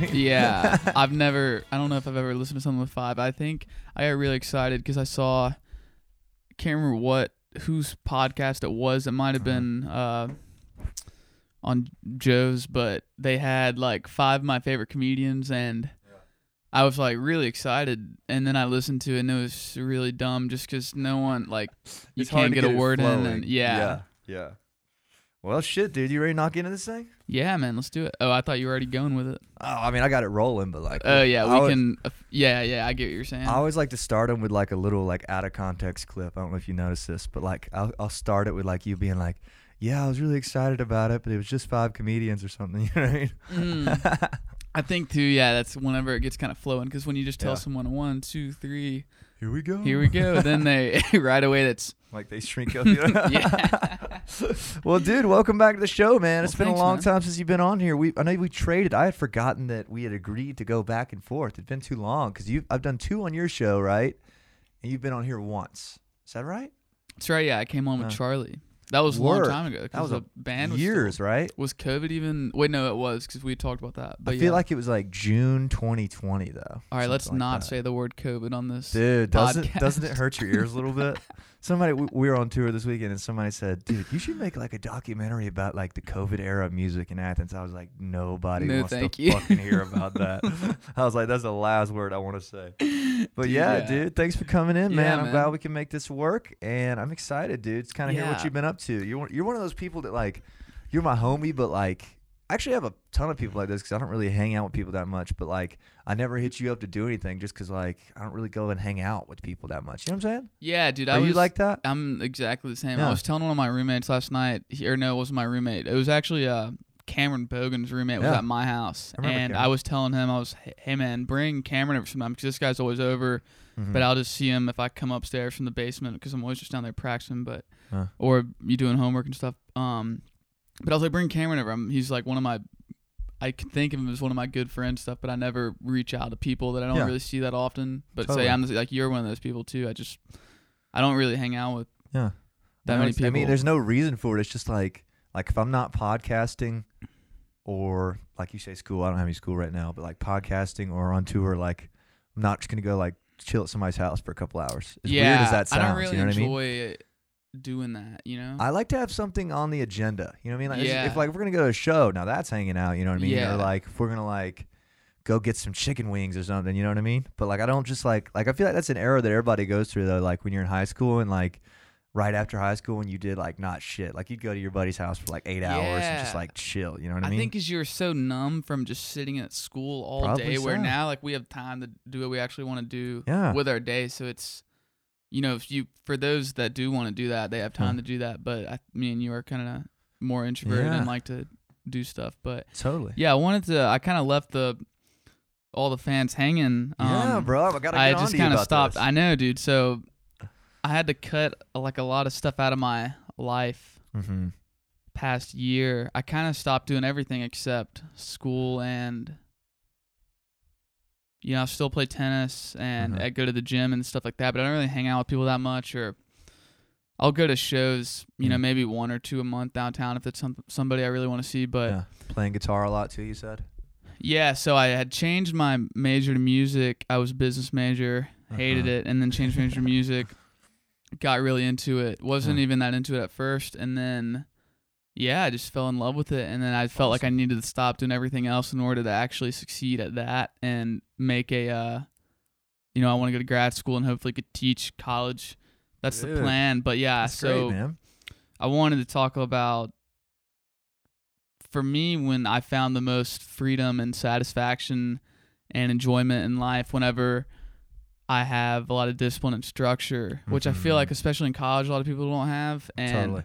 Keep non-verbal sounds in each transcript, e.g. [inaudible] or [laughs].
mean? Yeah, [laughs] I've never. I don't know if I've ever listened to something with five. I think I got really excited because I saw. Can't remember what whose podcast it was. It might have Uh-huh. been uh, on Joe's, but they had like five of my favorite comedians, and I was like really excited. And then I listened to it, and it was really dumb, just because no one like you It's can't to get, a word in, and yeah. yeah, yeah. Well, shit, dude, you ready to knock into this thing? Yeah, man, let's do it. Oh, I thought you were already going with it. Oh, I mean, I got it rolling, but like, Oh yeah, I we would- can. uh, yeah, yeah, I get what you're saying. I always like to start them with like a little like out of context clip. I don't know if you noticed this, but like I'll I'll start it with like you being like, "Yeah, I was really excited about it, but it was just five comedians or something." [laughs] You know what I mean? Mm. [laughs] I think too. Yeah, that's whenever it gets kind of flowing. Because when you just tell Yeah. someone one, two, three, Here we go. here we go, [laughs] then they [laughs] right away. That's Like they shrink up. [laughs] You yeah. well, dude, welcome back to the show, man. Well, It's been thanks, a long man. time since you've been on here. We I know we traded. I had forgotten that we had agreed to go back and forth. It's been too long because you I've done two on your show, right? And you've been on here once. Is that right? That's right. Yeah, I came on with Uh, Charlie. That was a long time ago. That was a band was Years, still- right? was COVID even? Wait, no, it was because we talked about that. But I feel yeah. like it was like June 2020 though. All right, let's like not that. say the word COVID on this. Dude, doesn't podcast. doesn't it hurt your ears a little [laughs] bit? Somebody we, we were on tour this weekend and somebody said, "Dude, you should make like a documentary about like the COVID era music in Athens." I was like, "Nobody No, wants to you. fucking hear about [laughs] that." I was like, "That's the last word I want to say." But Dude, yeah, yeah. dude, thanks for coming in, Yeah, man. I'm man. glad we can make this work, and I'm excited, dude. It's kind of hear what you've been up to. You're you're one of those people that like, you're my homie, but like. I actually have a ton of people like this because I don't really hang out with people that much. But like, I never hit you up to do anything just because like I don't really go and hang out with people that much. You know what I'm saying? Yeah, dude. I Are was you like that? I'm exactly the same. Yeah. I was telling one of my roommates last night, or no, it wasn't my roommate. It was actually uh, Cameron Bogan's roommate yeah. was at my house, I and Cameron. I was telling him, I was, hey man, bring Cameron over sometime because this guy's always over, Mhm. but I'll just see him if I come upstairs from the basement because I'm always just down there practicing, but Huh. or you doing homework and stuff. Um, but I was like, bring Cameron over. I'm, he's like one of my. I can think of him as one of my good friends stuff, but I never reach out to people that I don't Yeah. really see that often. But Totally. say I'm like you're one of those people too. I just I don't really hang out with yeah. that No, many it's- I mean, there's no reason for it. It's just like like if I'm not podcasting, or like you say, school. I don't have any school right now, but like podcasting or on tour, like I'm not just gonna go like chill at somebody's house for a couple hours. As yeah, weird as that sounds, I don't really you know what I mean? enjoy doing that. You know. I like to have something on the agenda. You know what I mean? Like, Yeah. If like if we're gonna go to a show, now that's hanging out. You know what I mean? Yeah. Or like if we're gonna like go get some chicken wings or something. You know what I mean? But like I don't just like like I feel like that's an era that everybody goes through though. Like when you're in high school and like right after high school when you did like not shit. Like you'd go to your buddy's house for like eight hours and just like chill. You know what I, mean? I think because you're so numb from just sitting at school all Probably day, where now like we have time to do what we actually want to do Yeah. with our day. So it's, you know, if you for those that do want to do that, they have time Huh. to do that. But I, me and you are kind of more introverted Yeah. and like to do stuff. But totally. yeah, I wanted to. I kind of left the all the fans hanging. yeah, um, bro. I gotta I just kind of stopped. this. I know, dude. So I had to cut like a lot of stuff out of my life Mhm. past year. I kind of stopped doing everything except school and you know, I still play tennis and Mhm. I go to the gym and stuff like that, but I don't really hang out with people that much or I'll go to shows, you know, Mm. maybe one or two a month downtown if it's some, somebody I really want to see, but yeah. Playing guitar a lot too. You said. yeah, so I had changed my major to music. I was a business major, hated Uh-huh. it, and then changed major to music. [laughs] Got really into it. Wasn't Huh. even that into it at first, and then yeah, I just fell in love with it. And then I felt like I needed to stop doing everything else in order to actually succeed at that and make a. Uh, you know, I want to go to grad school and hopefully could teach college. That's the plan. But yeah, so great. I wanted to talk about for me when I found the most freedom and satisfaction and enjoyment in life whenever I have a lot of discipline and structure, which I feel Mhm. like especially in college a lot of people don't have and Totally.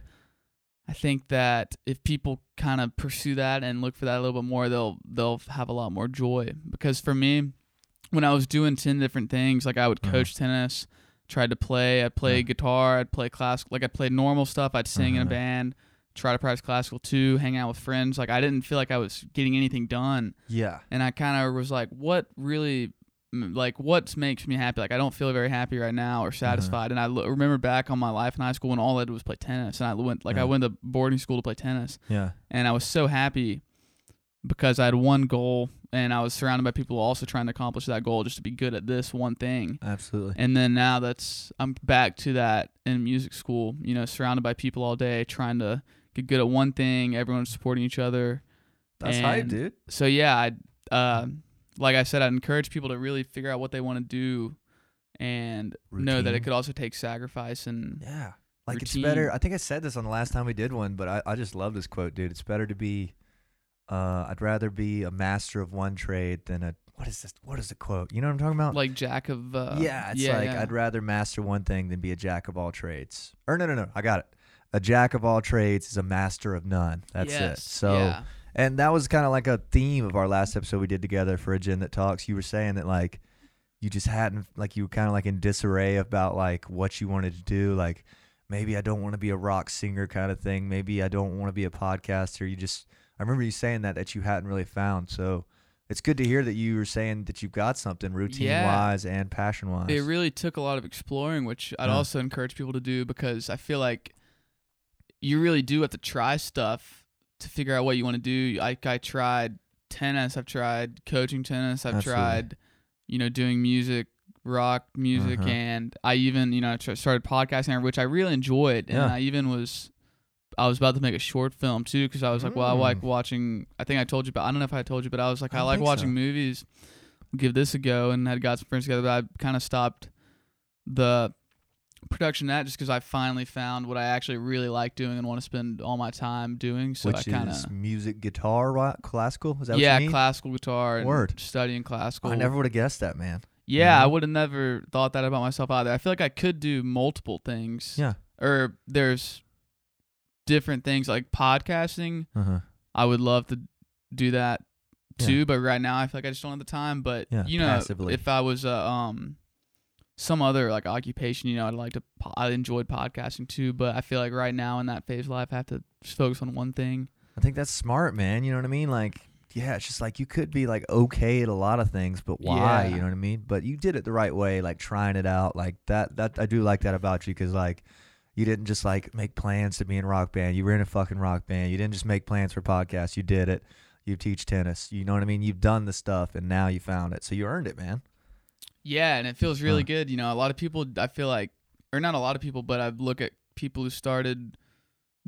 I think that if people kind of pursue that and look for that a little bit more, they'll they'll have a lot more joy. Because for me, when I was doing ten different things, like I would Uh-huh. coach tennis, tried to play, I'd play Yeah. guitar, I'd play classical, like I played normal stuff, I'd sing in a Uh-huh. band, try to practice classical too, hang out with friends. Like I didn't feel like I was getting anything done, Yeah. and I kind of was like, what really. Like what makes me happy? Like I don't feel very happy right now Uh-huh. or satisfied. And I lo- remember back on my life in high school when all I did was play tennis, and I went like I went to boarding school to play tennis, Yeah. and I was so happy because I had one goal and I was surrounded by people also trying to accomplish that goal, just to be good at this one thing. Absolutely. And then now that's I'm back to that in music school. You know, surrounded by people all day, trying to get good at one thing. Everyone's supporting each other. That's hype, and dude. So yeah, I uh, like I said, I'd encourage people to really figure out what they want to do, and know that it could also take sacrifice and Yeah. Like it's better. I think I said this on the last time we did one, but I, I just love this quote, dude. It's better to be uh I'd rather be a master of one trade than a what is this what is the quote? You know what I'm talking about? like jack of uh, yeah, it's yeah, like yeah. I'd rather master one thing than be a jack of all trades. Or no no no, I got it. A jack of all trades is a master of none. That's it. So yeah. And that was kind of like a theme of our last episode we did together for a gin that talks. You were saying that like you just hadn't like you were kind of like in disarray about like what you wanted to do. Like maybe I don't want to be a rock singer kind of thing. Maybe I don't want to be a podcaster. You just I remember you saying that that you hadn't really found. So it's good to hear that you were saying that you've got something routine Yeah. wise and passion wise. it really took a lot of exploring, which I'd Yeah. also encourage people to do because I feel like you really do have to try stuff to figure out what you want to do. I I tried tennis, I've tried coaching tennis, I've Absolutely. tried you know doing music, rock music, Uh-huh. and I even you know tr- started podcasting, which I really enjoyed, and Yeah. I even was. I was about to make a short film too because I was like, well, I like Mm. watching. I think I told you, but I don't know if I told you, but I was like, I I, like watching so. movies. Give this a go, and had got some friends together, but I kind of stopped the production that just because I finally found what I actually really like doing and want to spend all my time doing. So which I kind of music, guitar, rock, classical. Is that yeah, what you mean? classical guitar and Word. studying classical. I never would have guessed that, man. yeah, I Mhm. would have never thought that about myself either. I feel like I could do multiple things. Yeah. Or there's different things like podcasting. Uh-huh. I would love to do that Yeah. too, but right now I feel like I just don't have the time. But Yeah, you know, passively. if I was uh, um some other like occupation, you know, I'd like to. I enjoyed podcasting too, but I feel like right now in that phase of life, I have to just focus on one thing. I think that's smart, man. You know what I mean? Like, yeah, it's just like you could be like okay at a lot of things, but why? Yeah. You know what I mean? But you did it the right way, like trying it out, like that. That I do like that about you because like you didn't just like make plans to be in rock band. You were in a fucking rock band. You didn't just make plans for podcasts. You did it. You teach tennis. You know what I mean? You've done the stuff, and now you found it. So you earned it, man. Yeah, and it feels really Huh. good. You know, a lot of people, I feel like, or not a lot of people, but I look at people who started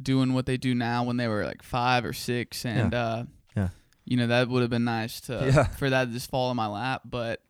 doing what they do now when they were like five or six, and uh, Yeah. you know, that would have been nice to Yeah. for that to just fall in my lap, but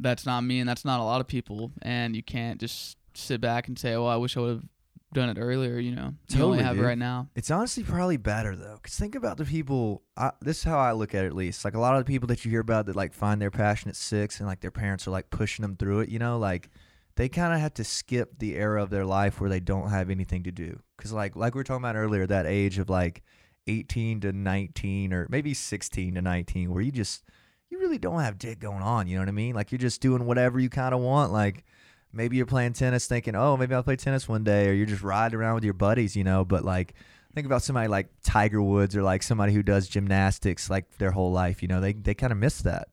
that's not me, and that's not a lot of people, and you can't just sit back and say, "Oh, I wish I would have done it earlier." You know, you only Totally, have dude. it right now. It's honestly probably better though, because think about the people. I, this is how I look at it, at least. Like a lot of the people that you hear about that like find their passion at six, and like their parents are like pushing them through it. You know, like they kind of have to skip the era of their life where they don't have anything to do. Because like like we were talking about earlier, that age of like eighteen to nineteen, or maybe sixteen to nineteen, where you just you really don't have dick going on. You know what I mean? Like you're just doing whatever you kind of want. Like maybe you're playing tennis thinking, oh, maybe I'll play tennis one day, or you're just riding around with your buddies, you know. But like, think about somebody like Tiger Woods or like somebody who does gymnastics like their whole life, you know, they they kind of miss that.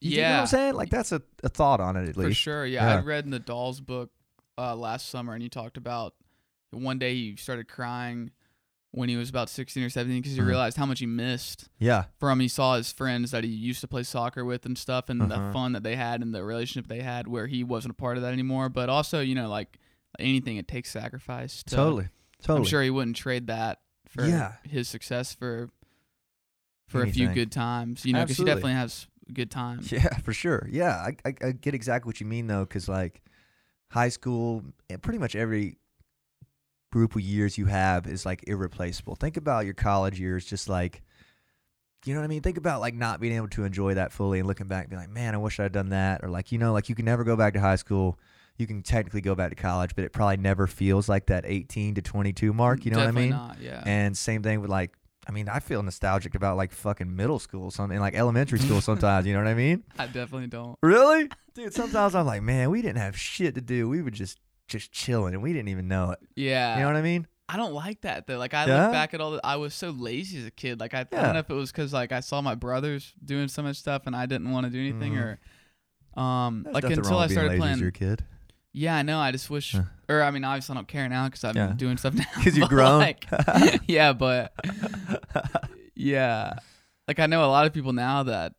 You dig what Yeah. I'm saying? Like that's a, a thought on it at least. For sure, yeah. Yeah. I read in Nadal's book uh, last summer, and he talked about one day he started crying when he was about 16 or 17 because he Uh-huh. realized how much he missed Yeah, from he saw his friends that he used to play soccer with and stuff and Uh-huh. the fun that they had and the relationship they had where he wasn't a part of that anymore but also you know like anything it takes sacrifice to, totally, totally. i'm sure he wouldn't trade that for Yeah. his success for for a few good times you know because he definitely has good times Yeah, [laughs] for sure. Yeah, I, I, I get exactly what you mean though, because like high school and pretty much every group of years you have is like irreplaceable. Think about your college years, just like you know what I mean. Think about like not being able to enjoy that fully and looking back, and be like, man, I wish I'd done that, or like you know, like you can never go back to high school. You can technically go back to college, but it probably never feels like that 18 to 22 mark. Mm, you know Definitely what I mean? not, yeah And same thing with like, I mean, I feel nostalgic about like fucking middle school, something like elementary school [laughs] sometimes. You know what I mean? i definitely don't Really? [laughs] Dude, sometimes I'm like, man, we didn't have shit to do. We were just just chilling and we didn't even know it. yeah You know what I mean? I don't like that though. Like I Yeah? look back at all the, I was so lazy as a kid. Like I, I don't know if it was because like I saw my brothers doing so much stuff and I didn't want to do anything, Mhm. or um, There's like until I started lazy as playing. your kid. Yeah, I know. I just wish, Huh. or I mean, obviously I don't care now because I'm Yeah. doing stuff [laughs] now. Because you're grown. Like, [laughs] [laughs] yeah, but yeah, like I know a lot of people now that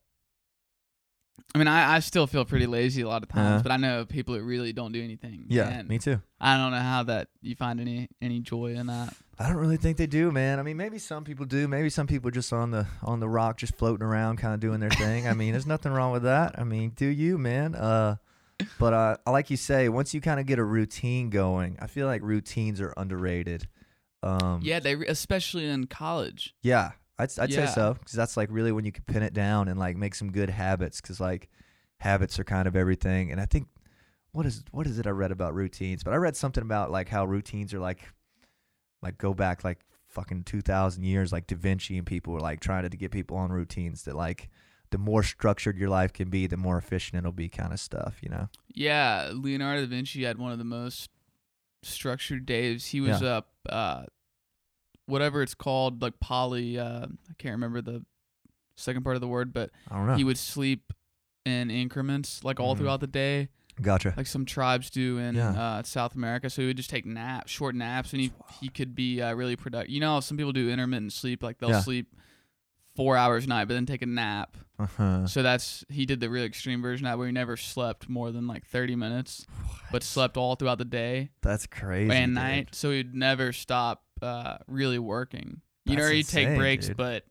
I mean, I, I still feel pretty lazy a lot of times, Uh-huh. but I know people that really don't do anything. Yeah, me too. I don't know how that you find any any joy in that. I don't really think they do, man. I mean, maybe some people do. Maybe some people are just on the on the rock, just floating around, kind of doing their thing. I mean, there's nothing wrong with that. I mean, do you, man? Uh, but uh, like you say, once you kind of get a routine going, I feel like routines are underrated. Um, Yeah, they re- especially in college. yeah, I'd I'd Yeah. say so because that's like really when you can pin it down and like make some good habits because like habits are kind of everything. And I think what is what is it I read about routines? But I read something about like how routines are like like go back like fucking two thousand years. Like Da Vinci and people were like trying to get people on routines that like the more structured your life can be, the more efficient it'll be, kind of stuff. You know? Yeah, Leonardo da Vinci had one of the most structured days. He was up, uh, whatever it's called, like poly. Uh, I can't remember the second part of the word, but I don't know. he would sleep in increments, like all Mhm. throughout the day, gotcha. like some tribes do in Yeah. uh, South America. So he would just take naps, short naps, and he he could be uh, really productive. You know, some people do intermittent sleep, like they'll Yeah. sleep four hours a night, but then take a nap. Uh-huh. So that's he did the real extreme version of that where he never slept more than like 30 minutes, but slept all throughout the day That's crazy. and dude. night. So he'd never stop uh, really working. You know, That's he'd take insane, breaks, dude. but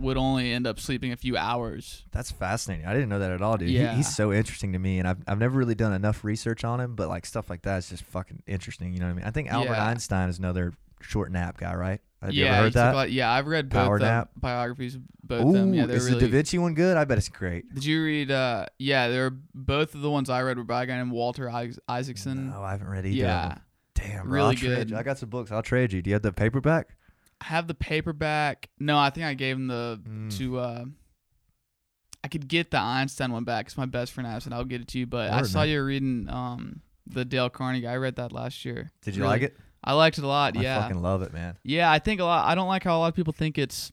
would only end up sleeping a few hours. That's fascinating. I didn't know that at all, dude. He, Yeah. he's so interesting to me, and I've I've never really done enough research on him, but like stuff like that is just fucking interesting. You know what I mean? I think Albert Yeah. Einstein is another short nap guy, right? Have you yeah, ever he heard took that? lot- yeah, I've read Power both uh, nap? biographies of both Ooh, of them. Yeah, they're is really. the Da Vinci one good? I bet it's great. Did you read? Uh, yeah, they're both of the ones I read were by a guy named Walter Is- Isaacson. No, I haven't read either. of yeah, them. Damn, bro, really I'll trade good. you. I got some books. I'll trade you. Do you have the paperback? I have the paperback. No, I think I gave him the Mm. to. Uh, I could get the Einstein one back. It's my best friend asked, and I'll get it to you. But I saw man. you reading um the Dale Carnegie. I read that last year. Did you Really- like it? I liked it a lot. I yeah, I fucking love it, man. yeah. I think a lot. I don't like how a lot of people think it's.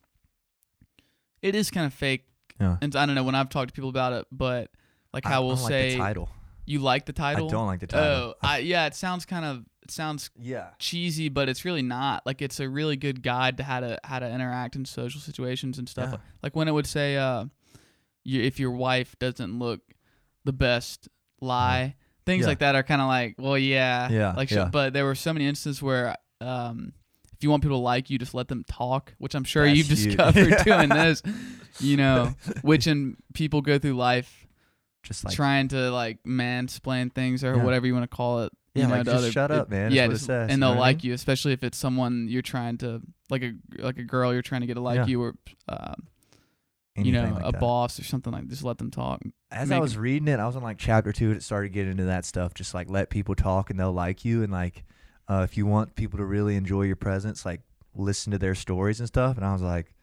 It is kind of fake, Yeah. and I don't know when I've talked to people about it, but like I how we'll like say the title. you like the title. I don't like the title. Oh, I, yeah. It sounds kind of. It sounds yeah. cheesy, but it's really not. Like it's a really good guide to how to how to interact in social situations and stuff. Yeah. Like when it would say, uh, you, if your wife doesn't look the best, lie. Things Yeah. like that are kind of like, well, yeah, Yeah, Like, yeah. but there were so many instances where, um, if you want people to like you, just let them talk, which I'm sure That's you've [laughs] discovered doing this. You know, [laughs] which in people go through life Just like trying to like mansplain things or Yeah. whatever you want to call it. Yeah, you know, like, just other- shut it- up, man, Yeah, just- says, and they'll like you, especially if it's someone you're trying to like a like a girl you're trying to get to like Yeah. you or uh, you know like a that. boss or something like. Just let them talk. as I was reading it, I was on like chapter two, and it started getting into that stuff. Just like let people talk, and they'll like you. And like, uh, if you want people to really enjoy your presence, like listen to their stories and stuff. And I was like,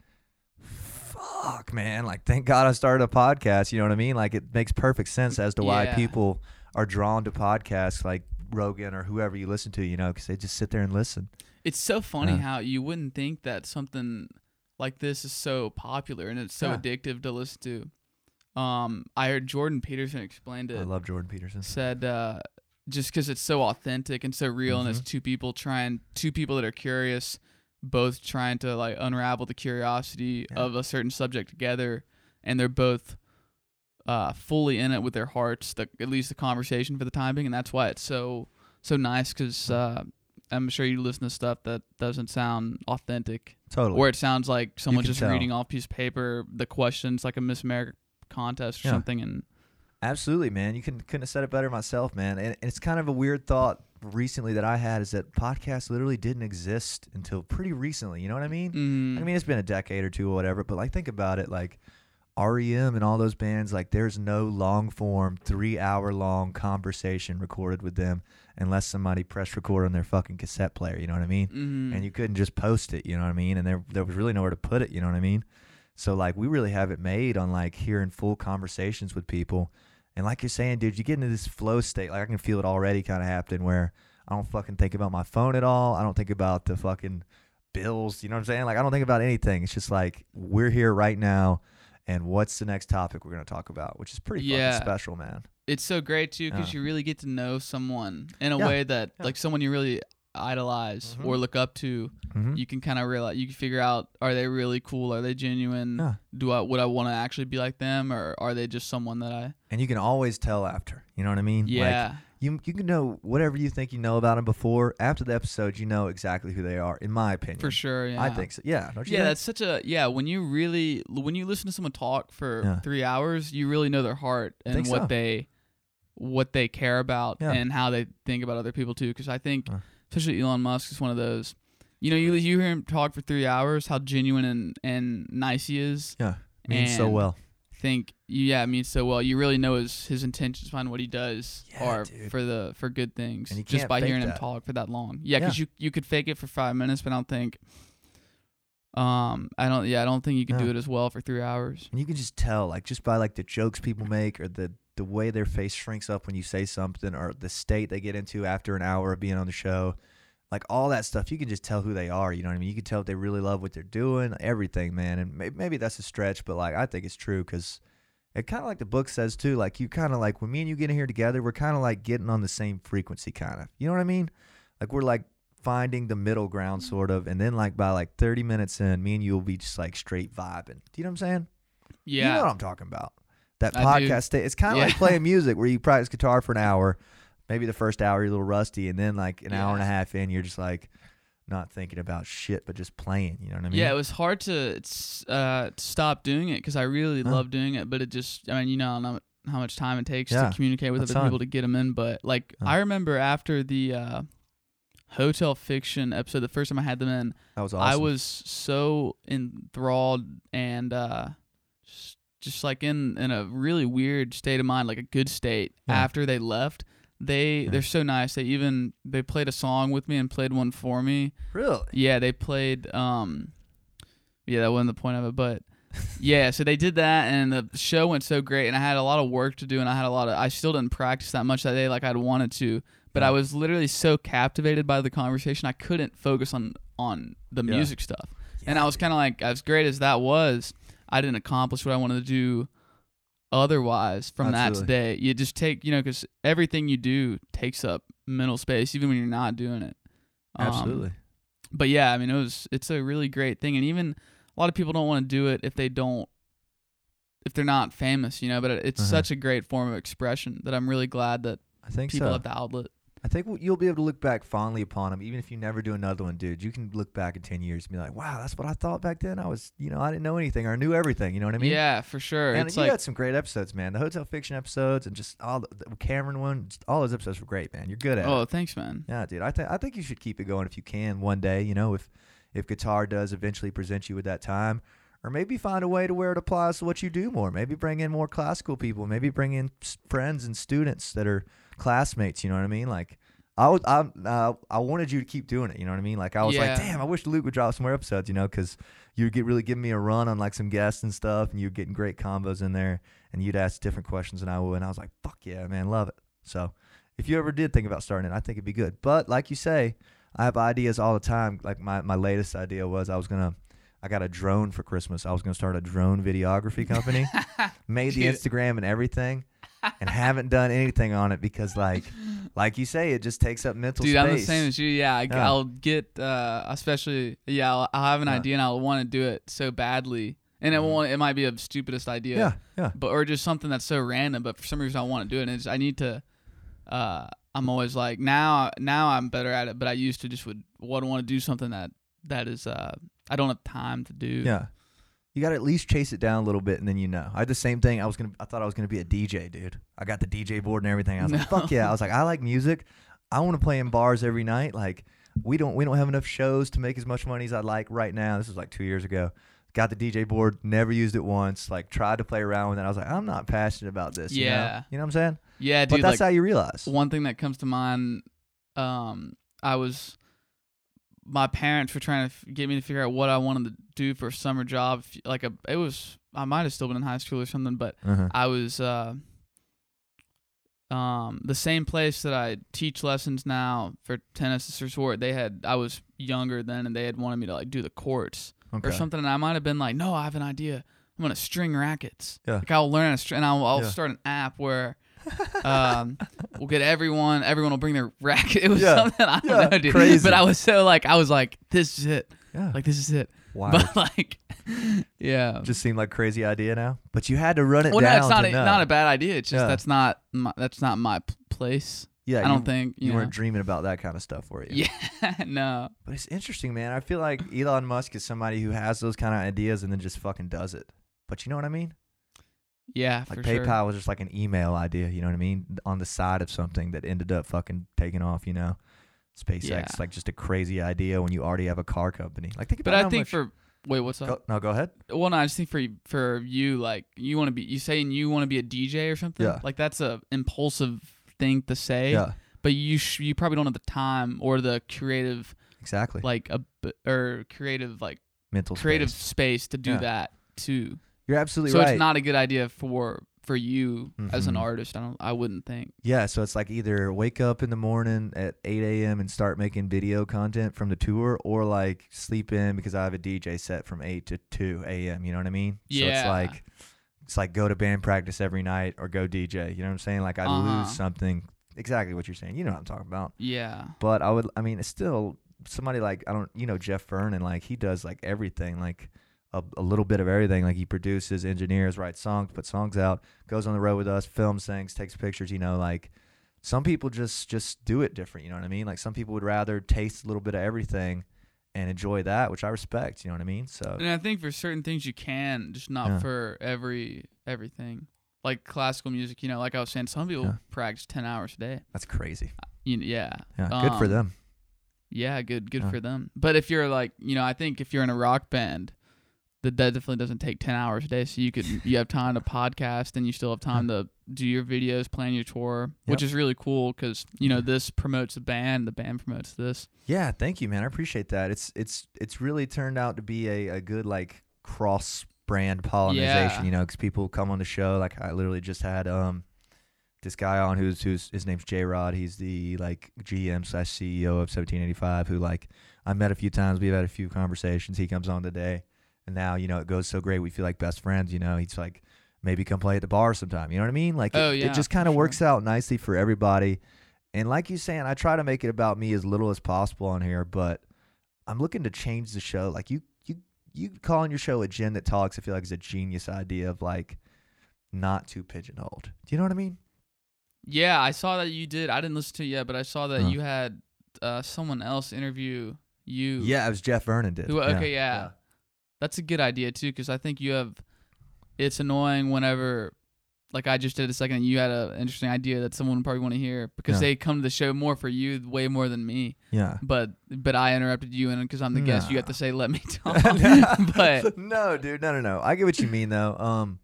fuck, man! Like, thank God I started a podcast. You know what I mean? Like, it makes perfect sense as to why Yeah. people are drawn to podcasts like Rogan or whoever you listen to. You know, because they just sit there and listen. It's so funny Yeah. how you wouldn't think that something like this is so popular and it's so Yeah. addictive to listen to. Um, I heard Jordan Peterson explained it. I love Jordan Peterson. Said uh, just because it's so authentic and so real, and it's Mm-hmm. two people trying, two people that are curious, both trying to like unravel the curiosity Yeah. of a certain subject together, and they're both uh, fully in it with their hearts. The, at least the conversation for the time being, and that's why it's so so nice. Because uh, I'm sure you listen to stuff that doesn't sound authentic, Totally. or it sounds like someone can just tell. reading off a piece of paper the questions, like a Miss America contest or Yeah. something, and Absolutely, man. You can couldn't have said it better myself, man. And, and it's kind of a weird thought recently that I had is that podcasts literally didn't exist until pretty recently. You know what I mean? mm, I mean, it's been a decade or two or whatever, but like think about it, like REM and all those bands, like there's no long form, three hour long conversation recorded with them unless somebody pressed record on their fucking cassette player. You know what I mean? mhm. and you couldn't just post it, you know what I mean? And there there was really nowhere to put it, you know what I mean? So like we really have it made on like hearing full conversations with people. And like you're saying, dude, you get into this flow state. Like I can feel it already kind of happening where I don't fucking think about my phone at all. I don't think about the fucking bills, you know what I'm saying? Like I don't think about anything. It's just like we're here right now and what's the next topic we're going to talk about, which is pretty Yeah. fucking special, man. it's so great too because Yeah. you really get to know someone in a Yeah, way that like someone you really idolize Mhm. or look up to, Mhm. you can kind of realize you can figure out are they really cool? Are they genuine? Do I would I want to actually be like them, or are they just someone that I? And you can always tell after. You know what I mean? Like, Yeah, you you can know whatever you think you know about them before. After the episode, you know exactly who they are. In my opinion, for sure. Yeah, I think so. Yeah, don't you? Yeah, think? that's such a yeah. When you really when you listen to someone talk for Yeah. three hours, you really know their heart and what so. they what they care about Yeah. and how they think about other people too. Because I think, Uh. especially Elon Musk is one of those. You know, you you hear him talk for three hours, how genuine and and nice he is. yeah, means so well. Think yeah, it means so well. You really know his his intentions behind what he does Yeah, are dude. for the for good things. And just by hearing him talk for that long. Yeah, because you you could fake it for five minutes, but I don't think. Um, I don't. Yeah, I don't think you can do it as well for three hours. And you can just tell, like, just by like the jokes people make, or the the way their face shrinks up when you say something, or the state they get into after an hour of being on the show, like all that stuff. You can just tell who they are. You know what I mean? You can tell if they really love what they're doing, everything, man. And maybe, maybe that's a stretch, but like I think it's true because it kind of like the book says too. Like you kind of like when me and you get in here together, we're kind of like getting on the same frequency, kind of. You know what I mean? Like we're like finding the middle ground, mm-hmm. sort of. And then like by like 30 minutes in, me and you will be just like straight vibing. Do you know what I'm saying? Yeah, You know what I'm talking about. That I podcast state. It's kind of Yeah. like playing music where you practice guitar for an hour. Maybe the first hour you're a little rusty, and then like an hour and a half in, you're just like not thinking about shit, but just playing. You know what I mean? yeah. It was hard to uh to stop doing it because I really Huh. love doing it, but it just I mean you know I don't how much time it takes Yeah, to communicate with other people to get them in. But like Huh. I remember after the uh, Hotel Fiction episode, the first time I had them in, that was awesome. I was so enthralled and uh, just, just like in in a really weird state of mind, like a good state. Yeah. After they left, they Yeah. they're so nice. They even they played a song with me and played one for me. really. Yeah, they played. Um, yeah, that wasn't the point of it, but [laughs] yeah. So they did that, and the show went so great. And I had a lot of work to do, and I had a lot of. I still didn't practice that much that day, like I'd wanted to. But I was literally so captivated by the conversation, I couldn't focus on on the Yeah. music stuff. and I was kind of like, as great as that was, I didn't accomplish what I wanted to do otherwise from that Absolutely. today. You just take, you know, because everything you do takes up mental space, even when you're not doing it. Um, absolutely. but yeah, I mean, it was it's a really great thing, and even a lot of people don't want to do it if they don't, if they're not famous, you know. But it- it's Uh-huh. such a great form of expression that I'm really glad that I think people so. have the outlet. I think you'll be able to look back fondly upon them, even if you never do another one, dude. You can look back in ten years and be like, "Wow, that's what I thought back then. I was, you know, I didn't know anything or I knew everything." You know what I mean? yeah, for sure. And it's you like had some great episodes, man. The hotel fiction episodes and just all the, the Cameron one, just all those episodes were great, man. You're good at it. oh, it. thanks, man. Yeah, dude. I think I think you should keep it going if you can one day. You know, if if guitar does eventually present you with that time, or maybe find a way to where it applies to what you do more. Maybe bring in more classical people. Maybe bring in friends and students that are classmates. You know what I mean? Like. I was, I, uh, I wanted you to keep doing it. You know what I mean? Like I was Yeah. like, damn, I wish Luke would drop some more episodes. You know, because you'd get really giving me a run on like some guests and stuff, and you're getting great combos in there, and you'd ask different questions than I would, and I was like, fuck yeah, man, love it. So if you ever did think about starting it, I think it'd be good. But like you say, I have ideas all the time. Like my, my latest idea was I was gonna I got a drone for Christmas. I was gonna start a drone videography company. [laughs] Made the Instagram and everything. And haven't done anything on it because like like you say, it just takes up mental Dude, space. I'm the same as you. Yeah, I, Yeah. will get, uh, especially, yeah, I'll, I'll have an Yeah. idea and I'll want to do it so badly, and it Mhm. won't. It might be a stupidest idea, Yeah, yeah. but or just something that's so random. But for some reason, I want to do it, and it's, I need to. Uh, I'm always like now. Now I'm better at it, but I used to just would would want to do something that that is. Uh, I don't have time to do. Yeah. You got to at least chase it down a little bit, and then you know. I had the same thing. I was gonna. I thought I was gonna be a DJ, dude. I got the DJ board and everything. I was like, fuck yeah. I was like, I like music. I want to play in bars every night. Like, we don't. We don't have enough shows to make as much money as I'd like right now. This was like two years ago. Got the DJ board. Never used it once. Like, tried to play around with it. I was like, I'm not passionate about this. you know? Yeah. You know what I'm saying? Yeah, But that's like, how you realize. one thing that comes to mind um i was my parents were trying to f- get me to figure out what i wanted to do for a summer job like a it was i might have still been in high school or something but Uh-huh. i was uh um the same place that i teach lessons now for tennis resort they had i was younger then and they had wanted me to like do the courts Okay. or something and i might have been like no i have an idea i'm gonna string rackets Yeah. like i'll learn to string and i'll, I'll Yeah. start an app where Um, we'll get everyone. Everyone will bring their racket. [laughs] It was Yeah. something I don't Yeah, know, dude. crazy. But I was so like, I was like, this is it. Yeah. Like this is it. Wow. But [laughs] like, yeah. just seemed like crazy idea now. But you had to run it well, no, it's not to a, know. not a bad idea. It's just Yeah. that's not my, that's not my p- place. yeah, I don't you, think you, you know. weren't dreaming about that kind of stuff, were you? [laughs] Yeah, no. But it's interesting, man. I feel like Elon Musk is somebody who has those kind of ideas and then just fucking does it. But you know what I mean? Yeah, Like PayPal sure. was just like an email idea, you know what I mean? On the side of something that ended up fucking taking off, you know? SpaceX, Yeah. like just a crazy idea when you already have a car company. Like think about But I think much- for wait, what's up? Go, no, go ahead. Well, no, I just think for for you, like you want to be, you saying you want to be a DJ or something. Yeah. Like that's a impulsive thing to say. Yeah, But you sh- you probably don't have the time or the creative exactly. like a b- or creative like Mental creative space. space to do Yeah. that too. You're absolutely so right. it's not a good idea for for you as an Mhm. artist. I don't. I wouldn't think. Yeah, so it's like either wake up in the morning at 8 a.m. and start making video content from the tour, or like sleep in because I have a DJ set from 8 to 2 a.m. You know what I mean? Yeah. So it's like it's like go to band practice every night or go DJ. You know what I'm saying? Like I Uh-huh. lose something. Exactly what you're saying. You know what I'm talking about. Yeah. But I would. I mean, it's still somebody like I don't. You know Jeff Vernon. Like he does like everything. Like. A, a little bit of everything. Like he produces, engineers, writes songs, puts songs out, goes on the road with us, films things, takes pictures. You know, like some people just just do it different. You know what I mean? Like some people would rather taste a little bit of everything and enjoy that, which I respect. You know what I mean? So And I think for certain things you can, just not Yeah. for every everything. Like classical music, you know, like I was saying, some people Yeah. practice ten hours a day. that's crazy. You yeah. Yeah, good for Um, them. Yeah, good good Yeah. for them. But if you're like, you know, I think if you're in a rock band, that that definitely doesn't take ten hours a day. So you could you have time to podcast and you still have time to do your videos, plan your tour, which is really cool because you know this promotes the band, the band promotes this. Yeah, thank you, man. I appreciate that. It's it's it's really turned out to be a, a good like cross brand pollinization. Yeah. You know, because people come on the show. Like I literally just had um this guy on who's who's his name's J Rod. He's the like GM slash CEO of 1785. Who like I met a few times. We've had a few conversations. He comes on today, and now you know it goes so great. We feel like best friends. You know, he's like maybe come play at the bar sometime. You know what I mean? Like Oh, it, yeah, it just kind of sure. works out nicely for everybody. And like you saying, I try to make it about me as little as possible on here, but I'm looking to change the show. Like you, you, you calling your show a Jen that talks. I feel like is a genius idea of like not too pigeonholed. Do you know what I mean? Yeah, I saw that you did. I didn't listen to it yet, but I saw that Huh. you had uh, someone else interview you. Yeah, it was Jeff Vernon did. Who- okay, yeah. That's a good idea too, because I think you have. It's annoying whenever, like I just did a second, you had an interesting idea that someone would probably want to hear because Yeah. they come to the show more for you way more than me. yeah. But but I interrupted you, and because I'm the guest, you have to say let me [laughs] talk. [laughs] but [laughs] no, dude, no, no, no. I get what you mean though. Um,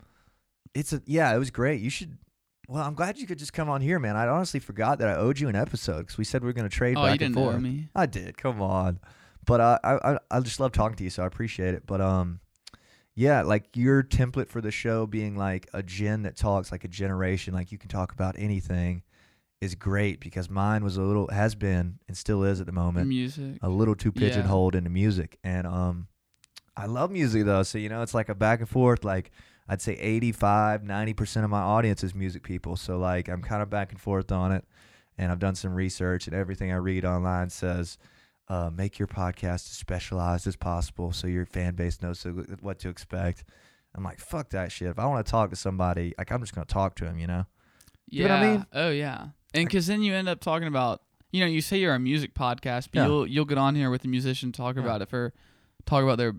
it's a yeah, it was great. You should. Well, I'm glad you could just come on here, man. I honestly forgot that I owed you an episode because we said we were gonna trade oh, back and forth. me. I did. Come on. But uh, I, I I just love talking to you, so I appreciate it. But um, yeah, like your template for the show being like a gen that talks like a generation, like you can talk about anything, is great because mine was a little has been and still is at the moment Music. a little too Yeah. pigeonholed into music, and um, I love music though. So you know, it's like a back and forth. Like I'd say 85, 90 percent of my audience is music people. So like I'm kind of back and forth on it, and I've done some research, and everything I read online says. Uh, make your podcast as specialized as possible so your fan base knows what to expect. I'm like, fuck that shit. If I want to talk to somebody, like I'm just gonna talk to him, you know? Yeah. You know what I mean? Oh yeah. And because then you end up talking about, you know, you say you're a music podcast, but Yeah. you'll you'll get on here with a musician talk Yeah. about it for talk about their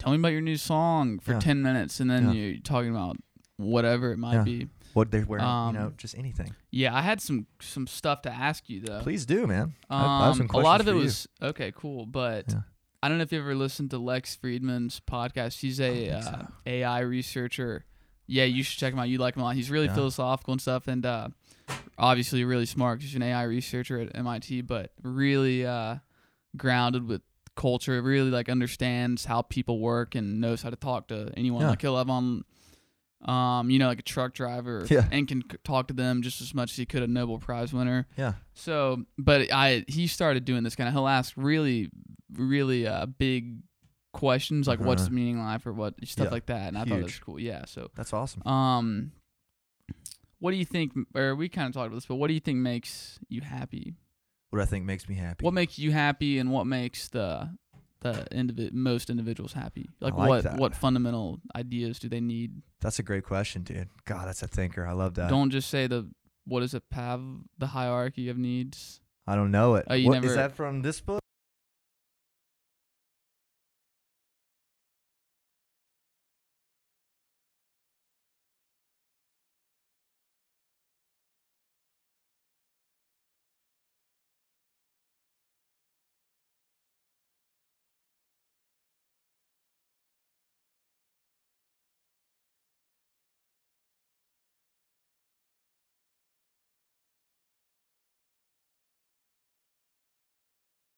tell me about your new song for Yeah. ten minutes, and then you're talking about whatever it might Yeah. be. What they're wearing, Um, you know, just anything. Yeah, I had some some stuff to ask you though. Please do, man. I- Um, I have some a lot of it for you. was okay, cool, but Yeah. I don't know if you ever listened to Lex Fridman's podcast. He's a uh, so. AI researcher. Yeah, you should check him out. You like him a lot. He's really Yeah. philosophical and stuff, and uh, obviously really smart. He's an AI researcher at MIT, but really uh, grounded with culture. Really like understands how people work and knows how to talk to anyone. Yeah. Like he'll have on. Um, you know, like a truck driver, Yeah. and can c- talk to them just as much as he could a Nobel Prize winner. Yeah. So, but I he started doing this kind of. He'll ask really, really uh, big questions like what's Uh-huh. the meaning of life or what stuff Yeah. like that, and I thought it was cool. Yeah. So, That's awesome. um, what do you think? Or we kind of talked about this, but what do you think makes you happy? What I think makes me happy. What makes you happy, and what makes the the indivi- most individuals happy? Like, like what that. what fundamental ideas do they need? That's a great question, dude. God, that's a thinker. I love that. Don't just say the what is it, Pav? The hierarchy of needs. I don't know it. Oh, you What- is never- that from this book?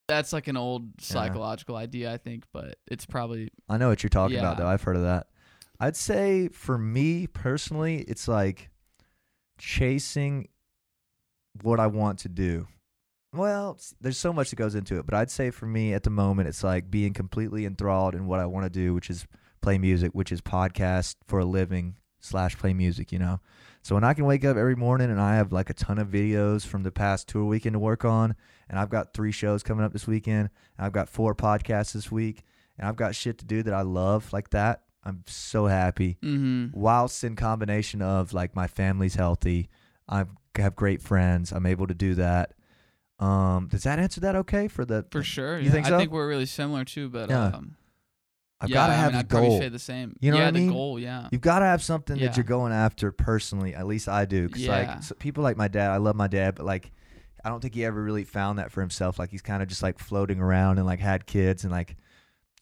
That's like an old psychological idea, I think, but it's probably I know what you're talking about, Yeah. though. I've heard of that. I'd say for me personally, it's like chasing what I want to do. Well, s- there's so much that goes into it, but I'd say for me at the moment, it's like being completely enthralled in what I want to do, which is play music, which is podcast for a living slash play music, you know? So when I can wake up every morning and I have like a ton of videos from the past tour weekend to work on, and I've got three shows coming up this weekend, and I've got four podcasts this week, and I've got shit to do that I love like that, I'm so happy. mm-hmm. Whilst in combination of like my family's healthy, I have great friends, I'm able to do that. Um, does that answer that okay for the? for sure. You yeah. think so? I think we're really similar too, but Yeah. um, I've yeah, got to I have mean, a goal. say the same. You know yeah, what I mean? the goal. Yeah. You've got to have something Yeah. that you're going after personally. At least I do. Cause Yeah. like so people like my dad, I love my dad, but like I don't think he ever really found that for himself. Like he's kind of just like floating around and like had kids and like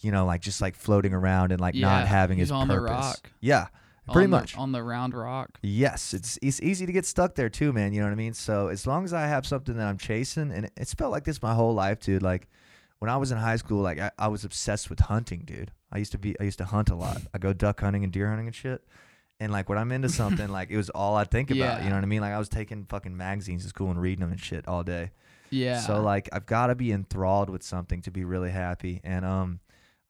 you know like just like floating around and like not having he's his on the purpose. rock. Yeah, pretty on the- much. on the round rock. Yes, it's it's easy to get stuck there too, man. You know what I mean? So as long as I have something that I'm chasing, and it's felt like this my whole life, dude. Like when I was in high school, like I, I was obsessed with hunting, dude. I used to be I used to hunt a lot. I go duck hunting and deer hunting and shit. And like when I'm into something, like it was all I'd think about. Yeah. You know what I mean? Like I was taking fucking magazines to school and reading them and shit all day. Yeah. So like I've got to be enthralled with something to be really happy. And um,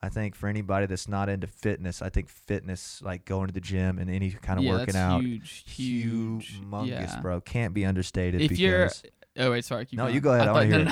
I think for anybody that's not into fitness, I think fitness, like going to the gym and any kind of yeah, working out, huge, huge, humongous, yeah. bro. Can't be understated. If you're, because oh wait, sorry. No, going. you go ahead, I thought, wanna no, hear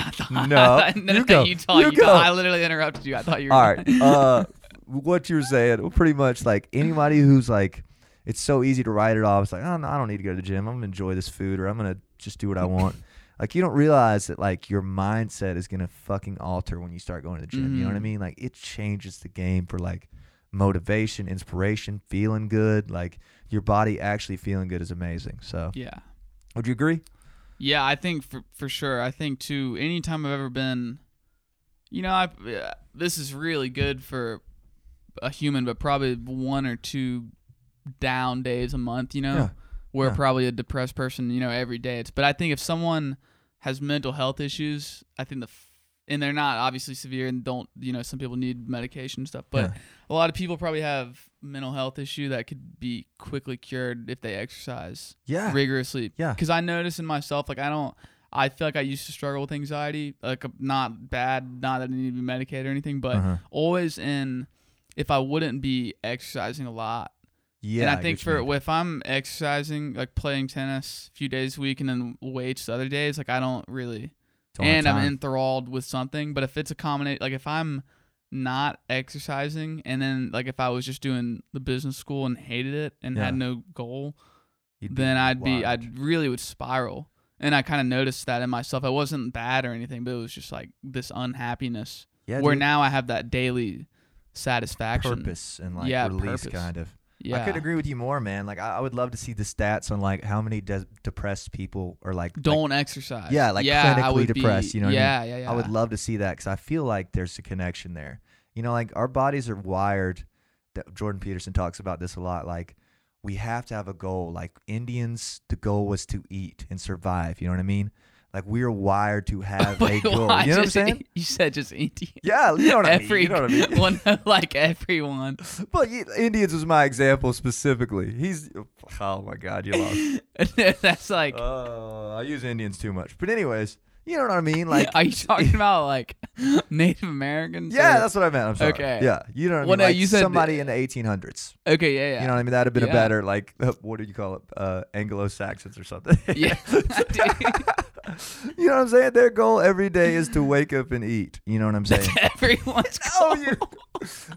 no, it. No, no, you go. You talk. You You go. I literally interrupted you. I thought you were. all right, [laughs] uh, what you were saying, well, pretty much like anybody who's like, it's so easy to write it off. It's like, oh, no, I don't need to go to the gym. I'm gonna enjoy this food, or I'm gonna just do what I want. [laughs] like you don't realize that like your mindset is gonna fucking alter when you start going to the gym. You know what I Mhm. mean? Like it changes the game for like motivation, inspiration, feeling good. Like your body actually feeling good is amazing. So yeah. would you agree? Yeah, I think for for sure. I think too. Anytime I've ever been, you know, I this is really good for a human, but probably one or two down days a month. You know, Yeah. where Yeah. probably a depressed person, you know, every day. It's but I think if someone has mental health issues, I think the and they're not obviously severe and don't you know some people need medication and stuff, but Yeah. a lot of people probably have mental health issue that could be quickly cured if they exercise Yeah. rigorously. Yeah. Because I notice in myself, like I don't, I feel like I used to struggle with anxiety, like not bad, not that I need to be medicated or anything, but Uh-huh. always in if I wouldn't be exercising a lot. Yeah. and I think for if I'm exercising, like playing tennis a few days a week and then weights the other days, like I don't really, and I'm enthralled with something. But if it's a combination, like if I'm not exercising and then like if I was just doing the business school and hated it and Yeah. had no goal, You'd then I'd be I'd really would spiral. And I kind of noticed that in myself. It wasn't bad or anything, but it was just like this unhappiness. yeah, where dude. now I have that daily satisfaction. purpose and like Yeah, release purpose. kind of. Yeah. I could agree with you more, man. Like I, I would love to see the stats on like how many de- depressed people are like. like, Don't exercise. Yeah, like yeah, clinically depressed, Be, you know what I mean? yeah, yeah, yeah. I would love to see that because I feel like there's a connection there. You know, like our bodies are wired. That Jordan Peterson talks about this a lot. Like we have to have a goal. Like Indians, the goal was to eat and survive. You know what I mean? Like we're wired to have [laughs] a goal. why You know what I'm just- saying? [laughs] You said just Indian. Yeah, you know what I mean. Every You know what I mean. [laughs] one, like everyone. But Indians was my example specifically. He's oh my god, you lost. That's like Oh, I use Indians too much. But anyways, You know what I mean? Like, are you talking about like Native Americans? yeah, or- that's what I meant. I'm sorry. Okay. Yeah, you know what I mean? Well, no, like you said somebody in the 1800s. okay. Yeah, yeah. You know what I mean? That'd have been Yeah. a better like what do you call it? Uh, Anglo-Saxons or something. yeah. [laughs] you know what I'm saying? Their goal every day is to wake up and eat. You know what I'm saying? [laughs] Everyone's [laughs] oh, you.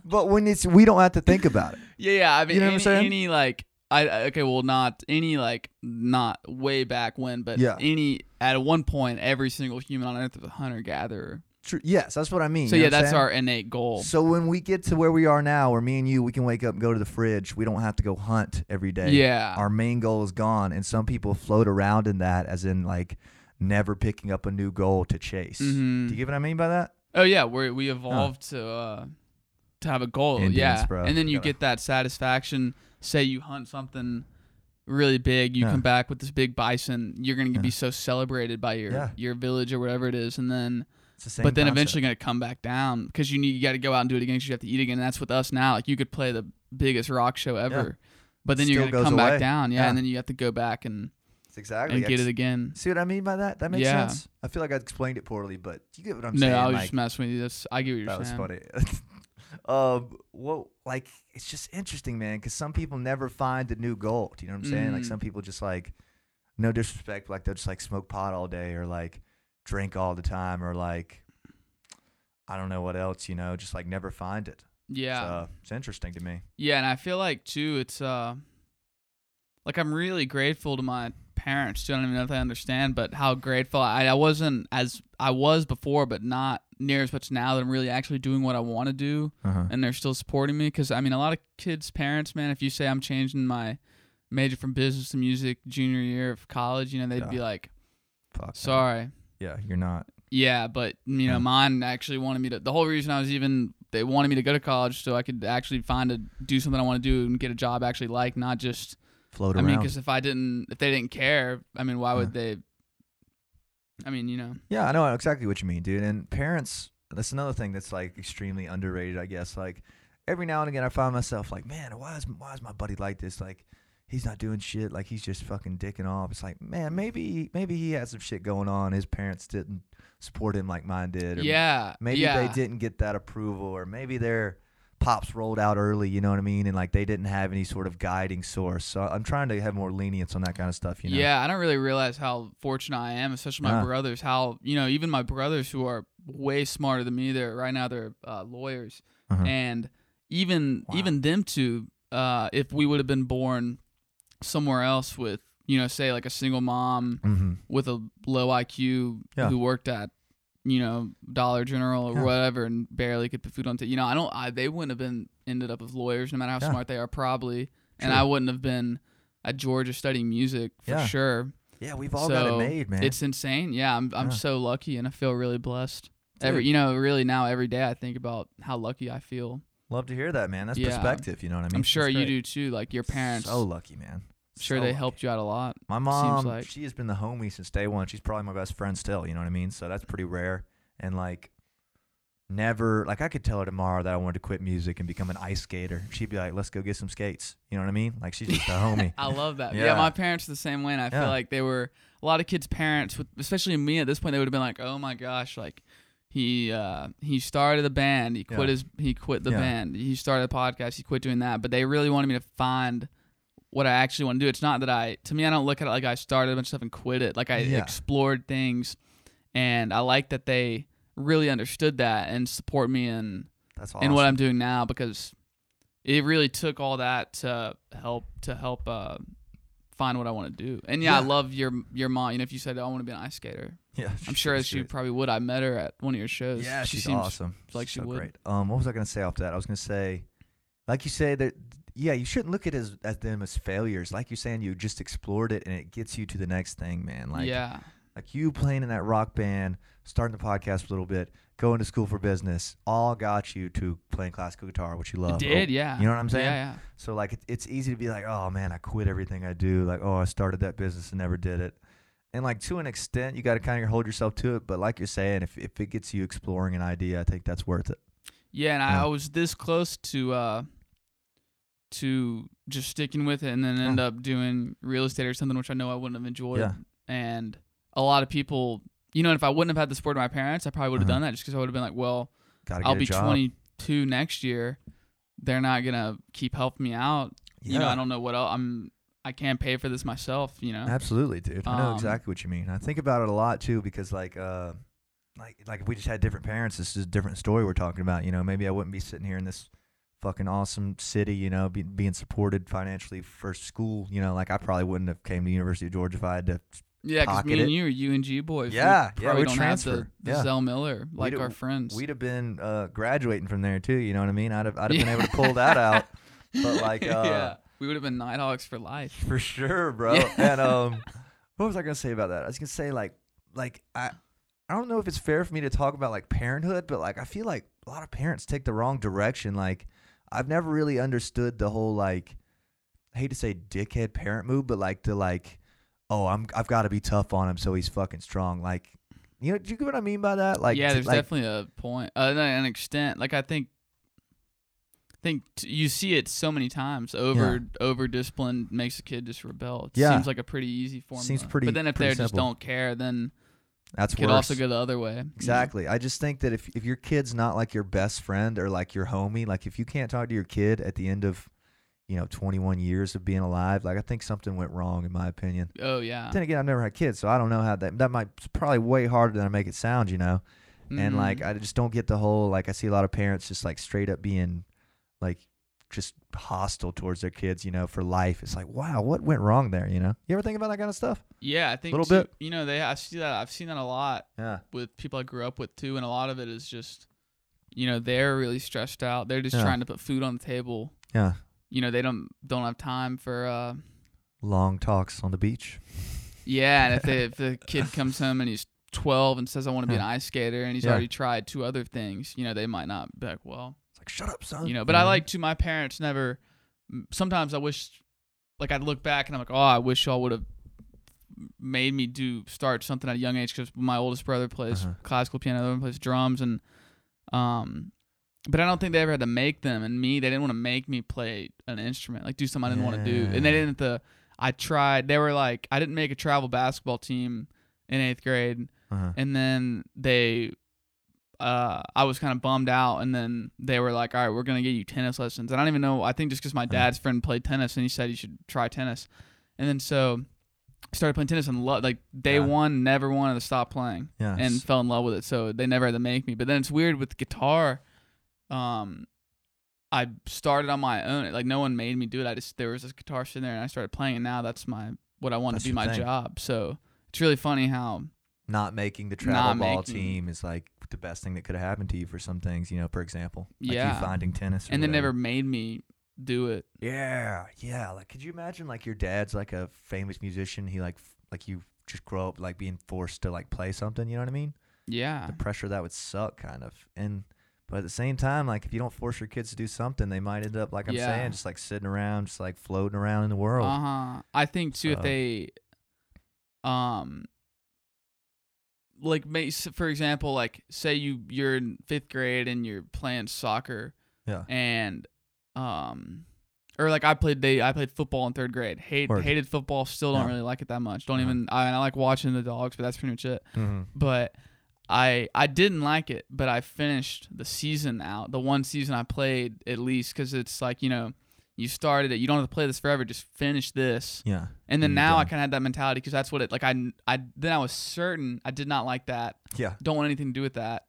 But when it's we don't have to think about it. Yeah, yeah. I mean, You know what I'm any, saying? any like, I okay, well, not any like, not way back when, but Yeah. any at one point, every single human on Earth was a hunter gatherer. True. Yes, that's what I mean. So you know yeah, that's saying? our innate goal. So when we get to where we are now, where me and you, we can wake up and go to the fridge. We don't have to go hunt every day. yeah, Our main goal is gone, and some people float around in that, as in like never picking up a new goal to chase. Mhm. Do you get what I mean by that? Oh yeah, we we evolved to uh to have a goal. Indians, yeah, bro. and then you get that satisfaction. Say you hunt something really big, you Yeah. come back with this big bison. You're gonna Yeah. be so celebrated by your Yeah. your village or whatever it is, and then the but then concept. eventually gonna come back down because you need you got to go out and do it again because you have to eat again. And that's with us now. Like you could play the biggest rock show ever, but then you're gonna come away. back down. Yeah, and then you have to go back and exactly and get it again. See what I mean by that? That makes Yeah. sense. I feel like I explained it poorly, but you get what I'm no, saying? I was like, just messing with you. That's I get what you're that was saying. funny. [laughs] um, well, like it's just interesting, man, because some people never find the new gold. You know what I'm saying? Like Mhm. some people just like, no disrespect, like they'll just like smoke pot all day or like drink all the time or like, I don't know what else, you know, just like never find it. Yeah. So, it's interesting to me. Yeah, and I feel like too, it's uh, like I'm really grateful to my parents. Don't even know if they understand, but how grateful I, I wasn't as I was before, but not near as much now that I'm really actually doing what I want to do, Uh-huh. and they're still supporting me. Because I mean, a lot of kids' parents, man, if you say I'm changing my major from business to music junior year of college, you know, they'd Yeah. be like, Fuck. "Sorry." Yeah, you're not. Yeah, but you know, Yeah. mine actually wanted me to. The whole reason I was even they wanted me to go to college so I could actually find a do something I want to do and get a job I actually like, not just. Float I around. mean, because if I didn't, if they didn't care, I mean, why would they? I mean, you know. Yeah, I know exactly what you mean, dude. And parents, that's another thing that's like extremely underrated, I guess. Like every now and again, I find myself like, man, why is why is my buddy like this? Like he's not doing shit. Like he's just fucking dicking off. It's like, man, maybe maybe he has some shit going on. His parents didn't support him like mine did. Or Yeah. Maybe yeah. they didn't get that approval, or maybe their pops rolled out early. You know what I mean? And like they didn't have any sort of guiding source. So I'm trying to have more lenience on that kind of stuff. You know? Yeah, I don't really realize how fortunate I am, especially my Yeah. brothers. How you know, even my brothers who are way smarter than me. They're right now they're uh, lawyers, Uh-huh. and even Wow. even them two, uh, if we would have been born somewhere else with you know, say like a single mom Mm-hmm. with a low IQ Yeah. who worked at you know Dollar General or Yeah. whatever and barely could put food on the you know I don't I, they wouldn't have been ended up as lawyers no matter how Yeah. smart they are probably and I wouldn't have been at Georgia studying music for Yeah. sure Yeah, we've all got it made, man. it's insane yeah I'm I'm so lucky and I feel really blessed every you know really now every day I think about how lucky I feel Love to hear that, man. That's perspective. You know what I mean? I'm sure you do too like your parents So lucky, man. Sure So they helped you out a lot My mom, like. she has been the homie since day one. She's probably my best friend still. You know what I mean? So that's pretty rare. And like, never like I could tell her tomorrow that I wanted to quit music and become an ice skater. She'd be like, "Let's go get some skates." You know what I mean? Like she's just a [laughs] homie. I love that. Yeah. Yeah. my parents are the same way, and I Yeah. feel like they were a lot of kids' parents, with, especially me at this point. They would have been like, "Oh my gosh, like he uh, he started a band, he quit Yeah. his he quit the band, he started a podcast, he quit doing that." But they really wanted me to find what I actually want to do. It's not that I to me, I don't look at it like I started a bunch of stuff and quit it. Like I Yeah. explored things, and I like that they really understood that and support me in That's awesome. in what I'm doing now because it really took all that to help to help uh, find what I want to do. And yeah, I love your your mom. You know, if you said I want to be an ice skater, [laughs] yeah, I'm sure she's she probably would. I met her at one of your shows. Yeah, she she's seems awesome. like She's she so would. Great. Um, what was I gonna say off that? I was gonna say, like you say that. Yeah, you shouldn't look at it as, as them as failures. Like you're saying, you just explored it and it gets you to the next thing, man. Like yeah, like you playing in that rock band, starting the podcast a little bit, going to school for business, all got you to playing classical guitar, which you love. it did. Yeah, You know what I'm saying? Yeah, yeah. So like it, it's easy to be like, oh man, I quit everything I do. Like, oh, I started that business and never did it. And like to an extent, you got to kind of hold yourself to it. But like you're saying, if if it gets you exploring an idea, I think that's worth it. Yeah, and I, Yeah. I was this close to uh to just sticking with it and then end up doing real estate or something which I know I wouldn't have enjoyed. Yeah. And a lot of people, You know, if I wouldn't have had the support of my parents, I probably would have Uh-huh. done that just because I would have been like, well, I'll be job. 22 next year. They're not gonna keep helping me out. You know, I don't know what else. I'm. I can't pay for this myself. You know. Absolutely, dude. I know Um, exactly what you mean. I think about it a lot too because like uh like like if we just had different parents, this is a different story we're talking about, you know. Maybe I wouldn't be sitting here in this fucking awesome city, you know, be, being supported financially for school, you know, like I probably wouldn't have came to University of Georgia if I had to Yeah, because me and it. you are UNG boys. Yeah, we yeah, we don't transfer. have the, the Yeah. Zell Miller like We'd- our friends. we'd have been uh graduating from there too, you know what I mean? I'd have I'd have been able to pull that out. [laughs] But like uh yeah, we would have been Nighthawks for life. [laughs] For sure, bro. Yeah. And um, [laughs] what was I gonna say about that? I was gonna say like, like I, I don't know if it's fair for me to talk about like parenthood, but like I feel like a lot of parents take the wrong direction. Like I've never really understood the whole like, I hate to say dickhead parent move, but like the like, oh I'm I've got to be tough on him so he's fucking strong. Like, you know, do you get what I mean by that? Like, yeah, there's like, definitely a point, uh, an extent. Like I think, I think t- you see it so many times. Over over discipline makes a kid just rebel. It Yeah. seems like a pretty easy formula. Seems pretty- But then if they just don't care, then that's could worse. also go the other way. Exactly. I just think that if if your kid's not like your best friend or like your homie, like if you can't talk to your kid at the end of, you know, 21 years of being alive, like I think something went wrong in my opinion. Oh yeah. Then again, I've never had kids, so I don't know how that that might probably way harder than I make it sound, you know. And mm-hmm. like. I just don't get the whole like I see a lot of parents just like straight up being like just hostile towards their kids, you know, for life. It's like, wow, what went wrong there, you know? You ever think about that kind of stuff? Yeah, I think a little too- bit. You know, they I see that I've seen that a lot Yeah. with people I grew up with too, and a lot of it is just, you know, they're really stressed out. They're just Yeah. trying to put food on the table. Yeah. You know, they don't don't have time for uh Long talks on the beach. yeah. And if they, [laughs] if the kid comes home and he's twelve and says I want to be an ice skater and he's Yeah. already tried two other things, you know, they might not be like, well, It's like, shut up, son. you know. But I like to my parents never. Sometimes I wish, like I'd look back and I'm like, oh, I wish y'all would have made me do start something at a young age because my oldest brother plays Uh-huh. classical piano, the other one plays drums, and um, but I don't think they ever had to make them. And me, they didn't want to make me play an instrument, like do something I didn't want to do, and they didn't. The I tried. They were like, I didn't make a travel basketball team in eighth grade, Uh-huh. and then they uh I was kind of bummed out and then they were like all right we're going to get you tennis lessons and I don't even know I think just cuz my Uh-huh. dad's friend played tennis and he said you should try tennis and then so started playing tennis and lo- like day Yeah. 1 never wanted to stop playing Yeah. and fell in love with it so they never had to make me but then it's weird with guitar um I started on my own like no one made me do it I just there was this guitar sitting there and I started playing and now that's my what I want That's to be my thing. job so it's really funny how not making the travel ball making- team is like the best thing that could have happened to you for some things, you know, for example. Like Yeah. you finding tennis. or and they never made me do it Yeah, yeah. Like, could you imagine like your dad's like a famous musician? He like f- like you just grow up like being forced to like play something. You know what I mean? yeah The pressure that would suck, kind of. And but at the same time, like if you don't force your kids to do something, they might end up like I'm Yeah. saying, just like sitting around, just like floating around in the world. Uh huh. I think too if they, um, like may for example, like say you you're in fifth grade and you're playing soccer, Yeah. and um, or like I played they I played football in third grade. Hate Word. hated football. Still don't Yeah. really like it that much. Don't Uh-huh. even I, I like watching the dogs, but that's pretty much it. Mm-hmm. But I I didn't like it, but I finished the season out. The one season I played at least because it's like you know. You started it. You don't have to play this forever. Just finish this. Yeah. And then now I kind of had that mentality because that's what it like. I I then I was certain I did not like that. Yeah. Don't want anything to do with that.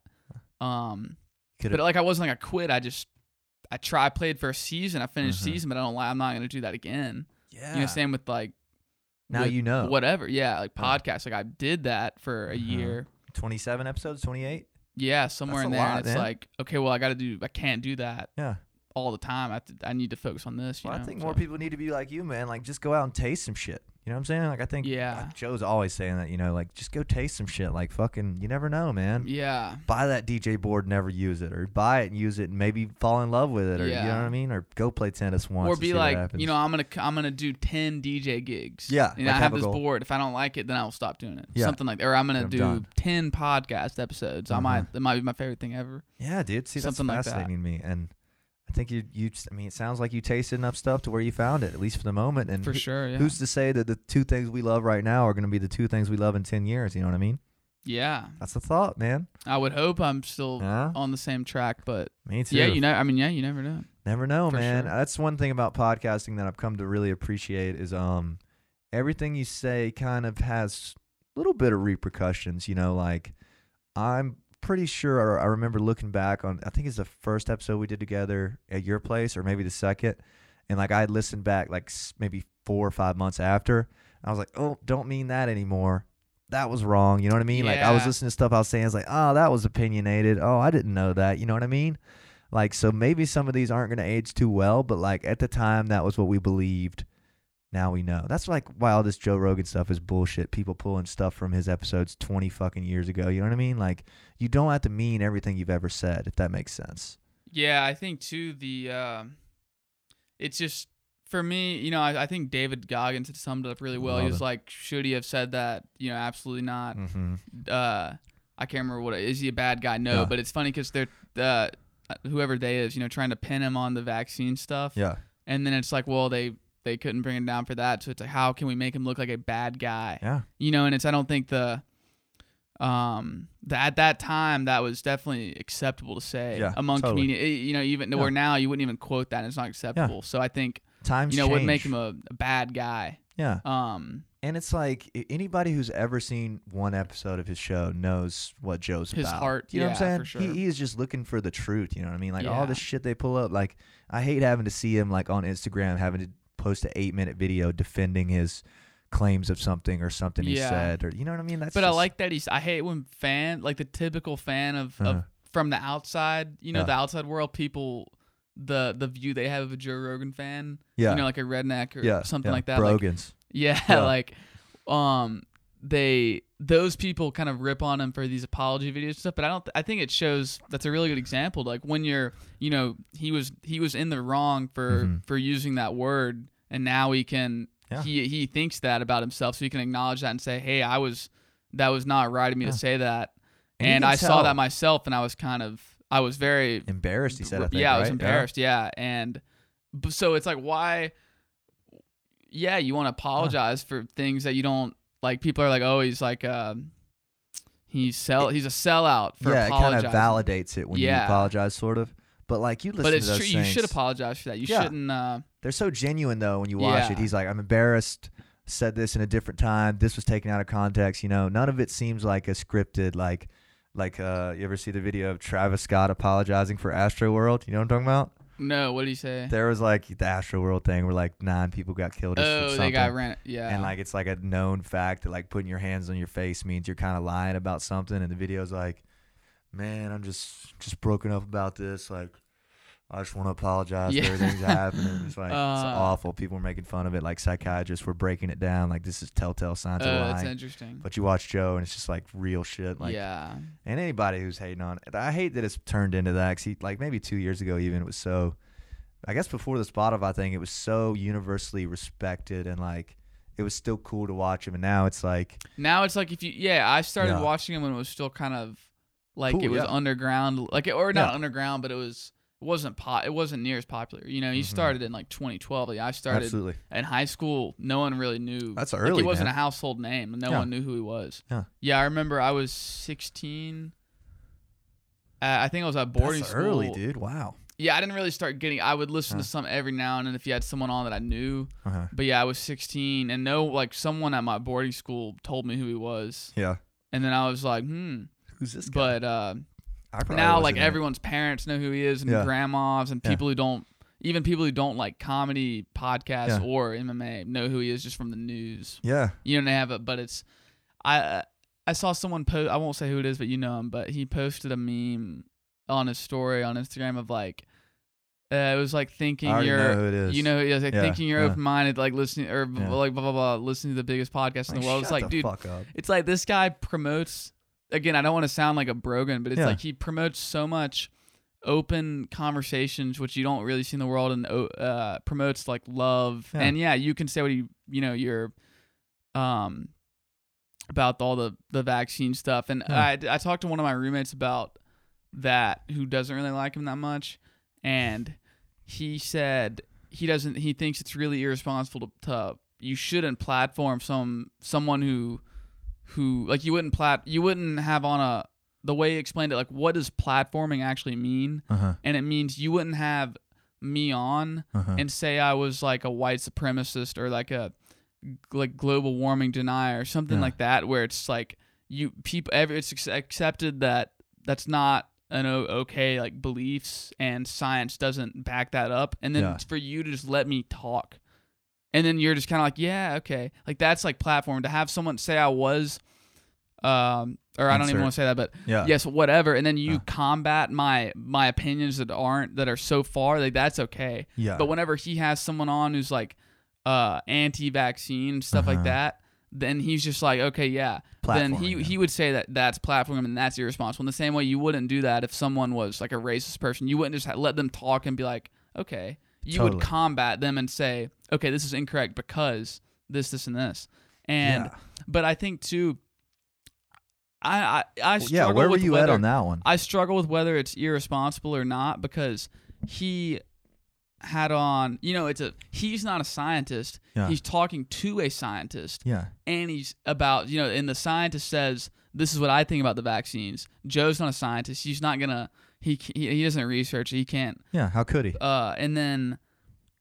Um, Could but like I wasn't like I quit. I just I try. Played for a season. I finished Mhm. season, but I don't. I'm not gonna do that again. yeah. You know, same with like now with you know. whatever. Yeah, like Yeah. podcasts. Like I did that for a Uh-huh. year. 27 episodes, 28. Yeah, somewhere That's in there. lot, and it's man. like okay, well I got to do. I can't do that Yeah. all the time. I to, I need to focus on this. You Well, know? I think more people need to be like you, man. Like, just go out and taste some shit. You know what I'm saying? Like, I think Yeah. Joe's always saying that. You know, like just go taste some shit. Like, fucking, you never know, man. Yeah. Buy that DJ board, never use it, or buy it and use it, and maybe fall in love with it, or you know what I mean, or go play tennis once, or be like, you know, I'm gonna I'm gonna do ten DJ gigs. Yeah, and like I have this goal. board. If I don't like it, then I will stop doing it. Yeah. Something like, that. or I'm gonna I'm do done. ten podcast episodes. I Uh-huh. might that might be my favorite thing ever. yeah, dude. See, that's something like that. fascinating me, and I think you, you. I mean, it sounds like you tasted enough stuff to where you found it, at least for the moment. And For who- sure. Yeah. Who's to say that the two things we love right now are going to be the two things we love in ten years? You know what I mean? Yeah, That's the thought, man. I would hope I'm still Yeah, on the same track, but me too. yeah, you know, I mean, yeah, you never know. Never know, For man. sure. That's one thing about podcasting that I've come to really appreciate is um everything you say kind of has a little bit of repercussions, you know, like I'm pretty sure I remember looking back on I think it's the first episode we did together at your place or maybe the second and like I had listened back like maybe 4 or 5 months after. I was like, "Oh, don't mean that anymore." That was wrong. You know what I mean? Like I was listening to stuff I was saying, I was like, "Oh, that was opinionated. Oh, I didn't know that." You know what I mean? Like, so maybe some of these aren't going to age too well, but like at the time, that was what we believed. Now we know. That's like why all this Joe Rogan stuff is bullshit. People pulling stuff from his episodes 20 fucking years ago. You know what I mean? Like, you don't have to mean everything you've ever said, if that makes sense. Yeah, I think too the um it's just for me, you know, I, I think David Goggins had summed it up really well. Love he was it. like, should he have said that? You know, absolutely not. Mm-hmm. Uh, I can't remember what is he a bad guy? No, Yeah. but it's funny because they're uh, whoever they is, you know, trying to pin him on the vaccine stuff, Yeah. and then it's like, well, they they couldn't bring him down for that, so it's like, how can we make him look like a bad guy? Yeah. you know and it's i don't think the um that at that time that was definitely acceptable to say Yeah, among totally. community you know even Yeah. where now you wouldn't even quote that and it's not acceptable so i think Times you know would make him a, a bad guy Yeah. um And it's like anybody who's ever seen one episode of his show knows what Joe's His about. heart, You know what I'm saying? sure. He, he is just looking for the truth. You know what I mean? Like all Yeah. the shit they pull up. Like I hate having to see him like on Instagram having to post an eight minute video defending his claims of something or something he said or you know what I mean? That's but i like that he's i hate when fan like the typical fan of, Uh-huh. of from the outside you know Yeah. the outside world people the the view they have of a joe rogan fan yeah, you know like a redneck or yeah, something yeah. like that like, Brogans. Yeah, [laughs] Yeah. like um they those people kind of rip on him for these apology videos and stuff, but I don't th- I think it shows that's a really good example like when you're, you know, he was he was in the wrong for Mhm. for using that word and now he can Yeah. he he thinks that about himself so he can acknowledge that and say, "Hey, I was that was not right of me Yeah. to say that." And And, I saw that myself and I was kind of I was very Embarrassed, he said. I think, yeah, I was right? embarrassed. Yeah, and so it's like why? Yeah, you want to apologize for things that you don't like. People are like, oh, he's like, um, he's sell, he's a sellout for yeah, it kind of validates it when you apologize, sort of. But like you listen to but to it's those true. You should apologize for that. You Yeah. shouldn't. Uh, they're so genuine though when you watch it. He's like, I'm embarrassed. Said this in a different time. This was taken out of context. You know, none of it seems like a scripted. Like, like uh, you ever see the video of Travis Scott apologizing for Astroworld? You know what I'm talking about? no, what did he say? There was like the Astroworld thing where like nine people got killed. Or oh, something. they got ran. Yeah, And like it's like a known fact that like putting your hands on your face means you're kind of lying about something. And the video's like, man, I'm just just broken up about this. Like, I just want to apologize Yeah. for everything's happening. It's [laughs] like it's Uh, awful. People were making fun of it. Like psychiatrists were breaking it down. Like this is telltale signs oh, of that's interesting. But you watch Joe and it's just like real shit. Like, yeah, and anybody who's hating on it, I hate that it's turned into that. 'cause he, like maybe two years ago, even it was so. I guess before the Spotify thing, it was so universally respected and like it was still cool to watch him. And now it's like, now it's like if you yeah, I started Yeah. watching him when it was still kind of like it was yeah. underground, like it, or not Yeah. underground, but it was it wasn't pop. it wasn't near as popular. You know, he Mhm. started in like 2012. Like I started absolutely, in high school. No one really knew. That's like, early, He wasn't man. a household name. No Yeah. one knew who he was. Yeah. Yeah, I remember I was 16. Uh, I think I was at boarding That's school. early, dude. Wow. Yeah, I didn't really start getting. I would listen Huh. to some every now and then if you had someone on that I knew. Uh-huh. But yeah, I was 16, and no, like someone at my boarding school told me who he was, Yeah. and then I was like, hmm. Who's this guy? But uh, now, like everyone's parents know who he is, and Yeah. grandmas, and Yeah. people who don't, even people who don't like comedy podcasts Yeah. or MMA know who he is just from the news. Yeah. You don't have it, but it's, I, I saw someone post. I won't say who it is, but you know him. But he posted a meme on his story on Instagram of like, uh, it was like thinking I already you're. know who it is. You know, like Yeah, thinking you're yeah. open minded, like listening or Yeah. like blah blah blah, listening to the biggest podcast in the world. It's shut like, the dude, fuck up. it's like this guy promotes. Again, I don't want to sound like a brogan, but it's Yeah. like he promotes so much open conversations, which you don't really see in the world, and uh, promotes like love. Yeah. And yeah, you can say what you you know you're, um, about all the the vaccine stuff. And Yeah. I I talked to one of my roommates about that who doesn't really like him that much, and he said he doesn't he thinks it's really irresponsible to, to you shouldn't platform some someone who who like you wouldn't plat you wouldn't have on a the way he explained it like what does platforming actually mean Uh huh. and it means you wouldn't have me on Uh huh. and say I was like a white supremacist or like a like global warming denier or something Yeah. like that where it's like you people every it's ac- accepted that that's not an o- okay like beliefs and science doesn't back that up and then Yeah. for you to just let me talk and then you're just kind of like yeah okay like that's like platform to have someone say I was um or I don't even want to say that but Yeah. yes whatever and then you Yeah. combat my my opinions that aren't that are so far like that's okay Yeah. but whenever he has someone on who's like uh anti-vaccine stuff like Uh-huh. that, then he's just like, okay, yeah. then he them. he would say that that's platform and that's irresponsible. In the same way, you wouldn't do that if someone was like a racist person. You wouldn't just ha- let them talk and be like, okay. You would combat them and say, okay, this is incorrect because this, this, and this. And yeah. but I think too. I I, I Well, yeah. Where were with you whether, at on that one? I struggle with whether it's irresponsible or not because he had on, you know, it's a he's not a scientist. Yeah. He's talking to a scientist yeah. and he's about, you know, and the scientist says, "This is what I think about the vaccines." Joe's not a scientist. He's not going to he he he doesn't research. He can't Yeah. How could he? uh and then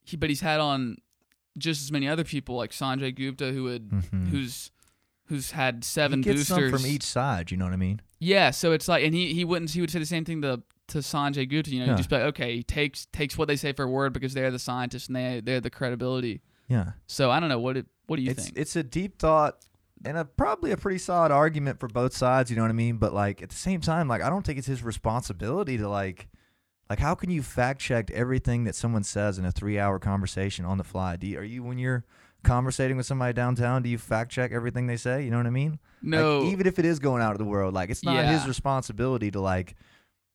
he but he's had on just as many other people like Sanjay Gupta who would Mhm. who's who's had seven he gets boosters some from each side. You know what I mean? yeah, so it's like, and he he wouldn't he would say the same thing to to Sanjay Gupta. You know, Yeah. he'd just be like, okay, he takes takes what they say for a word because they're the scientists and they they're the credibility. Yeah. So I don't know what it, what do you it's think? it's a deep thought and a probably a pretty solid argument for both sides. You know what I mean? But like at the same time, like I don't think it's his responsibility to like. Like, how can you fact check everything that someone says in a three-hour conversation on the fly? Do you, are you when you're conversating with somebody downtown? Do you fact check everything they say? You know what I mean? no, Like, even if it is going out of the world, like it's not his responsibility to like,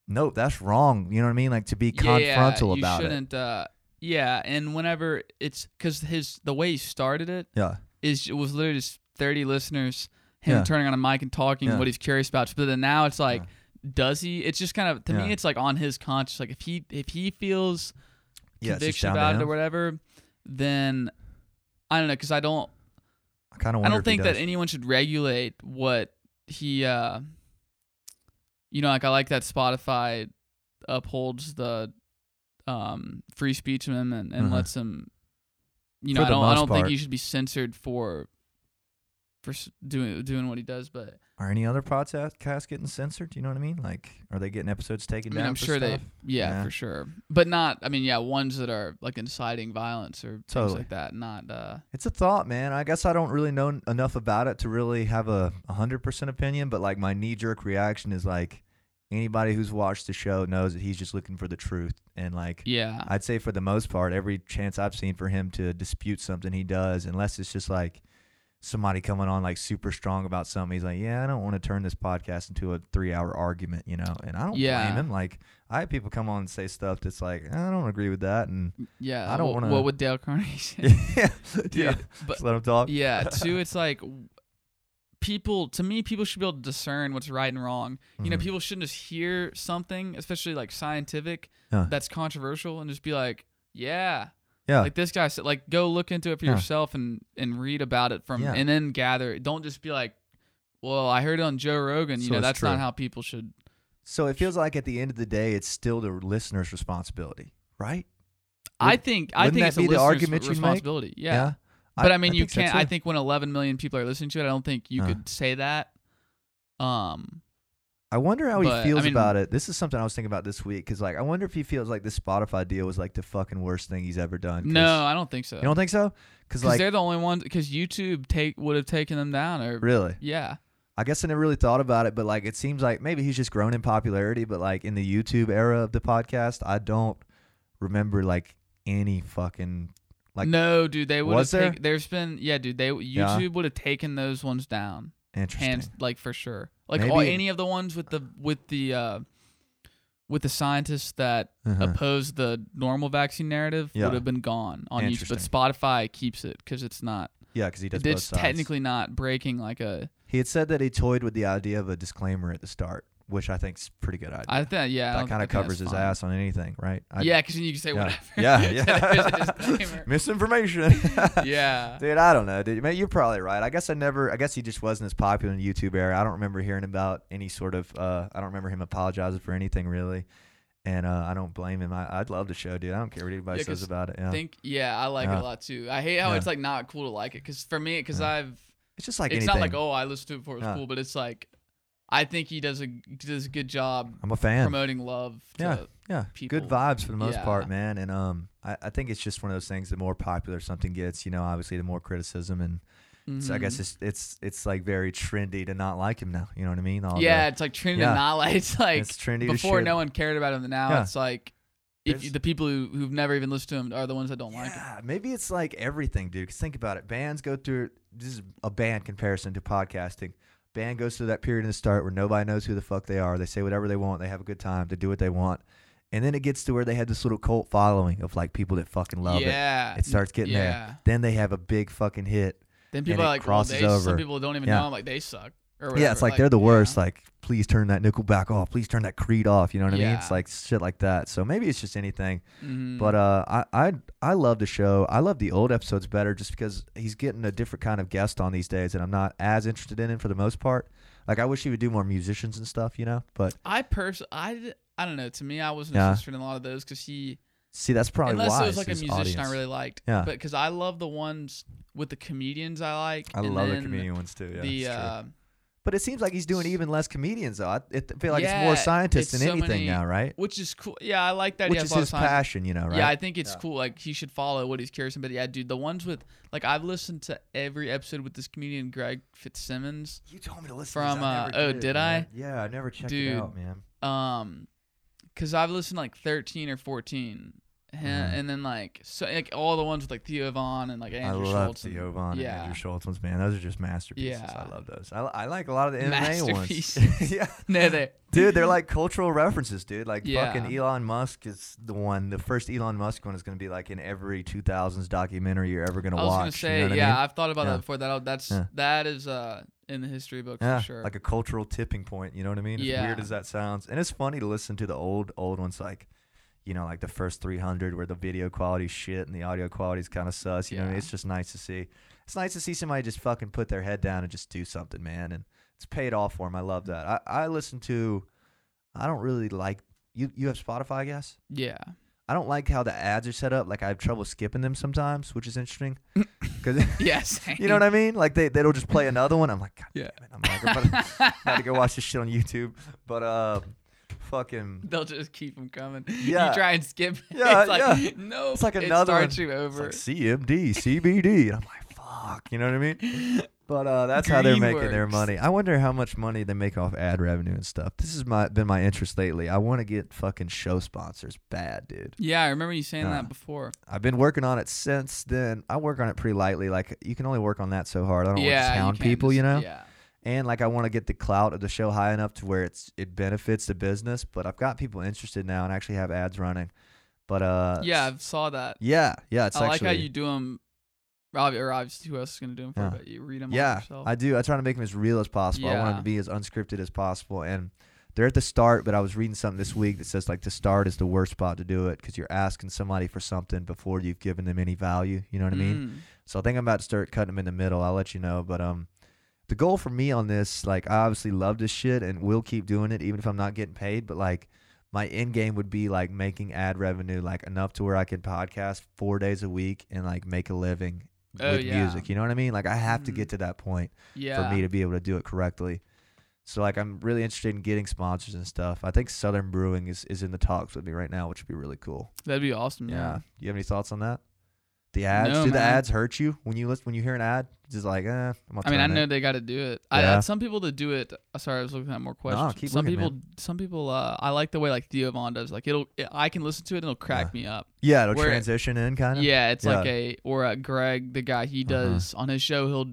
nope, that's wrong. You know what I mean? Like to be yeah, confrontal you about it. shouldn't. Uh, yeah, and whenever it's because his the way he started it Yeah, is it was literally just thirty listeners, him Yeah. turning on a mic and talking Yeah. what he's curious about. But then now it's like, does he? It's just kind of to Yeah. me, it's like on his conscience. Like if he if he feels yeah. Conviction about it or whatever, then I don't know because I don't I kind of I don't think that anyone should regulate what he uh you know like I like that Spotify upholds the um free speech amendment and Uh-huh. lets him you know I don't I don't think part. he should be censored for for s- doing doing what he does but Are any other podcasts getting censored? Do you know what I mean? Like, are they getting episodes I taken mean down? I'm sure they yeah, Yeah. for sure but not I mean yeah ones that are like inciting violence or things like that not uh It's a thought, man. I guess I don't really know enough about it to really have a hundred percent opinion. But like, my knee jerk reaction is like, anybody who's watched the show knows that he's just looking for the truth. And like, yeah I'd say for the most part, every chance I've seen for him to dispute something he does, unless it's just like somebody coming on like super strong about something, he's like, yeah, I don't want to turn this podcast into a three hour argument, you know. And I don't Yeah. blame him. Like, I have people come on and say stuff that's like, I don't agree with that, and yeah I don't wh- wanna- what would Dale Carnegie [laughs] say yeah, Dude, yeah, but just let him talk. yeah [laughs] too it's like people to me people should be able to discern what's right and wrong you know Mhm. people shouldn't just hear something especially like scientific Yeah. that's controversial and just be like yeah yeah, like this guy said like go look into it for Yeah. yourself and and read about it from Yeah. and then gather don't just be like well i heard it on joe rogan you So know that's true. not how people should So it feels like at the end of the day, it's still the listener's responsibility, right? i think i wouldn't think that it's a the argument responsibility yeah, but I, mean, you can't. I think when 11 million people are listening to it, I don't think you Uh. could say that. Um, I wonder how But, he feels mean- about it. This is something I was thinking about this week because, like, I wonder if he feels like this Spotify deal was like the fucking worst thing he's ever done. no, I don't think so. you don't think so? Because, like, they're the only ones. Because YouTube take would have taken them down, or really, yeah, I guess I never really thought about it, but like, it seems like maybe he's just grown in popularity. But like in the YouTube era of the podcast, I don't remember like any fucking like no, dude, they would have Was there? taken. There's been yeah, dude, they Yeah. YouTube would have taken those ones down, interesting. hands like for sure. Like all, any of the ones with the with the uh with the scientists that Uh-huh. oppose the normal vaccine narrative Yeah. would have been gone on YouTube, but Spotify keeps it because it's not. Yeah, because he does It's technically not breaking like a He had said that he toyed with the idea of a disclaimer at the start, which I think's a pretty good idea. I think yeah. That kind of covers his fine. ass on anything, right? I- yeah, because you can say yeah. whatever. Yeah, [laughs] yeah. Misinformation. [laughs] [laughs] yeah. Dude, I don't know, dude. Man, you're probably right. I guess I never. I guess he just wasn't as popular in the YouTube era. I don't remember hearing about any sort of. uh I don't remember him apologizing for anything really, and uh I don't blame him. I, I'd love the show, dude. I don't care what anybody Yeah, says about it. Yeah. think yeah, I like it a lot too. I hate how Yeah. it's like not cool to like it because for me, because Yeah. I've it's just like it's anything. not like oh I listened to it before it was Yeah. cool, but it's like I think he does a does a good job I'm a fan. promoting love. To, Yeah. Yeah, people. good vibes for the most Yeah. part, man. And um, I, I think it's just one of those things. The more popular something gets, you know, obviously the more criticism, and so I guess Mhm. it's it's it's like very trendy to not like him now. You know what I mean? All the- yeah, it's like trendy Yeah. to not like [laughs] it's like it's trendy before no one cared about him. Now Yeah. it's like if you, the people who who've never even listened to him are the ones that don't like him. Yeah, maybe it's like everything, dude. Cause think about it. Bands go through this is a band comparison to podcasting. Band goes through that period in the start where nobody knows who the fuck they are. They say whatever they want. They have a good time. They do what they want. And then it gets to where they had this little cult following of like people that fucking love it. yeah, It starts getting there. Then they have a big fucking hit. Then people it are like, well, crosses they, over. some people don't even Yeah. know him, like they suck. Yeah, it's like, they're the yeah. worst. Like, please turn that Nickelback off. Please turn that Creed off. You know what I mean? It's like shit like that. So maybe it's just anything. Mhm. But uh, I I I love the show. I love the old episodes better just because he's getting a different kind of guest on these days, and I'm not as interested in it for the most part. Like I wish he would do more musicians and stuff, you know. But I personally, I don't know. To me, I wasn't Yeah. interested in a lot of those because he, see, that's probably unless why it was like a musician audience. I really liked. Yeah. But because I love the ones with the comedians I like. I love the comedian ones too. Yeah, the uh, but it seems like he's doing even less comedians though. I, it, feel like it's more scientists it's than so anything many- now, right? which is cool. Yeah, I like that. Which he has is a lot his science. passion, you know, right? Yeah, I think it's Yeah. cool. Like he should follow what he's curious about. But yeah, dude, the ones with like I've listened to every episode with this comedian Greg Fitzsimmons. you told me to listen From, to this. I uh, never oh, did, did man. I? Yeah, I never checked Dude. it out, man. Um, cause I've listened to like thirteen or fourteen, and, Mhm. and then like so like all the ones with like Theo Von and like Andrew I love Schulz. Theo Von yeah. and Andrew Schulz ones, man. Those are just masterpieces. Yeah. I love those. I, I like a lot of the MMA ones. [laughs] Yeah, [laughs] No, they dude, they're [laughs] like cultural references, dude. Like Yeah. fucking Elon Musk is the one. The first Elon Musk one is going to be like in every 2000s documentary you're ever going to watch. I was watch. gonna say you know yeah. I mean? I've thought about Yeah. that before. That that's Yeah. that is uh in the history book Yeah, for sure. like a cultural tipping point. You know what I mean? As Yeah. weird as that sounds, and it's funny to listen to the old old ones like. You know, like the first 300 where the video quality shit and the audio quality is kind of sus. You know, I mean? It's just nice to see. It's nice to see somebody just fucking put their head down and just do something, man. And it's paid off for them. I love that. I, I listen to, I don't really like, you, you have Spotify, I guess? yeah. I don't like how the ads are set up. Like I have trouble skipping them sometimes, which is interesting. [coughs] Cause Yes. [laughs] you know what I mean? Like they, they'll just play another one. I'm like, God Yeah. damn it. I'm like, I'm about to go watch this shit on YouTube. But, uh, fucking, They'll just keep them coming. Yeah. You try and skip. it, Yeah, it's like, yeah. No. It's like another. it starts one. you it's like CMD, CBD. And I'm like, fuck. You know what I mean? [laughs] But uh, that's how they're making their money. I wonder how much money they make off ad revenue and stuff. This has my been my interest lately. I want to get fucking show sponsors bad, dude. yeah, I remember you saying Uh, that before. I've been working on it since then. I work on it pretty lightly. Like you can only work on that so hard. I don't want to hound people, just- you know. Yeah. And like I want to get the clout of the show high enough to where it's it benefits the business. But I've got people interested now and actually have ads running. But uh, Yeah, I saw that. yeah, yeah. It's I like how you do them. Rob, or obviously, who else is gonna do them for? Yeah. But you read them Yeah, yourself. I do. I try to make them as real as possible. Yeah. I want them to be as unscripted as possible. And they're at the start, but I was reading something this week that says like the start is the worst spot to do it because you're asking somebody for something before you've given them any value. You know what I mean? Mm. So I think I'm about to start cutting them in the middle. I'll let you know. But um, the goal for me on this, like, I obviously love this shit and will keep doing it even if I'm not getting paid. But like, my end game would be like making ad revenue like enough to where I can podcast four days a week and like make a living Oh, with yeah. music. You know what I mean? Like, I have to Mhm. get to that point Yeah. for me to be able to do it correctly. So like I'm really interested in getting sponsors and stuff. I think Southern Brewing is, is in the talks with me right now, which would be really cool. That'd be awesome. Yeah. Yeah. Do you have any thoughts on that? The ads? No, do the man. ads hurt you when you listen when you hear an ad? Just like, eh, I'm I mean, I know it. they got to do it. I, Yeah. uh, some people that do it. uh, Sorry, I was looking at more questions. keep some looking, people, some people. Uh, I like the way like Theo Von does. Like it'll, I can listen to it and it'll crack me up. Yeah, it'll where- transition in kind of. Yeah, it's like a or uh, Greg, the guy he Uh-huh. does on his show. He'll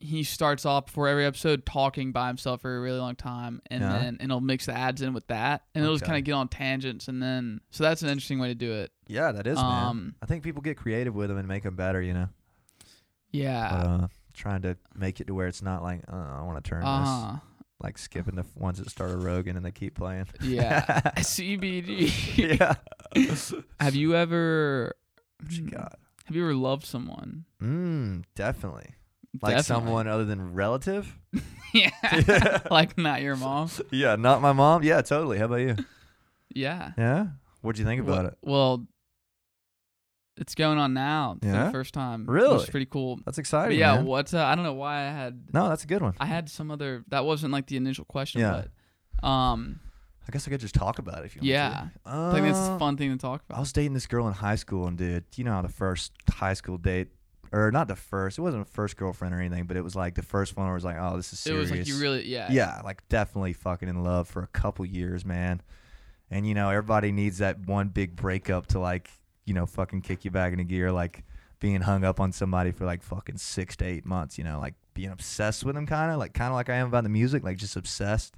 he starts off before every episode talking by himself for a really long time, and Yeah. then and he'll mix the ads in with that, and it'll just kind of get on tangents, and then so that's an interesting way to do it. Yeah, that is man. Um, I think people get creative with them and make them better. You know, Yeah. uh, trying to make it to where it's not like, uh, I want to turn Uh huh. like skipping the ones that start a Rogan and they keep playing. [laughs] Yeah. [laughs] CBD. yeah. [laughs] Have you ever? What you Hmm, got? Have you ever loved someone? Mm, definitely. Like Definitely. someone other than relative? [laughs] yeah. [laughs] like not your mom. yeah, not my mom. Yeah, totally. How about you? [laughs] Yeah. Yeah. What'd you think about well, it? Well, it's going on now for Yeah? the first time. Really? Which is pretty cool. That's But exciting. yeah, man. what uh, I don't know why I had No, that's a good one. I had some other that wasn't like the initial question, Yeah. but um I guess I could just talk about it if you want yeah. to. I think it's Uh, a fun thing to talk about. I was dating this girl in high school, and dude, you know how the first high school date, or not the first, it wasn't a first girlfriend or anything, but it was like the first one where it was like, oh, this is serious. It was like you really yeah. yeah, like definitely fucking in love for a couple years, man. And you know, everybody needs that one big breakup to like, you know, fucking kick you back into gear, like being hung up on somebody for like fucking six to eight months, you know, like being obsessed with them kind of, like kind of like I am about the music, like just obsessed.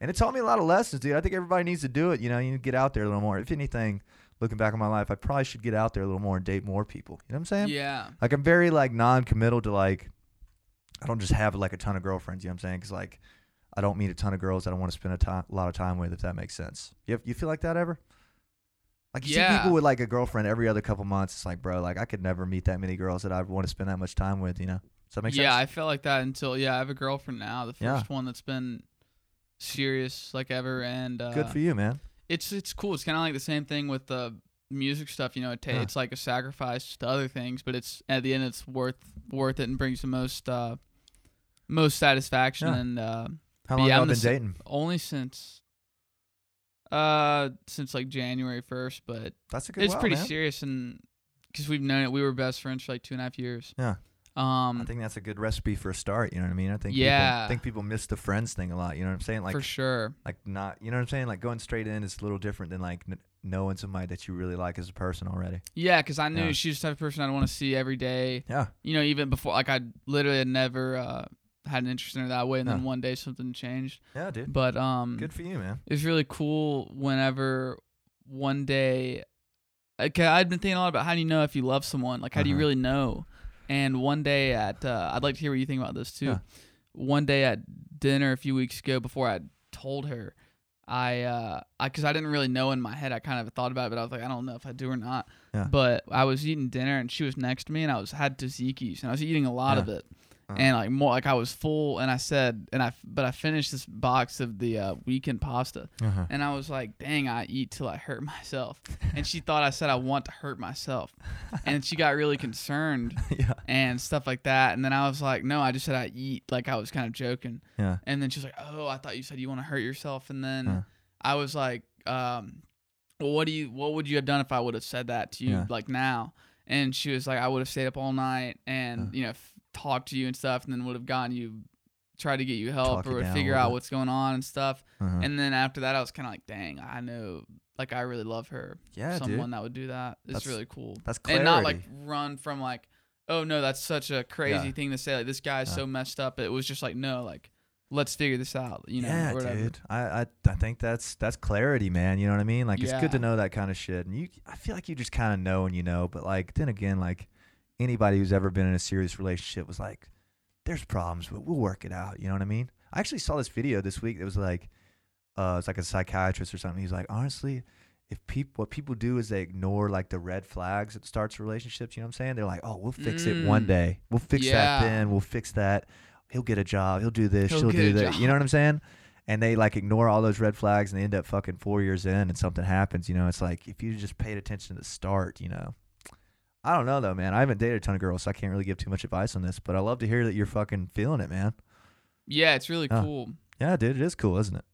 And it taught me a lot of lessons, dude. I think everybody needs to do it. You know, you need to get out there a little more. If anything, looking back on my life, I probably should get out there a little more and date more people. You know what I'm saying? Yeah. Like I'm very like non-committal to like I don't just have like a ton of girlfriends, you know what I'm saying? Cuz like I don't meet a ton of girls that I want to spend a, ti- a lot of time with if that makes sense. You you feel like that ever? Like you see people with like a girlfriend every other couple months. It's like, bro, like I could never meet that many girls that I want to spend that much time with, you know? Does that make yeah, I sense? felt like that until yeah, I have a girlfriend now, the Yeah. first one that's been serious like ever and uh Good for you, man. It's it's cool. It's kind of like the same thing with the music stuff. You know, it ta- Yeah. it's like a sacrifice to other things, but it's at the end it's worth worth it and brings the most uh, most satisfaction. Yeah. And uh, How long have you been dating? only since uh since like January first, but That's a good it's while, pretty man. serious and because we've known it, we were best friends for like two and a half years. Yeah. Um, I think that's a good recipe for a start, you know what I mean? I think Yeah. people, I think people miss the friends thing a lot, you know what I'm saying? Like for sure. like not you know what I'm saying like going straight in is a little different than like kn- knowing somebody that you really like as a person already Yeah, because I knew Yeah. she's the type of person I'd want to see every day. yeah You know, even before, like I literally had never uh, had an interest in her that way, and then one day something changed. yeah dude But um, good for you man it was really cool whenever one day okay, I'd been thinking a lot about how do you know if you love someone like how do you Uh-huh. really know and one day at uh, I'd like to hear what you think about this too Yeah. one day at dinner a few weeks ago before I told her I uh I cuz I didn't really know in my head I kind of thought about it but I was like I don't know if I do or not Yeah. but I was eating dinner and she was next to me and I was had Taziki's and I was eating a lot Yeah. of it Uh-huh. and like more like I was full and I said and I but I finished this box of the uh, weekend pasta uh-huh. and I was like, dang, I eat till I hurt [laughs] myself. And she thought I said I want to hurt myself. And she got really concerned [laughs] yeah and stuff like that. And then I was like, no, I just said I eat. Like I was kind of joking. yeah And then she's like, oh, I thought you said you want to hurt yourself. And then Huh. I was like, um, well, what do you, what would you have done if I would have said that to you Yeah. like now? And she was like, I would have stayed up all night and, Huh. you know, f- talked to you and stuff and then would have gotten you, tried to get you help Talk or a figure out bit. what's going on and stuff. uh-huh. And then after that, I was kind of like, dang, I know, like I really love her. yeah Someone dude that would do that. It's That's really cool. that's clarity And not like run from like, oh no, that's such a crazy Yeah. thing to say. Like this guy's Yeah. so messed up. It was just like, no, like let's figure this out. You know, yeah whatever. dude I, I I think that's that's clarity man you know what I mean like it's good to know that kind of shit and you I feel like you just kind of know and you know but like then again like anybody who's ever been in a serious relationship was like there's problems but we'll work it out. You know what I mean? I actually saw this video this week It was like uh it's like a psychiatrist or something. He's like honestly if people what people do is they ignore like the red flags that starts relationships you know what I'm saying? They're like oh we'll fix it one Mm. day. We'll fix Yeah. that then. We'll fix that. He'll get a job. He'll do this. He'll she'll do that. You know what I'm saying? And they like ignore all those red flags and they end up fucking four years in and something happens you know? It's like if you just paid attention to the start you know I don't know though man I haven't dated a ton of girls so I can't really give too much advice on this but I love to hear that you're fucking feeling it man Yeah, it's really Yeah. cool. yeah dude it is cool isn't it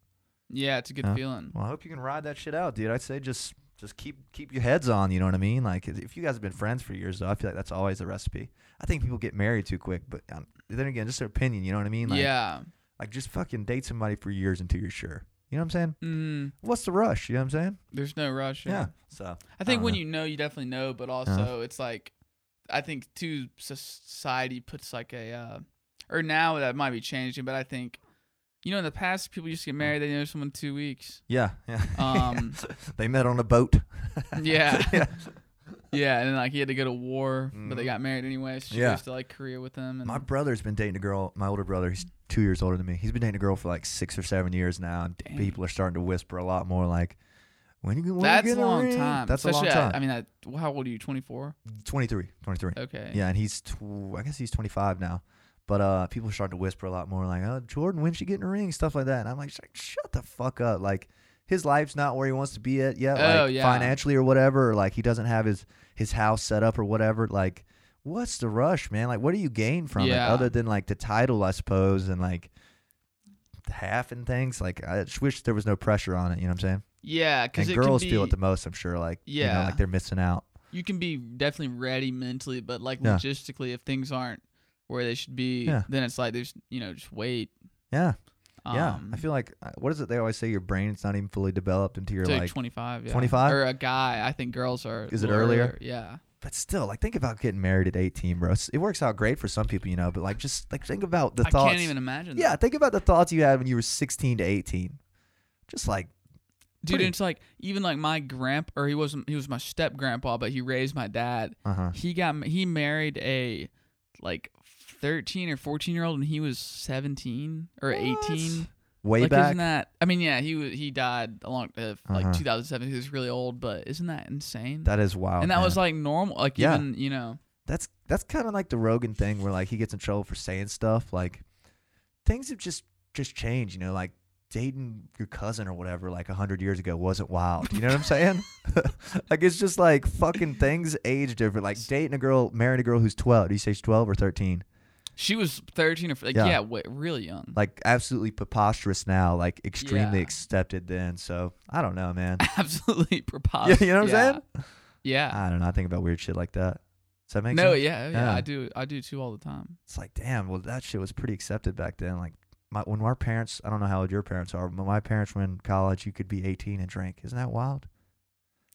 Yeah, it's a good Yeah. feeling. Well, I hope you can ride that shit out, dude. I'd say just just keep keep your heads on. You know what I mean? Like if you guys have been friends for years, though, I feel like that's always the recipe. I think people get married too quick, but um, then again, just their opinion. You know what I mean? Like, yeah. Like just fucking date somebody for years until you're sure. You know what I'm saying? Mm, What's the rush? You know what I'm saying? there's no rush. Yeah. So I think don't when know. you know, you definitely know, but also it's like, I think too, society puts like a, uh, or now that might be changing, but I think, you know, in the past, people used to get married, they know someone in two weeks. yeah, yeah. [laughs] Um, they met on a boat. [laughs] Yeah. yeah, and then like he had to go to war, but they Mhm. got married anyway. So she Yeah. goes to like Korea with him. And My brother's been dating a girl. My older brother, he's two years older than me. He's been dating a girl for like six or seven years now, and Dang. people are starting to whisper a lot more like, "When you when you that's get a long ring?" time. That's Especially a long time. I mean, that, how old are you? Twenty four. 23, 23. Okay. Yeah, and he's tw- I guess he's 25 now. But uh, people are starting to whisper a lot more like, "Oh, Jordan, when's she getting a ring?" Stuff like that. And I'm like, "Shut- "Shut the fuck up!" Like his life's not where he wants to be at yet, Oh, like yeah. financially or whatever. Or like he doesn't have his his house set up or whatever. Like, what's the rush, man? Like, what do you gain from Yeah. it other than like the title, I suppose, and like half and things? Like, I just wish there was no pressure on it. You know what I'm saying? Yeah, because girls can be, feel it the most. I'm sure. Like, you know, Yeah. like they're missing out. you can be definitely ready mentally, but like Yeah. logistically, if things aren't where they should be, Yeah. then it's like there's you know just wait. Yeah, yeah. Um, I feel like uh, what is it? They always say your brain's not even fully developed until you're like, like 25. Yeah. 25? or a guy. I think girls are. Is it little earlier? Yeah. but still, like think about getting married at 18, bro. It works out great for some people, you know, but like just like think about the I thoughts. can't even imagine. yeah, that. think about the thoughts you had when you were 16 to 18. Just like dude. pretty- It's like even like my grandpa, or he wasn't. He was my step grandpa, but he raised my dad. uh huh. He got he married a like 13 or 14 year old when he was 17 or What? 18. Way like back. isn't that? I mean, yeah, he was he died along uh, like Uh-huh. 2007. He was really old, but isn't that insane? that is wild. and that man. was like normal. Like Yeah. even you know, that's that's kind of like the Rogan thing where like he gets in trouble for saying stuff like things have just just changed, you know, like dating your cousin or whatever like a hundred years ago wasn't wild. You know what I'm saying? [laughs] like it's just like fucking things age different. Like dating a girl, marrying a girl who's 12. Do you say she's 12 or 13? She was 13 or like Yeah. yeah, wa- really young. Like absolutely preposterous now, like extremely Yeah. accepted then. So I don't know, man. [laughs] Absolutely [laughs] preposterous. you know what I'm saying? Yeah. I don't know. I think about weird shit like that. Does that make no, sense? yeah, yeah, Yeah. I do. I do too all the time. it's like damn well that shit was pretty accepted back then like my when our parents i don't know how old your parents are but my parents were in college you could be 18 and drink isn't that wild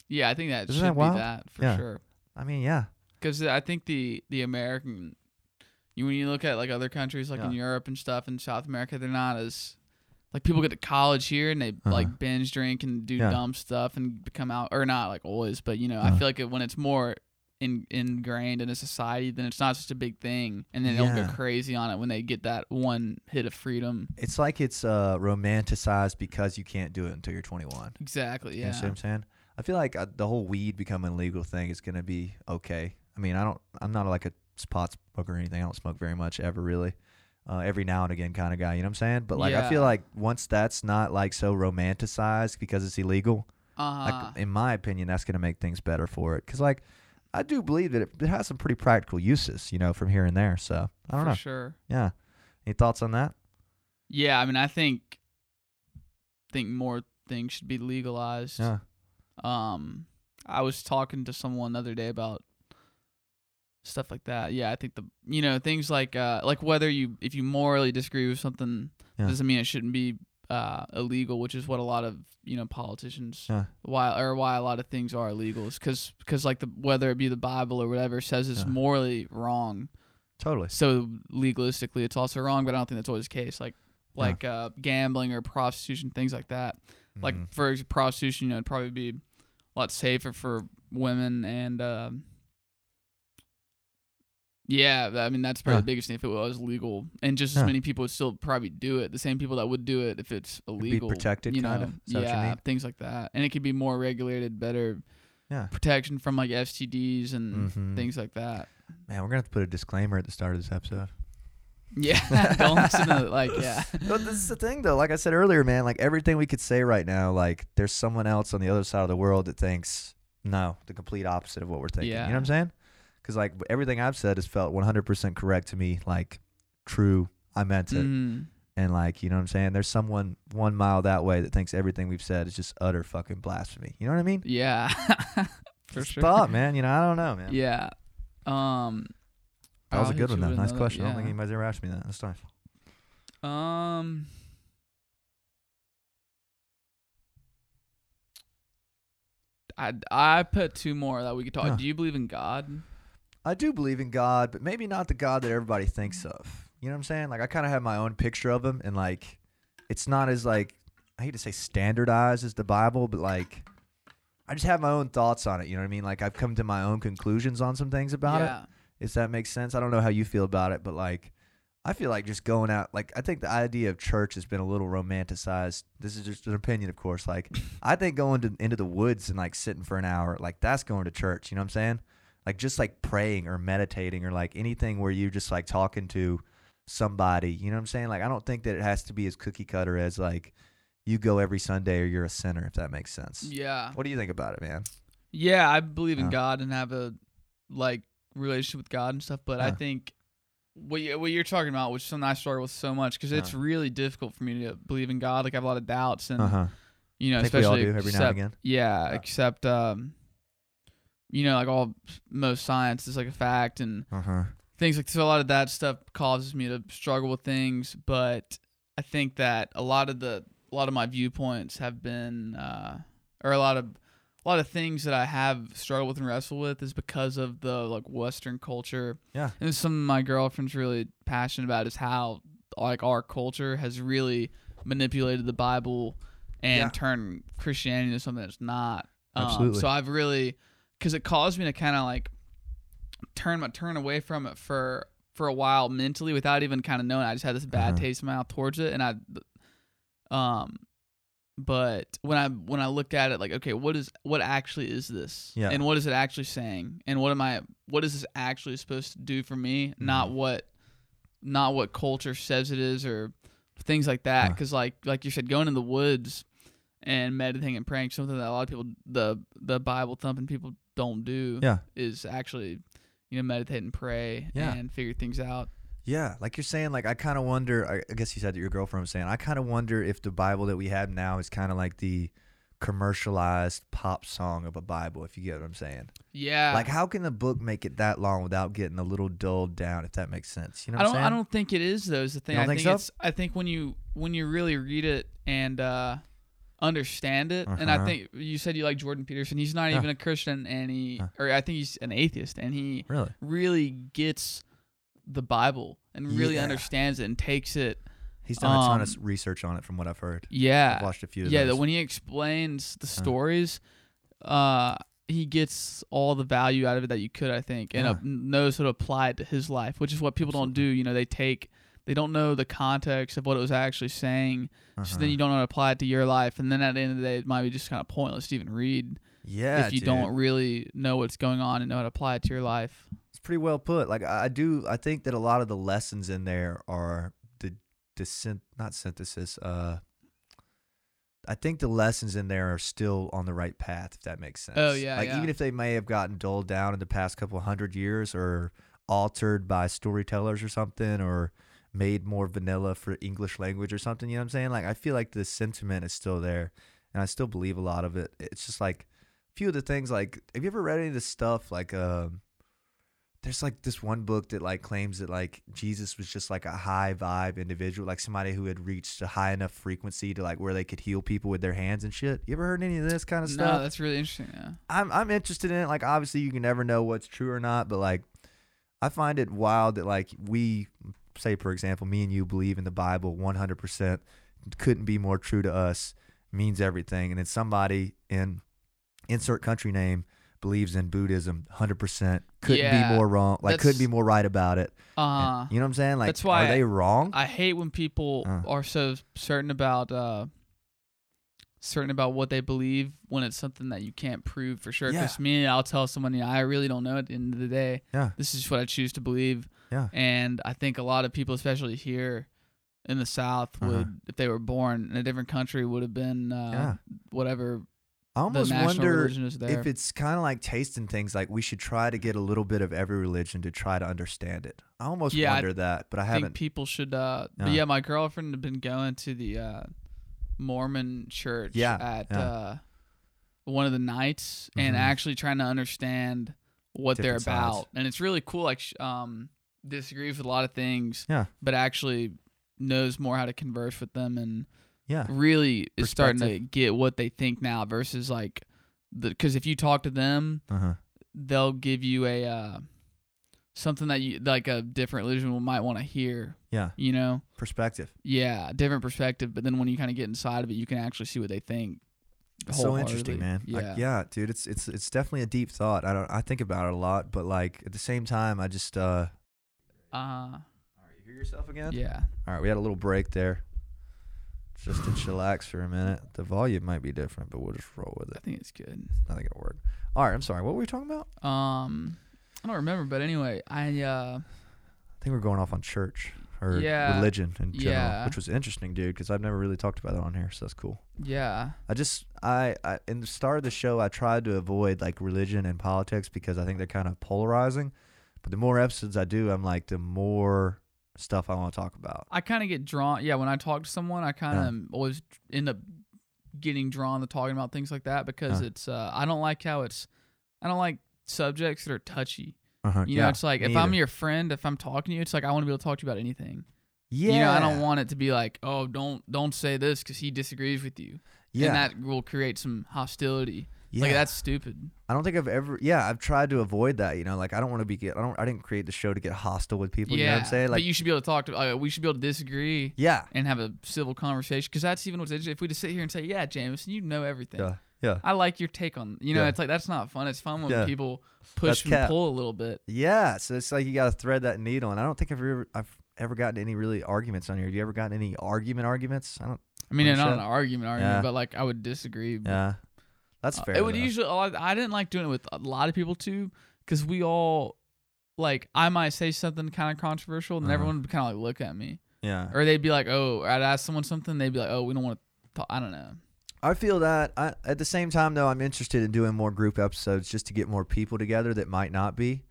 Yeah, I think that Isn't should that be wild? that for Yeah. sure. i mean yeah Because I think the the American, you when you look at like other countries like in Europe and stuff in South America, they're not as like people get to college here and they Uh-huh. like binge drink and do Yeah. dumb stuff and become out or not like always, but you know I Uh-huh. feel like it, when it's more in, ingrained in a society, then it's not such a big thing, and then they'll Yeah. go crazy on it when they get that one hit of freedom. it's like it's uh romanticized because you can't do it until you're 21 Exactly. Yeah. you Yeah. know what i'm saying i feel like uh, the whole weed becoming legal thing is going to be okay i mean i don't i'm not like a pot smoker or anything i don't smoke very much ever really. Uh, every now and again kind of guy you know what i'm saying? But like i feel like once that's not like so romanticized because it's illegal Uh like in my opinion that's going to make things better for it. Because like i do believe that it, it has some pretty practical uses you know from here and there so i don't for know. sure. yeah. Any thoughts on that? Yeah, I mean, I think think more things should be legalized. yeah. Um, I was talking to someone the other day about stuff like that. Yeah, I think the you know things like uh like whether you if you morally disagree with something Yeah. doesn't mean it shouldn't be uh illegal, which is what a lot of you know politicians yeah why or why a lot of things are illegal is because because like the whether it be the Bible or whatever says it's Yeah. morally wrong. totally So legalistically, it's also wrong, but I don't think that's always the case. Like like uh, gambling or prostitution, things like that. Like Mhm. for prostitution, you know, it'd probably be a lot safer for women and. Um, yeah, I mean that's probably the biggest thing. If it was legal, and just as many people would still probably do it, the same people that would do it if it's be illegal, protected, you know, kinda? Is that what you yeah, things like that, and it could be more regulated, better yeah protection from like STDs and Mhm. things like that. man we're gonna have to put a disclaimer at the start of this episode Yeah, [laughs] don't listen to like yeah. [laughs] but this is the thing though like i said earlier man like everything we could say right now like there's someone else on the other side of the world that thinks no the complete opposite of what we're thinking Yeah. you know what i'm saying because like everything i've said has felt 100% correct to me like true i meant it Mhm. and like you know what i'm saying there's someone one mile that way that thinks everything we've said is just utter fucking blasphemy you know what i mean Yeah, [laughs] for Just sure. thought man you know i don't know man Yeah. Um. that was I'll a good one though nice another- question i don't think yeah. anybody's ever asked me that that's nice Um. I I put two more that we could talk. Yeah. Do you believe in God? I do believe in God, but maybe not the God that everybody thinks of. You know what I'm saying? Like I kind of have my own picture of him, and like it's not as like I hate to say standardized as the Bible, but like I just have my own thoughts on it. You know what I mean? Like I've come to my own conclusions on some things about it. yeah. If that makes sense. I don't know how you feel about it, but like I feel like just going out like I think the idea of church has been a little romanticized. This is just an opinion, of course. Like I think going to into the woods and like sitting for an hour, like that's going to church, you know what I'm saying? Like just like praying or meditating or like anything where you're just like talking to somebody, you know what I'm saying? Like I don't think that it has to be as cookie cutter as like you go every Sunday or you're a sinner, if that makes sense. Yeah. What do you think about it, man? Yeah, I believe in Yeah. God and have a like relationship with God and stuff, but I think what you, what you're talking about, which is something I struggle with so much, because it's really difficult for me to believe in God. Like I have a lot of doubts, and Uh huh. you know, I think we all especially do every now and again. Yeah, Yeah. except um, you know, like all most science is like a fact, and Uh huh. things like so. A lot of that stuff causes me to struggle with things, but I think that a lot of the a lot of my viewpoints have been, uh, or a lot of a lot of things that I have struggled with and wrestled with is because of the like Western culture. Yeah. and some of my girlfriend's really passionate about is how like our culture has really manipulated the Bible and Yeah. turned Christianity into something that's not. Um, Absolutely. so I've really, because it caused me to kind of like turn my turn away from it for for a while mentally without even kind of knowing. I just had this bad Uh-huh. taste in my mouth towards it, and I, um, but when I when I look at it, like, okay, what is what actually is this? Yeah. And what is it actually saying? And what am I? What is this actually supposed to do for me? Not Mhm. what, not what culture says it is, or things like that. Huh. Because like like you said, going in the woods and meditating and praying, something that a lot of people the the Bible thumping people don't do Yeah. is actually you know meditate and pray Yeah. and figure things out. Yeah, like you're saying, like I kind of wonder. I, I guess you said that your girlfriend was saying. I kind of wonder if the Bible that we have now is kind of like the commercialized pop song of a Bible. If you get what I'm saying. Yeah. Like, how can the book make it that long without getting a little dulled down? If that makes sense, you know. I don't. I don't think it is though. Is the thing. I think think, so? it's. I think when you when you really read it and uh, understand it, and I Uh-huh. think you said you like Jordan Peterson. He's not Yeah. even a Christian, and he Huh. or I think he's an atheist, and he Really? really gets the Bible and really Yeah. understands it and takes it. He's done a ton of Um, research on it, from what I've heard. Yeah, I've Yeah. watched a few. Yeah. those. That when he explains the Uh. stories, uh, he gets all the value out of it that you could, I think, and Yeah. uh, knows how to apply it to his life, which is what people don't do. You know, they take, they don't know the context of what it was actually saying, so Uh-huh. then you don't know how to apply it to your life, and then at the end of the day, it might be just kind of pointless to even read yeah, if you dude. don't really know what's going on and know how to apply it to your life. It's pretty well put. Like I do, I think that a lot of the lessons in there are the the not synthesis. Uh, I think the lessons in there are still on the right path. If that makes sense. Oh, yeah, Like yeah. even if they may have gotten dulled down in the past couple hundred years, or altered by storytellers or something, or made more vanilla for English language or something. You know what I'm saying? Like I feel like the sentiment is still there, and I still believe a lot of it. It's just like a few of the things. Like, have you ever read any of this stuff? Like, um there's like this one book that like claims that like Jesus was just like a high vibe individual, like somebody who had reached a high enough frequency to like where they could heal people with their hands and shit. You ever heard any of this kind of stuff? No, that's really interesting. Yeah. I'm I'm interested in it. Like obviously you can never know what's true or not, but like I find it wild that like we say for example, me and you believe in the Bible 100% couldn't be more true to us means everything and then somebody in insert country name believes in Buddhism 100% couldn't Yeah, be more wrong like couldn't be more right about it. Uh And- you know what I'm saying? Like That's why are they wrong? I hate when people Uh. are so certain about uh certain about what they believe when it's something that you can't prove for sure. Yeah. Because me, I'll tell someone, yeah, I really don't know at the end of the day. Yeah. This is just what I choose to believe. Yeah. And I think a lot of people, especially here in the South, Uh-huh. would, if they were born in a different country, would have been uh, Yeah. whatever I almost wonder religion is there. if it's kind of like tasting things like we should try to get a little bit of every religion to try to understand it i almost Yeah, I wonder that but i I think haven't people should. Uh, but Uh. yeah, my girlfriend had been going to the uh, Mormon church Yeah, at yeah. Uh, one of the nights and Mhm. actually trying to understand what they're Different sides. about. And it's really cool. Like, um, disagrees with a lot of things. Yeah. But actually knows more how to converse with them and yeah really is starting to get what they think now versus like the because if you talk to them uh-huh they'll give you a uh, something that you like a different religion might want to hear. yeah You know, perspective yeah, different perspective. But then when you kind of get inside of it, you can actually see what they think so interesting, man. Yeah. Like, yeah, dude. It's it's it's definitely a deep thought. I don't. I think about it a lot, but like at the same time, I just. uh Uh, All right, you hear yourself again? yeah. All right, we had a little break there. Just to chillax for a minute. The volume might be different, but we'll just roll with it. I think it's good. I think it'll work. All right, I'm sorry. What were we talking about? Um, I don't remember, but anyway, I uh, I think we're going off on church or Yeah, religion in general, yeah. which was interesting, dude, because I've never really talked about that on here, so that's cool. yeah, I just I, I in the start of the show I tried to avoid like religion and politics because I think they're kind of polarizing. But the more episodes I do, I'm like the more stuff I want to talk about. I kind of get drawn. Yeah, when I talk to someone, I kind of always end up getting drawn to talking about things like that because Huh. it's. Uh, I don't like how it's. I don't like subjects that are touchy. Uh-huh. You yeah, know, it's like if I'm your friend, if I'm talking to you, it's like I want to be able to talk to you about anything. yeah, You know, I don't want it to be like, oh, don't don't say this because he disagrees with you, yeah, and that will create some hostility. yeah. Like that's stupid. I don't think I've ever. Yeah, I've tried to avoid that. You know, like I don't want to be get. I don't. I didn't create the show to get hostile with people. yeah, You know what I'm saying? but Like, you should be able to talk to. Uh, we should be able to disagree yeah, and have a civil conversation because that's even what's interesting. If we just sit here and say, yeah, Jameson, you know everything. yeah, yeah, I like your take on. You know, Yeah. it's like that's not fun. It's fun when Yeah. people push That's and cap. pull a little bit. yeah. So it's like you got to thread that needle, and I don't think I've ever. I've ever gotten any really arguments on here. Have you ever gotten any argument arguments? I don't. I mean, not an argument, argument, Yeah. but like I would disagree. but- Yeah, that's Uh, fair. It would though. usually. I didn't like doing it with a lot of people too, because we all, like, I might say something kind of controversial, and Uh-huh. everyone would kind of like look at me, Yeah, or they'd be like, "Oh," or I'd ask someone something, they'd be like, "Oh, we don't want to." talk. I don't know. I feel that. I, at the same time, though, I'm interested in doing more group episodes just to get more people together that might not be.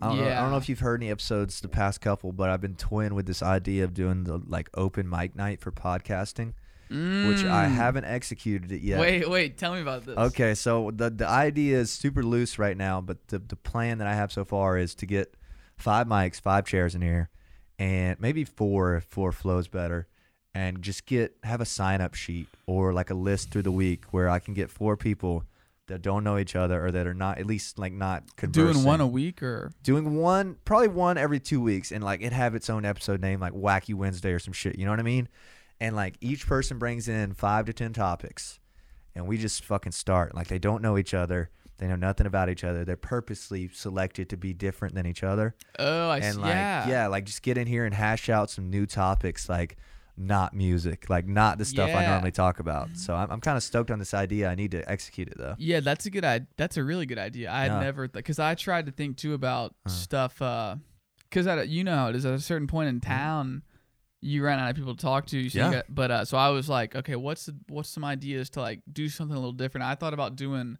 I don't, know, I don't know if you've heard any episodes the past couple, but I've been toying with this idea of doing the like open mic night for podcasting, which I Mm. haven't executed it yet. Wait, wait. Tell me about this. Okay, so the the idea is super loose right now, but the the plan that I have so far is to get five mics, five chairs in here, and maybe four if four flows better, and just get have a sign up sheet or like a list through the week where I can get four people that don't know each other or that are not at least like not conversing. Doing one a week or? Doing one probably one every two weeks and like it have its own episode name like wacky wednesday or some shit you know what i mean? And like each person brings in five to ten topics and we just fucking start. Like they don't know each other. They know nothing about each other. They're purposely selected to be different than each other. Oh, I and see. like yeah, like just get in here and hash out some new topics. Like not music like not the stuff i Yeah. normally talk about so i'm, I'm kind of stoked on this idea i need to execute it though Yeah, that's a good idea. That's a really good idea. I had Yeah. never because I tried to think too about Uh. stuff. Because at a, you know how it is at a certain point in Mhm. town, you run out of people to talk to. So Yeah. you got, but uh, so I was like, okay, what's the, what's some ideas to like do something a little different? I thought about doing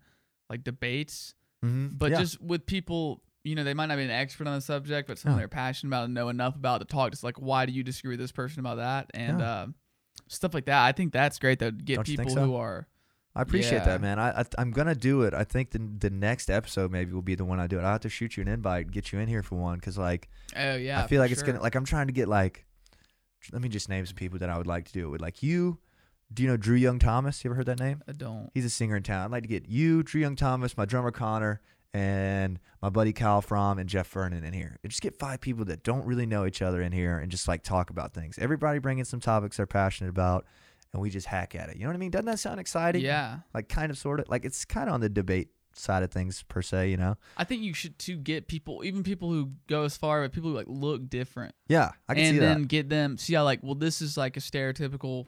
like debates, mm-hmm. but yeah. just with people. You know, they might not be an expert on the subject, but something Yeah. they're passionate about and know enough about to talk. Just like, why do you disagree with this person about that? And uh, stuff like that. I think that's great. Though, get Don't people so? who are I appreciate Yeah. that, man. I, I I'm gonna do it. I think the the next episode maybe will be the one I do it. I have to shoot you an invite, get you in here for one, because like oh yeah, I feel like it's gonna like I'm trying to get like, let me just name some people that I would like to do it with. Like you, do you know Drew Young Thomas? You ever heard that name? I don't. He's a singer in town. I'd like to get you, Drew Young Thomas, my drummer Connor, and my buddy Kyle Fromm and Jeff Vernon in here. And just get five people that don't really know each other in here and just like talk about things. Everybody bring in some topics they're passionate about, and we just hack at it. You know what I mean? Doesn't that sound exciting? Yeah. like kind of sort of like it's kind of on the debate side of things per se you know I think you should to get people, even people who go as far, but people who like look different, yeah i can and see then get them see how like, well, this is like a stereotypical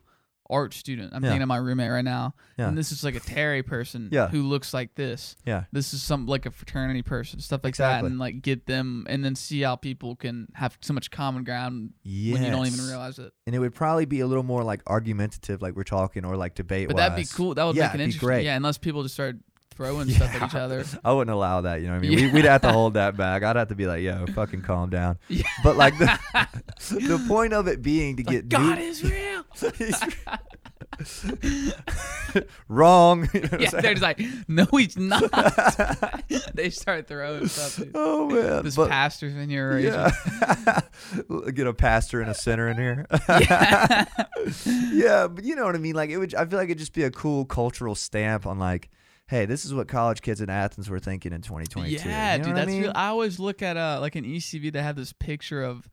art student. I'm Yeah. thinking of my roommate right now, Yeah. and this is like a Terry person, Yeah. who looks like this. yeah This is some like a fraternity person, stuff like Exactly. that, and like get them, and then see how people can have so much common ground yes. when you don't even realize it. and it would probably be a little more like argumentative like we're talking or like debate But that'd be cool. That would Yeah, make be interesting. great. Yeah, unless people just start throwing stuff at each other. [laughs] I wouldn't allow that, you know what I mean? Yeah. We, we'd have to hold that [laughs] back. I'd have to be like, yo, fucking calm down. [laughs] Yeah. But like the, the point of it being to Like, get God new- is real. wrong. You know yeah, they're just like, no, he's not. they start throwing stuff. Dude. oh man, This but- pastor's in your region. yeah. get a pastor and a sinner in here. Yeah. yeah, but you know what I mean. Like it would. I feel like it'd just be a cool cultural stamp on like, hey, this is what college kids in Athens were thinking in 2022. Yeah, You know dude, that's I mean? real. I always look at uh like an ECV that have this picture of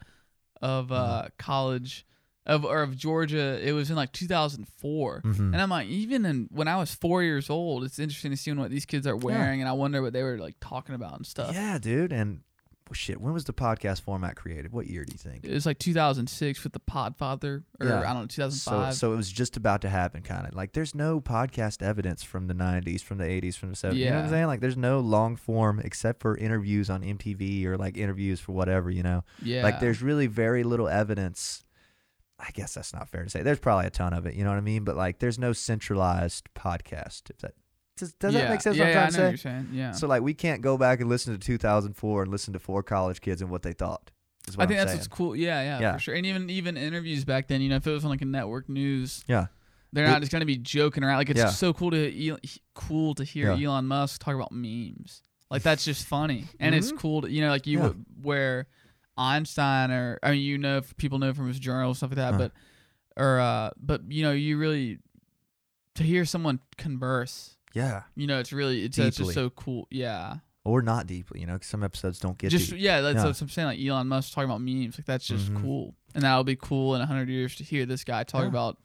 of uh Mm-hmm. college of or of Georgia. It was in like 2004, Mhm. and I'm like, even in when I was four years old, it's interesting to see what these kids are wearing, and I wonder what they were like talking about and stuff. Yeah, dude. And well, shit, when was the podcast format created? What year do you think? It was like 2006 with the Podfather, or Yeah. I don't know, So, 2005. so so, it was just about to happen, kind of. Like, there's no podcast evidence from the 90s, from the 80s, from the 70s. You know what I'm saying? Like, there's no long form except for interviews on MTV or like interviews for whatever, you know? yeah, Like, there's really very little evidence. I guess that's not fair to say. There's probably a ton of it, you know what I mean? But like, there's no centralized podcast. If that does, does that make sense? Yeah, what I'm yeah, trying to say? Yeah, So like, we can't go back and listen to 2004 and listen to four college kids and what they thought. Is what I think I'm that's saying. what's cool. Yeah, yeah, Yeah. for sure. And even even interviews back then, you know, if it was on like a network news, Yeah. they're It- not just gonna be joking around. Like it's Yeah. so cool to El- cool to hear Yeah. Elon Musk talk about memes. Like that's just funny, and it's Mhm. cool to you know, like you Yeah. where Einstein or I mean, you know, people know from his journal stuff like that, but or uh, but you know, you really to hear someone converse. Yeah. You know, it's really it's, it's just so cool. Yeah, Or not deeply, you know, 'cause some episodes don't get just deep. yeah, that's Yeah. what I'm saying. Like Elon Musk talking about memes, like that's just Mhm. cool, and that'll be cool in a hundred years to hear this guy talk Yeah. about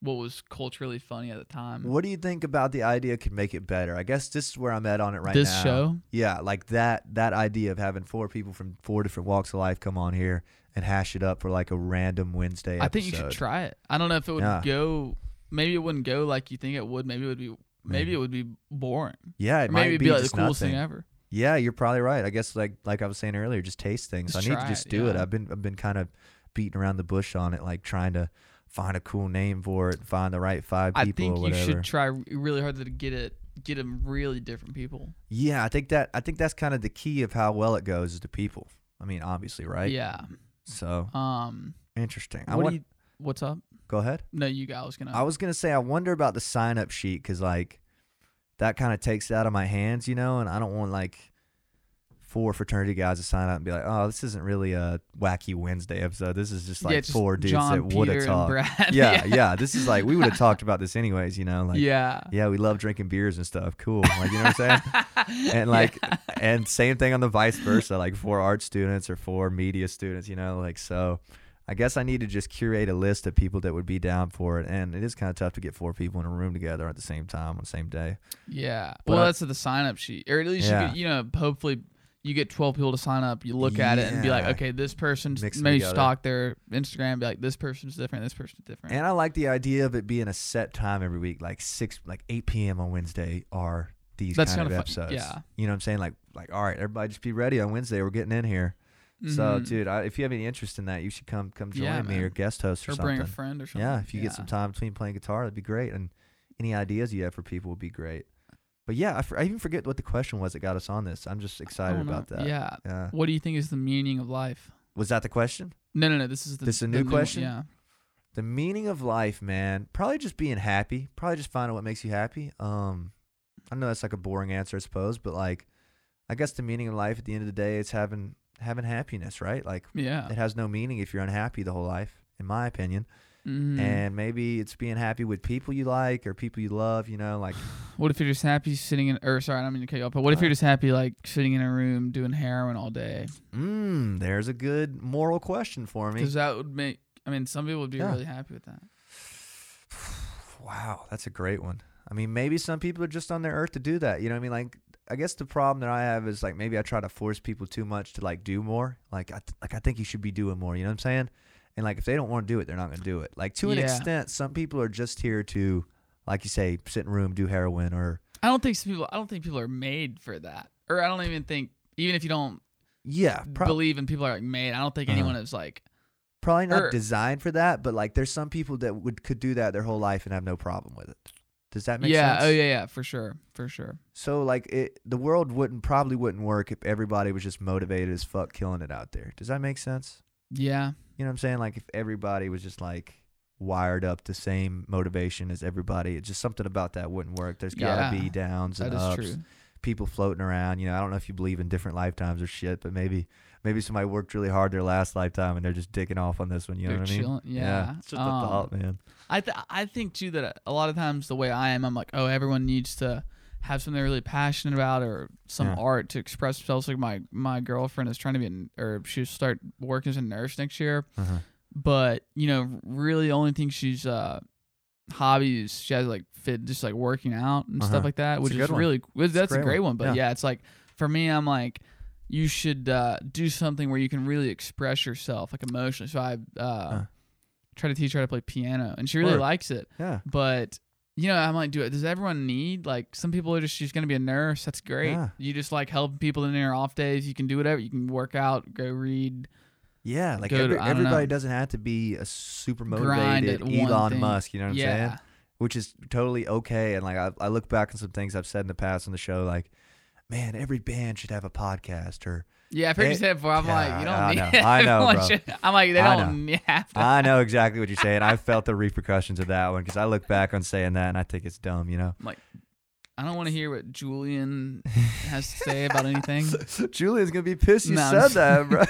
what was culturally funny at the time. What do you think about the idea could make it better? I guess this is where I'm at on it right this now. This show, Yeah, like that that idea of having four people from four different walks of life come on here and hash it up for like a random Wednesday episode. I think you should try it. I don't know if it would Yeah. go. Maybe it wouldn't go like you think it would. Maybe it would be. Maybe it would be boring. Yeah, it Or might maybe it'd be, like the coolest nothing. thing ever. Yeah, you're probably right. I guess like like I was saying earlier, just taste things. Just I need to just it, do it. I've been I've been kind of beating around the bush on it, like trying to find a cool name for it, find the right five people. I think you should try really hard to get it. Get them really different people. yeah, I think that I think that's kind of the key of how well it goes is the people. I mean, obviously, right? Yeah. So Um. interesting. I want, you? What's up? Go ahead. No, you guys was gonna. I was gonna say I wonder about the sign up sheet because like that kind of takes it out of my hands, you know, and I don't want like four fraternity guys to sign up and be like, oh, this isn't really a wacky Wednesday episode. This is just like yeah, just four dudes John, that would have talked. Brad. [laughs] Yeah, yeah, This is like we would have talked about this anyways, you know, like yeah. yeah. we love drinking beers and stuff. Cool, like you know what I'm saying. [laughs] And like, and same thing on the vice versa, like four art students or four media students, you know, like so. I guess I need to just curate a list of people that would be down for it, and it is kind of tough to get four people in a room together at the same time on the same day. Yeah. But well, that's the sign up sheet, or at least Yeah. you, get, you know, hopefully you get twelve people to sign up. You look at it and be like, okay, this person's Mix maybe stalk their Instagram, be like, this person's different, this person's different. And I like the idea of it being a set time every week, like six, like eight p.m. on Wednesday are these That's kind of kinda fun- episodes. yeah. you know what I'm saying? Like, like all right, everybody, just be ready on Wednesday. We're getting in here. So, Mhm. dude, I, if you have any interest in that, you should come come join Yeah, me man. or guest host or, or something. bring a friend or something. Yeah, if you get some time between playing guitar, that'd be great. And any ideas you have for people would be great. But yeah, I, I even forget what the question was that got us on this. I'm just excited about that. Yeah. Yeah. What do you think is the meaning of life? Was that the question? No, no, no. This is the, This is a new question? Yeah. The meaning of life, man. Probably just being happy. Probably just finding what makes you happy. Um, I know that's like a boring answer, I suppose, but like, I guess the meaning of life at the end of the day is having having happiness, right? Like, Yeah. it has no meaning if you're unhappy the whole life, in my opinion. Mhm. And maybe it's being happy with people you like or people you love. You know, like [sighs] what if you're just happy sitting in, or sorry, I don't mean to cut you off, but what if Uh. you're just happy like sitting in a room doing heroin all day? Mm, there's a good moral question for me. Because that would make, I mean, some people would be Yeah. really happy with that. [sighs] Wow, that's a great one. I mean, maybe some people are just on their earth to do that. You know what I mean? Like, I guess the problem that I have is like maybe I try to force people too much to like do more. Like, I th- like I think you should be doing more. You know what I'm saying? And like, if they don't want to do it, they're not going to do it. Like to an Yeah. extent, some people are just here to, like you say, sit in a room, do heroin, or I don't think some people. I don't think people are made for that, or I don't even think even if you don't yeah, pro- believe in people are like made. I don't think Uh-huh. anyone is like. probably not or- designed for that. But like, there's some people that would could do that their whole life and have no problem with it. Does that make yeah. Oh, sense? Yeah. Oh yeah. Yeah. For sure. For sure. So like it, the world wouldn't probably wouldn't work if everybody was just motivated as fuck killing it out there. Does that make sense? Yeah. You know what I'm saying? Like if everybody was just like wired up the same motivation as everybody, it's just something about that wouldn't work. There's gotta Yeah, be downs and That is ups, true. people floating around. You know, I don't know if you believe in different lifetimes or shit, but maybe maybe somebody worked really hard their last lifetime and they're just dicking off on this one. You know what I mean? chilling. Yeah. it's just Um, a thought, man. I th- I think too that a lot of times the way I am, I'm like, oh, everyone needs to have something they're really passionate about or some Yeah. art to express themselves. Like my my girlfriend is trying to be, an, or she'll start working as a nurse next year. Uh-huh. but you know, really, the only thing she's uh hobbies she has like fit just like working out and Uh-huh. stuff like that, which is one. really that's a a great great one. one. But Yeah. yeah. it's like for me, I'm like. You should uh, do something where you can really express yourself, like emotionally. So I uh, Huh. try to teach her how to play piano, and she really Word. likes it. Yeah. But you know, I'm like, do it. Does everyone need like some people are just she's gonna be a nurse? That's great. Yeah. You just like helping people in their off days. You can do whatever. You can work out, go read. Yeah, like to- every, don't everybody know. doesn't have to be a super motivated Elon. Musk. You know what I'm yeah, saying? Which is totally okay. And like I, I look back on some things I've said in the past on the show, like, man, every band should have a podcast or yeah. I've heard you eh, say it before. I'm like, you don't I need. know, I [laughs] know, bro. should- I'm like, they I don't [laughs] have to. I know exactly what you're saying. I felt the repercussions of that one because I look back on saying that and I think it's dumb, you know. Like I don't want to hear what Julian has to say about anything. [laughs] Julian's gonna be pissed you No, said that, bro.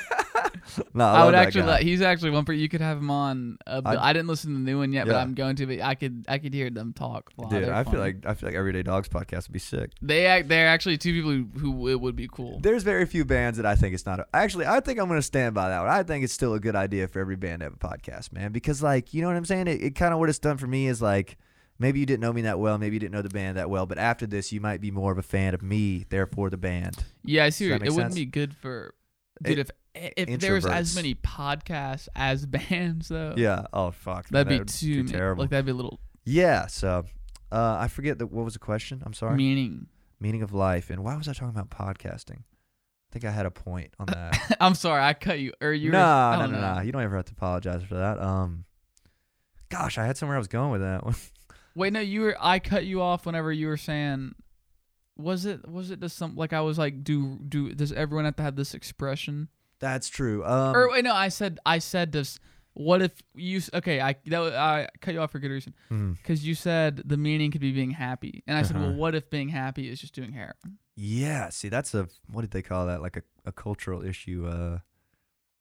[laughs] no, I, I, would actually. Let, he's actually one for you could have him on. Uh, I- I, didn't listen to the new one yet, but I'm going to. But I could. I could hear them talk. Wow, Dude, I feel like I feel like Everyday Dogs podcast would be sick. they act. They're actually two people who, who it would be cool. There's very few bands that I think it's not. A, actually, I think I'm going to stand by that one. I think it's still a good idea for every band to have a podcast, man. Because like, you know what I'm saying? It, it kind of what it's done for me is like, maybe you didn't know me that well, maybe you didn't know the band that well, but after this, you might be more of a fan of me, therefore the band. Yeah, I see. Does what that It wouldn't sense? be good for dude. It- if if there was as many podcasts as [laughs] bands though, Yeah. Oh fuck. that'd be that would too ma- terrible. Like that'd be a little yeah. So, uh, I forget the, what was the question. I'm sorry. meaning. Meaning of life, and why was I talking about podcasting? I think I had a point on [laughs] that. I'm sorry, I cut you. Or you? no, were, no, no, know. no. You don't ever have to apologize for that. Um, gosh, I had somewhere I was going with that one. [laughs] Wait, no, you were. I cut you off whenever you were saying. Was it? Was it just some like I was like, do do does everyone have to have this expression? That's true. Um, or wait, no, I said I said this. What if you? Okay, I that was, I cut you off for good reason because you said the meaning could be being happy, and I said, well, Uh-huh. what if being happy is just doing heroin? Yeah, see, that's a what did they call that? Like a, a cultural issue. Uh,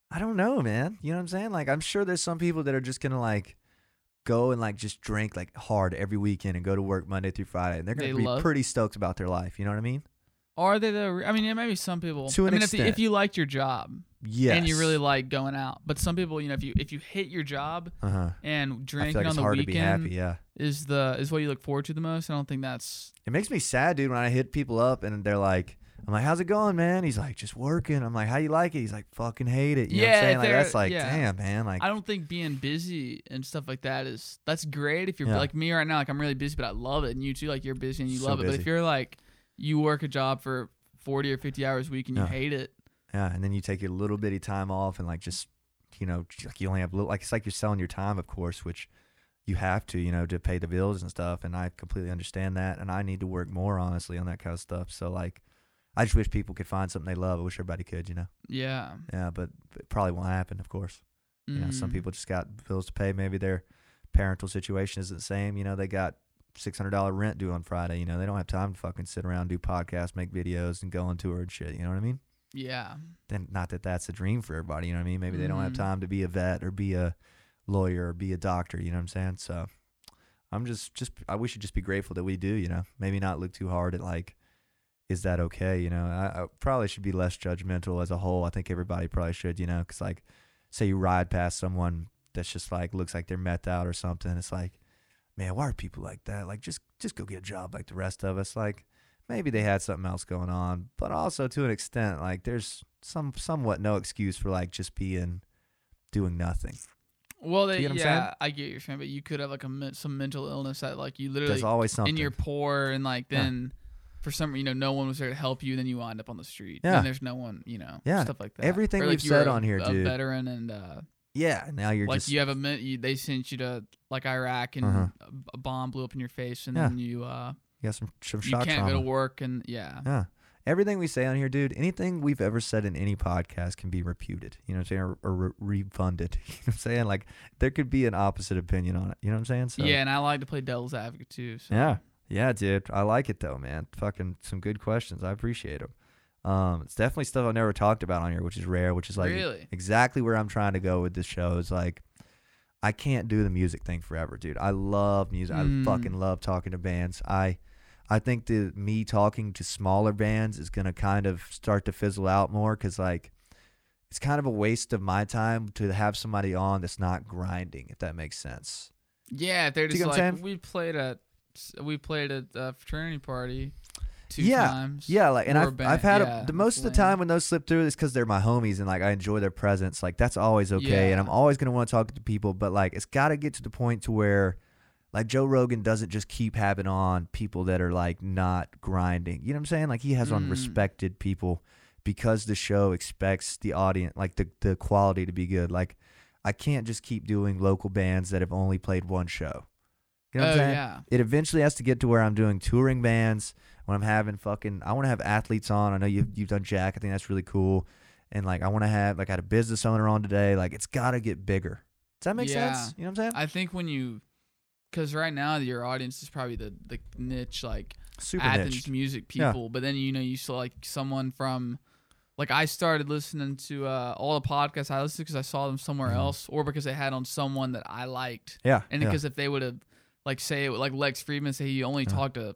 I don't know, man. You know what I'm saying? Like, I'm sure there's some people that are just gonna like go and like just drink like hard every weekend and go to work Monday through Friday, and they're gonna They be love- pretty stoked about their life. You know what I mean? Are they the? I mean, yeah, maybe some people. To I an mean, if, the- if you liked your job Yes. and you really like going out, but some people, you know, if you if you hate your job Uh huh. and drinking like on the hard to be weekend happy. Yeah. is the is what you look forward to the most, I don't think that's It makes me sad, dude, when I hit people up and they're like, I'm like, how's it going, man? He's like, just working. I'm like, how you like it? He's like, fucking hate it. You know what Yeah, I'm saying? Like, that's like, yeah. damn, man. Like, I don't think being busy and stuff like that is that's great if you're Yeah. like me right now. Like I'm really busy, but I love it, and you too. Like you're busy and you So love it. But if you're like you work a job for forty or fifty hours a week and you Yeah. hate it, yeah. And then you take a little bitty time off and like just, you know, like you only have little, like, it's like you're selling your time, of course, which you have to, you know, to pay the bills and stuff. And I completely understand that. And I need to work more, honestly, on that kind of stuff. So, like, I just wish people could find something they love. I wish everybody could, you know? yeah. Yeah, but it probably won't happen, of course. You know, some Mm. people just got bills to pay. Maybe their parental situation isn't the same. You know, they got six hundred dollar rent due on Friday. You know, they don't have time to fucking sit around, do podcasts, make videos, and go on tour and shit. You know what I mean? Yeah. Then, not that that's a dream for everybody. You know what I mean? Maybe they don't have Mhm. time to be a vet or be a lawyer or be a doctor. You know what I'm saying? So, I'm just, just, I wish you'd just be grateful that we do. You know, maybe not look too hard at like. Is that okay? You know, I, I probably should be less judgmental as a whole. I think everybody probably should, you know, because like, say you ride past someone that's just like looks like they're methed out or something. It's like, man, why are people like that? Like, just just go get a job like the rest of us. Like, maybe they had something else going on, but also to an extent, like there's some somewhat no excuse for like just being doing nothing. Well, they, you get what I'm saying? yeah, I get your saying, but you could have like a some mental illness that like you literally There's always something. and you're poor and like Yeah. then for some you know no one was there to help you then you wind up on the street Yeah. and there's no one you know Yeah. stuff like that Everything Or, like, we've said on here, a dude. veteran and uh yeah. Now you're like just you have a min- you, they sent you to like Iraq and Uh-huh. a, a bomb blew up in your face and Yeah. then you uh you got some some you shock can't trauma. go to work and yeah Yeah. Everything we say on here, dude, anything we've ever said in any podcast can be reputed. You know what I'm saying? Or, or re- refunded. [laughs] You know what I'm saying? Like, there could be an opposite opinion on it. You know what I'm saying? So, yeah and I like to play devil's advocate too so Yeah. Yeah, dude. I like it, though, man. Fucking some good questions. I appreciate them. Um, it's definitely stuff I've never talked about on here, which is rare, which is like really exactly where I'm trying to go with this show. Is like, I can't do the music thing forever, dude. I love music. I fucking love talking to bands. I, I think that me talking to smaller bands is gonna kind of start to fizzle out more because like, it's kind of a waste of my time to have somebody on that's not grinding, if that makes sense. Yeah, they're just get what I'm like we played at we played at a fraternity party two Yeah, times. Yeah, like, and I've, I've had yeah, a, the most of the time when those slip through is because they're my homies and like I enjoy their presence. Like that's always okay, and I'm always gonna want to talk to people. But like it's got to get to the point to where, like Joe Rogan doesn't just keep having on people that are like not grinding. You know what I'm saying? Like he has on Mm. respected people because the show expects the audience, like the the quality to be good. Like I can't just keep doing local bands that have only played one show. You know what oh I'm saying? yeah. it eventually has to get to where I'm doing touring bands when I'm having fucking I want to have athletes on. I know you've you've done Jack. I think that's really cool. And like I want to have like I had a business owner on today. Like it's got to get bigger. Does that make Yeah. sense? You know what I'm saying? I think when you, because right now your audience is probably the the niche like Super Athens niche. music Yeah. people, but then you know you saw like someone from. Like I started listening to uh, all the podcasts I listened because I saw them somewhere Mhm. else, or because they had on someone that I liked. Yeah. And yeah. because if they would have, like, say, like Lex Fridman say he only Uh-huh. talked to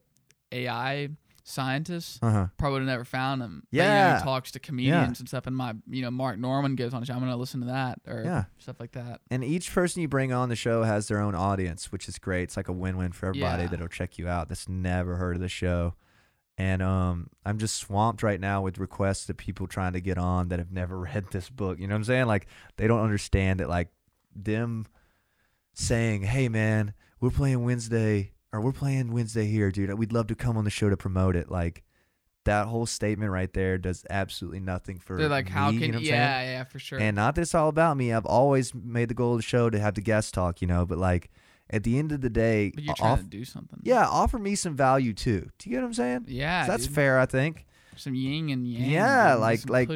AI scientists, uh-huh. probably would have never found him. But, you know, Yeah. he talks to comedians and stuff, and my, you know, Mark Normand gives on the show. I'm gonna listen to that or Yeah. stuff like that. And each person you bring on the show has their own audience, which is great. It's like a win-win for everybody Yeah. that'll check you out that's never heard of the show. And um, I'm just swamped right now with requests of people trying to get on that have never [laughs] read this book. You know what I'm saying? Like they don't understand that like them saying, "Hey man, we're playing Wednesday or we're playing Wednesday here, dude. We'd love to come on the show to promote it." Like that whole statement right there does absolutely nothing for They're like, how can you know I'm saying? yeah, yeah, for sure. And not that it's all about me. I've always made the goal of the show to have the guest talk, you know, but like at the end of the day, but you're trying off- to do something. yeah, offer me some value too. Do you get what I'm saying? yeah. So that's dude. fair, I think. Some yin and yang. Yeah, like- like.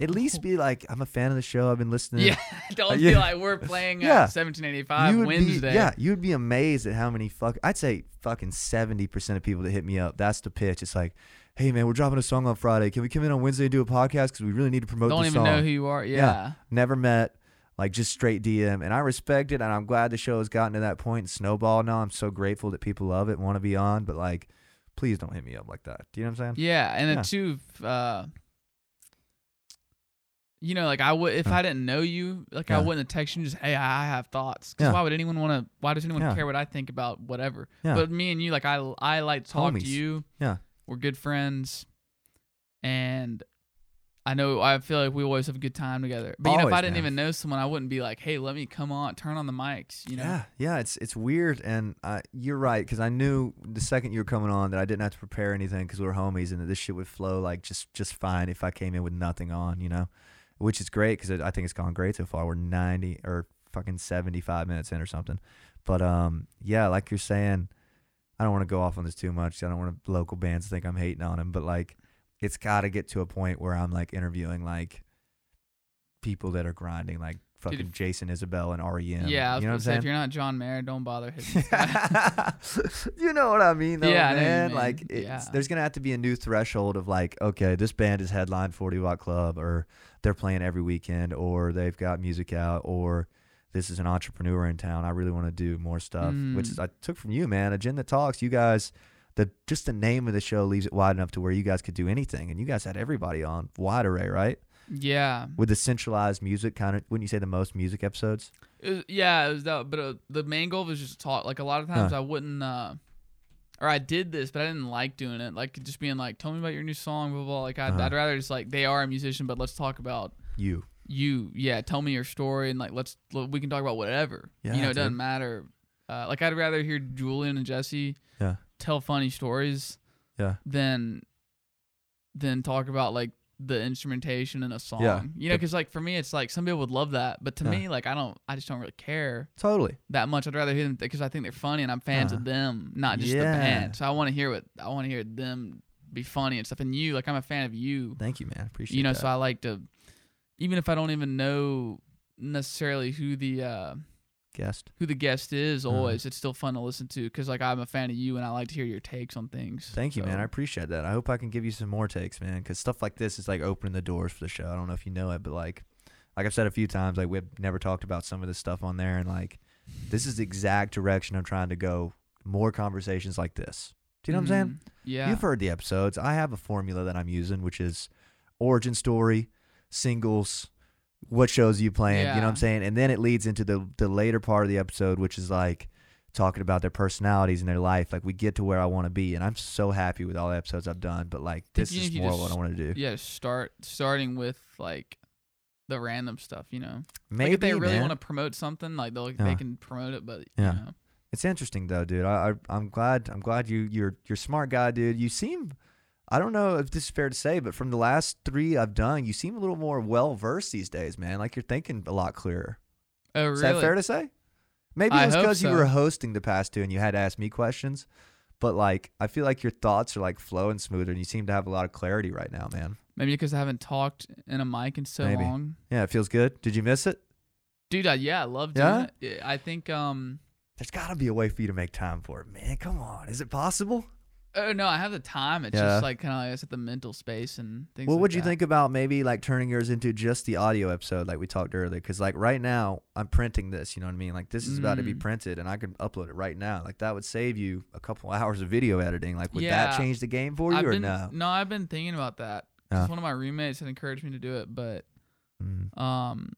At least be like, I'm a fan of the show. I've been listening. Yeah, [laughs] don't yeah. be like we're playing uh, Yeah. 1785 Wednesday. Be, yeah, you'd be amazed at how many fuck. I'd say fucking seventy percent of people that hit me up. That's the pitch. It's like, hey man, we're dropping a song on Friday. Can we come in on Wednesday and do a podcast because we really need to promote Don't the even song. know who you are. Yeah. Yeah. never met, like just straight DM. And I respect it, and I'm glad the show has gotten to that point and snowball now. I'm so grateful that people love it want to be on, but like, please don't hit me up like that. Do you know what I'm saying? Yeah, and then Yeah. too, uh, you know, like I would if. I didn't know you, like I wouldn't have texted you just, hey, I I have thoughts. Because Yeah. why would anyone want to? Why does anyone Yeah. care what I think about whatever? Yeah. But me and you, like I, I like to talk Homies. to you. Yeah. we're good friends, and I know I feel like we always have a good time together. But you know, if I didn't man. even know someone, I wouldn't be like, hey, let me come on, turn on the mics. You know? Yeah, yeah, it's it's weird, and uh, you're right because I knew the second you were coming on that I didn't have to prepare anything because we were homies, and that this shit would flow like just just fine if I came in with nothing on, you know, which is great because I think it's gone great so far. We're ninety or fucking seventy five minutes in or something, but um, yeah, like you're saying, I don't want to go off on this too much. I don't want local bands to think I'm hating on them, but like, it's got to get to a point where I'm like interviewing like people that are grinding, like fucking if- Jason Isbell and REM. Yeah, I was you know what gonna I'm say, saying? if you're not John Mayer, don't bother hitting. [laughs] you know what I mean, though, Yeah, I know what you man. mean. Like, Yeah. there's gonna have to be a new threshold of like, okay, this band is headline 40 Watt Club, or they're playing every weekend, or they've got music out, or this is an entrepreneur in town. I really want to do more stuff, which Mm. is I took from you, man. Agenda Talks. You guys, the just the name of the show leaves it wide enough to where you guys could do anything, and you guys had everybody on wide array, right? yeah, With the centralized music, kind of. Wouldn't you say the most music episodes? It was, yeah, it was that. But uh, the main goal was just to talk. Like a lot of times, Huh. I wouldn't, uh, or I did this, but I didn't like doing it. Like just being like, "Tell me about your new song," blah blah. blah. Like I'd, Uh-huh. I'd rather just like they are a musician, but let's talk about You. you. Yeah, tell me your story, and like let's we can talk about whatever. Yeah, you know, it dude. doesn't matter. Uh, like I'd rather hear Julian and Jesse Yeah. Tell funny stories Yeah. than than talk about like the instrumentation in a song. Yeah, You know, because like for me, it's like some people would love that, but to Yeah. me, like I don't, I just don't really care Totally. that much. I'd rather hear them because I think they're funny and I'm fans Uh-huh. of them, not just the band. So I want to hear what I want to hear them be funny and stuff. And you, like I'm a fan of you. Thank you, man. Appreciate You know, that. so I like to, even if I don't even know necessarily who the uh Guest. who the guest is, Uh-huh. always it's still fun to listen to because like I'm a fan of you and I like to hear your takes on things. Thank you, man. I appreciate that. I hope I can give you some more takes, man, because stuff like this is like opening the doors for the show. I don't know if you know it, but like, like I've said a few times, like we've never talked about some of this stuff on there, and like, this is the exact direction I'm trying to go. More conversations like this. Do you know what I'm saying? Mhm. Yeah. You've heard the episodes. I have a formula that I'm using, which is origin story, singles, what shows you playing, you know what I'm saying? And then it leads into the the later part of the episode, which is like talking about their personalities and their life. Like we get to where I want to be, and I'm so happy with all the episodes I've done. But like this is you more just- what I want to do. Yeah, start starting with like the random stuff, you know. Maybe like if they really want to promote something, like they'll Yeah. they can promote it, but Yeah. you know. It's interesting though, dude. I, I I'm glad I'm glad you you're you're a smart guy, dude. You seem I don't know if this is fair to say, but from the last three I've done, you seem a little more well versed these days, man. Like you're thinking a lot clearer. Oh, really? Is that fair to say? Maybe it was because you were hosting the past two and you had to ask me questions. But like I feel like your thoughts are like flowing smoother and you seem to have a lot of clarity right now, man. Maybe because I haven't talked in a mic in so Maybe. long. Yeah, it feels good. Did you miss it? Dude, I, yeah, I love doing Yeah? it. I think um There's gotta be a way for you to make time for it, man. Come on. Is it possible? Oh no, I have the time. It's Yeah. just like kind of like I said the mental space and things What like would you that. think about maybe like turning yours into just the audio episode, like we talked earlier? Because like right now, I'm printing this. You know what I mean? Like this is about to be Mm. printed, and I can upload it right now. Like that would save you a couple hours of video editing. Like would Yeah. that change the game for you I've or been, no? I've been thinking about that. 'cause Yeah. one of my roommates had encouraged me to do it, but Mm. um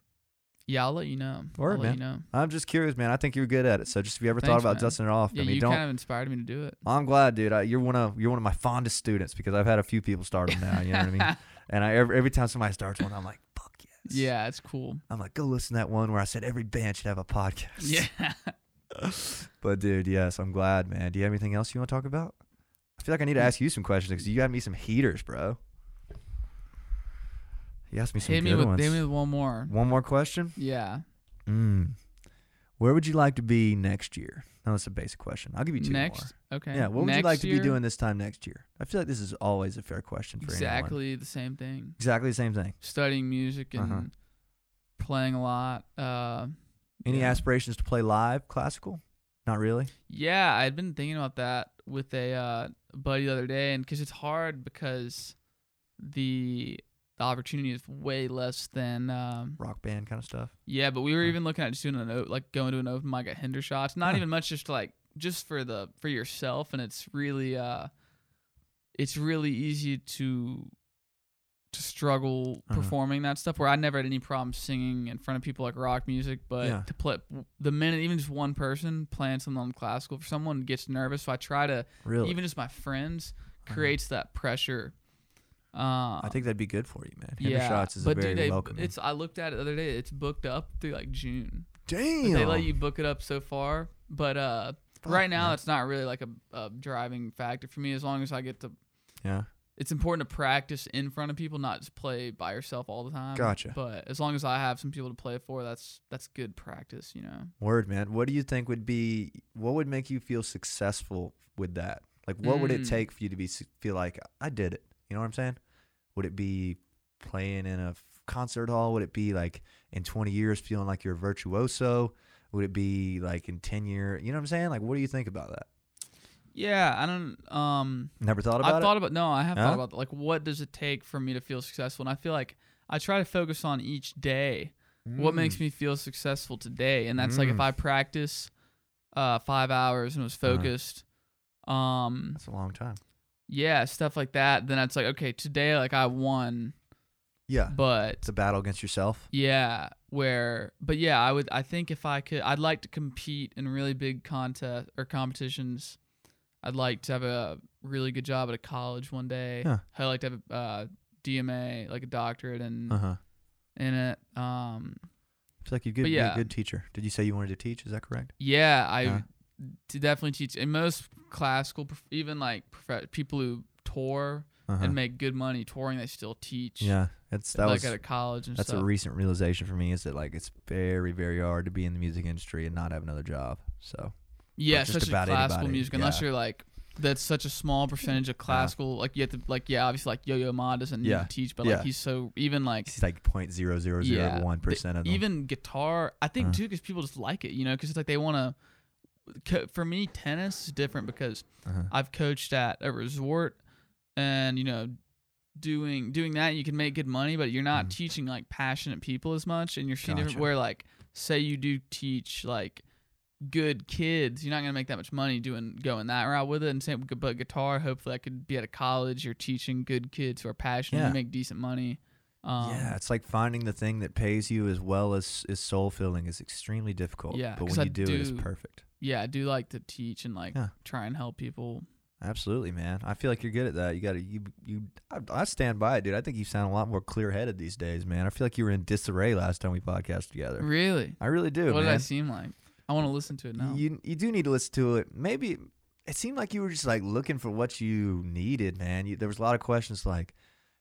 yeah, I'll let you know. Word, I'll man. you know. I'm just curious, man. I think you're good at it. So just if you ever thought about man. dusting it off, Yeah, I mean, you don't. kind of inspired me to do it. I'm glad, dude. I, you're one of you're one of my fondest students because I've had a few people start them now. You know what I mean? [laughs] And I every, every time somebody starts one, I'm like, fuck yes. yeah, it's cool. I'm like, go listen to that one where I said every band should have a podcast. Yeah. [laughs] But dude, yes, I'm glad, man. Do you have anything else you want to talk about? I feel like I need to mm. ask you some questions because you got me some heaters, bro. You asked me some hit me good with ones. hit me with one more. One more question. Yeah. Mm. Where would you like to be next year? No, that's a basic question. I'll give you two Next. Okay. Yeah, what would Next you like to be doing this time next year? I feel like this is always a fair question for anyone. Exactly the same thing. Exactly the same thing. Studying music and Uh-huh. playing a lot. Uh, Any yeah. aspirations to play live classical? Not really. Yeah, I'd been thinking about that with a uh, buddy the other day, and because it's hard because the the opportunity is way less than um, Rock band kind of stuff. yeah. But we were Huh. even looking at just doing an o- like going to an open mic at Hendershots. Not Huh. even much, just like just for the for yourself, and it's really uh, it's really easy to to struggle Uh-huh. performing that stuff. Where I never had any problem singing in front of people like rock music, but Yeah. to play the minute even just one person playing something on classical, for someone gets nervous. So I try to Really? even just my friends Uh-huh. creates that pressure. Uh, I think that'd be good for you, man. yeah, Hendershots is but a very dude, they, welcoming. it's I looked at it the other day. It's booked up through like June. But Damn. they let you book it up so far, but uh, Fuck, right now man. it's not really like a, a driving factor for me. As long as I get to, yeah. it's important to practice in front of people, not just play by yourself all the time. Gotcha. But as long as I have some people to play for, that's that's good practice. You know. Word, man. What do you think would be? What would make you feel successful with that? Like, what would it Mm. take for you to be feel like I did it? You know what I'm saying? Would it be playing in a f- concert hall? Would it be like in 20 years feeling like you're a virtuoso? Would it be like in 10 year? You know what I'm saying? Like, what do you think about that? Yeah, I don't. Um, Never thought about it. I've it. thought about no, I have Huh? thought about it. like what does it take for me to feel successful, and I feel like I try to focus on each day. What makes me feel successful today, and that's like if Mm. I practice uh, five hours and was Uh-huh. focused, um, That's a long time. Yeah, stuff like that. Then it's like okay, today like I won, Yeah. but It's a battle against yourself. yeah, where but yeah, I would I think if I could, I'd like to compete in really big contest or competitions. I'd like to have a really good job at a college one day. Huh. I'd like to have a uh, DMA, like a doctorate in Uh huh. in it. Um, It's like you could But be yeah. a good teacher. Did you say you wanted to teach? Is that correct? yeah, I. to definitely teach in most classical, even like prof- people who tour Uh-huh. and make good money touring, they still teach. Yeah, it's that like was at a college and that's stuff. a recent realization for me is that like it's very very hard to be in the music industry and not have another job. So yeah, just especially about classical anybody, music, unless yeah. you're like. That's such a small percentage of classical. Like you have to, like yeah, obviously like Yo Yo Ma doesn't need Yeah. to teach, but Yeah. like he's so even like he's like point zero zero zero one percent of them. even guitar i think Uh. too because people just like it you know because it's like they want to for me tennis is different because uh-huh. i've coached at a resort and you know doing doing that you can make good money but you're not Mhm. teaching like passionate people as much and you're seeing different Gotcha. where like say you do teach like good kids you're not gonna make that much money doing going that route with it and same but guitar hopefully i could be at a college you're teaching good kids who are passionate Yeah. and make decent money Um, yeah, it's like finding the thing that pays you as well as is soul filling is extremely difficult. Yeah, but when you do, it, it's perfect. Yeah, I do like to teach and like Yeah. try and help people. Absolutely, man. I feel like you're good at that. You got to you you. I, I stand by it, dude. I think you sound a lot more clear headed these days, man. I feel like you were in disarray last time we podcast together. Really? I really do, what did I seem like? I want to listen to it now. You you do need to listen to it. Maybe it seemed like you were just like looking for what you needed, man. You, there was a lot of questions like,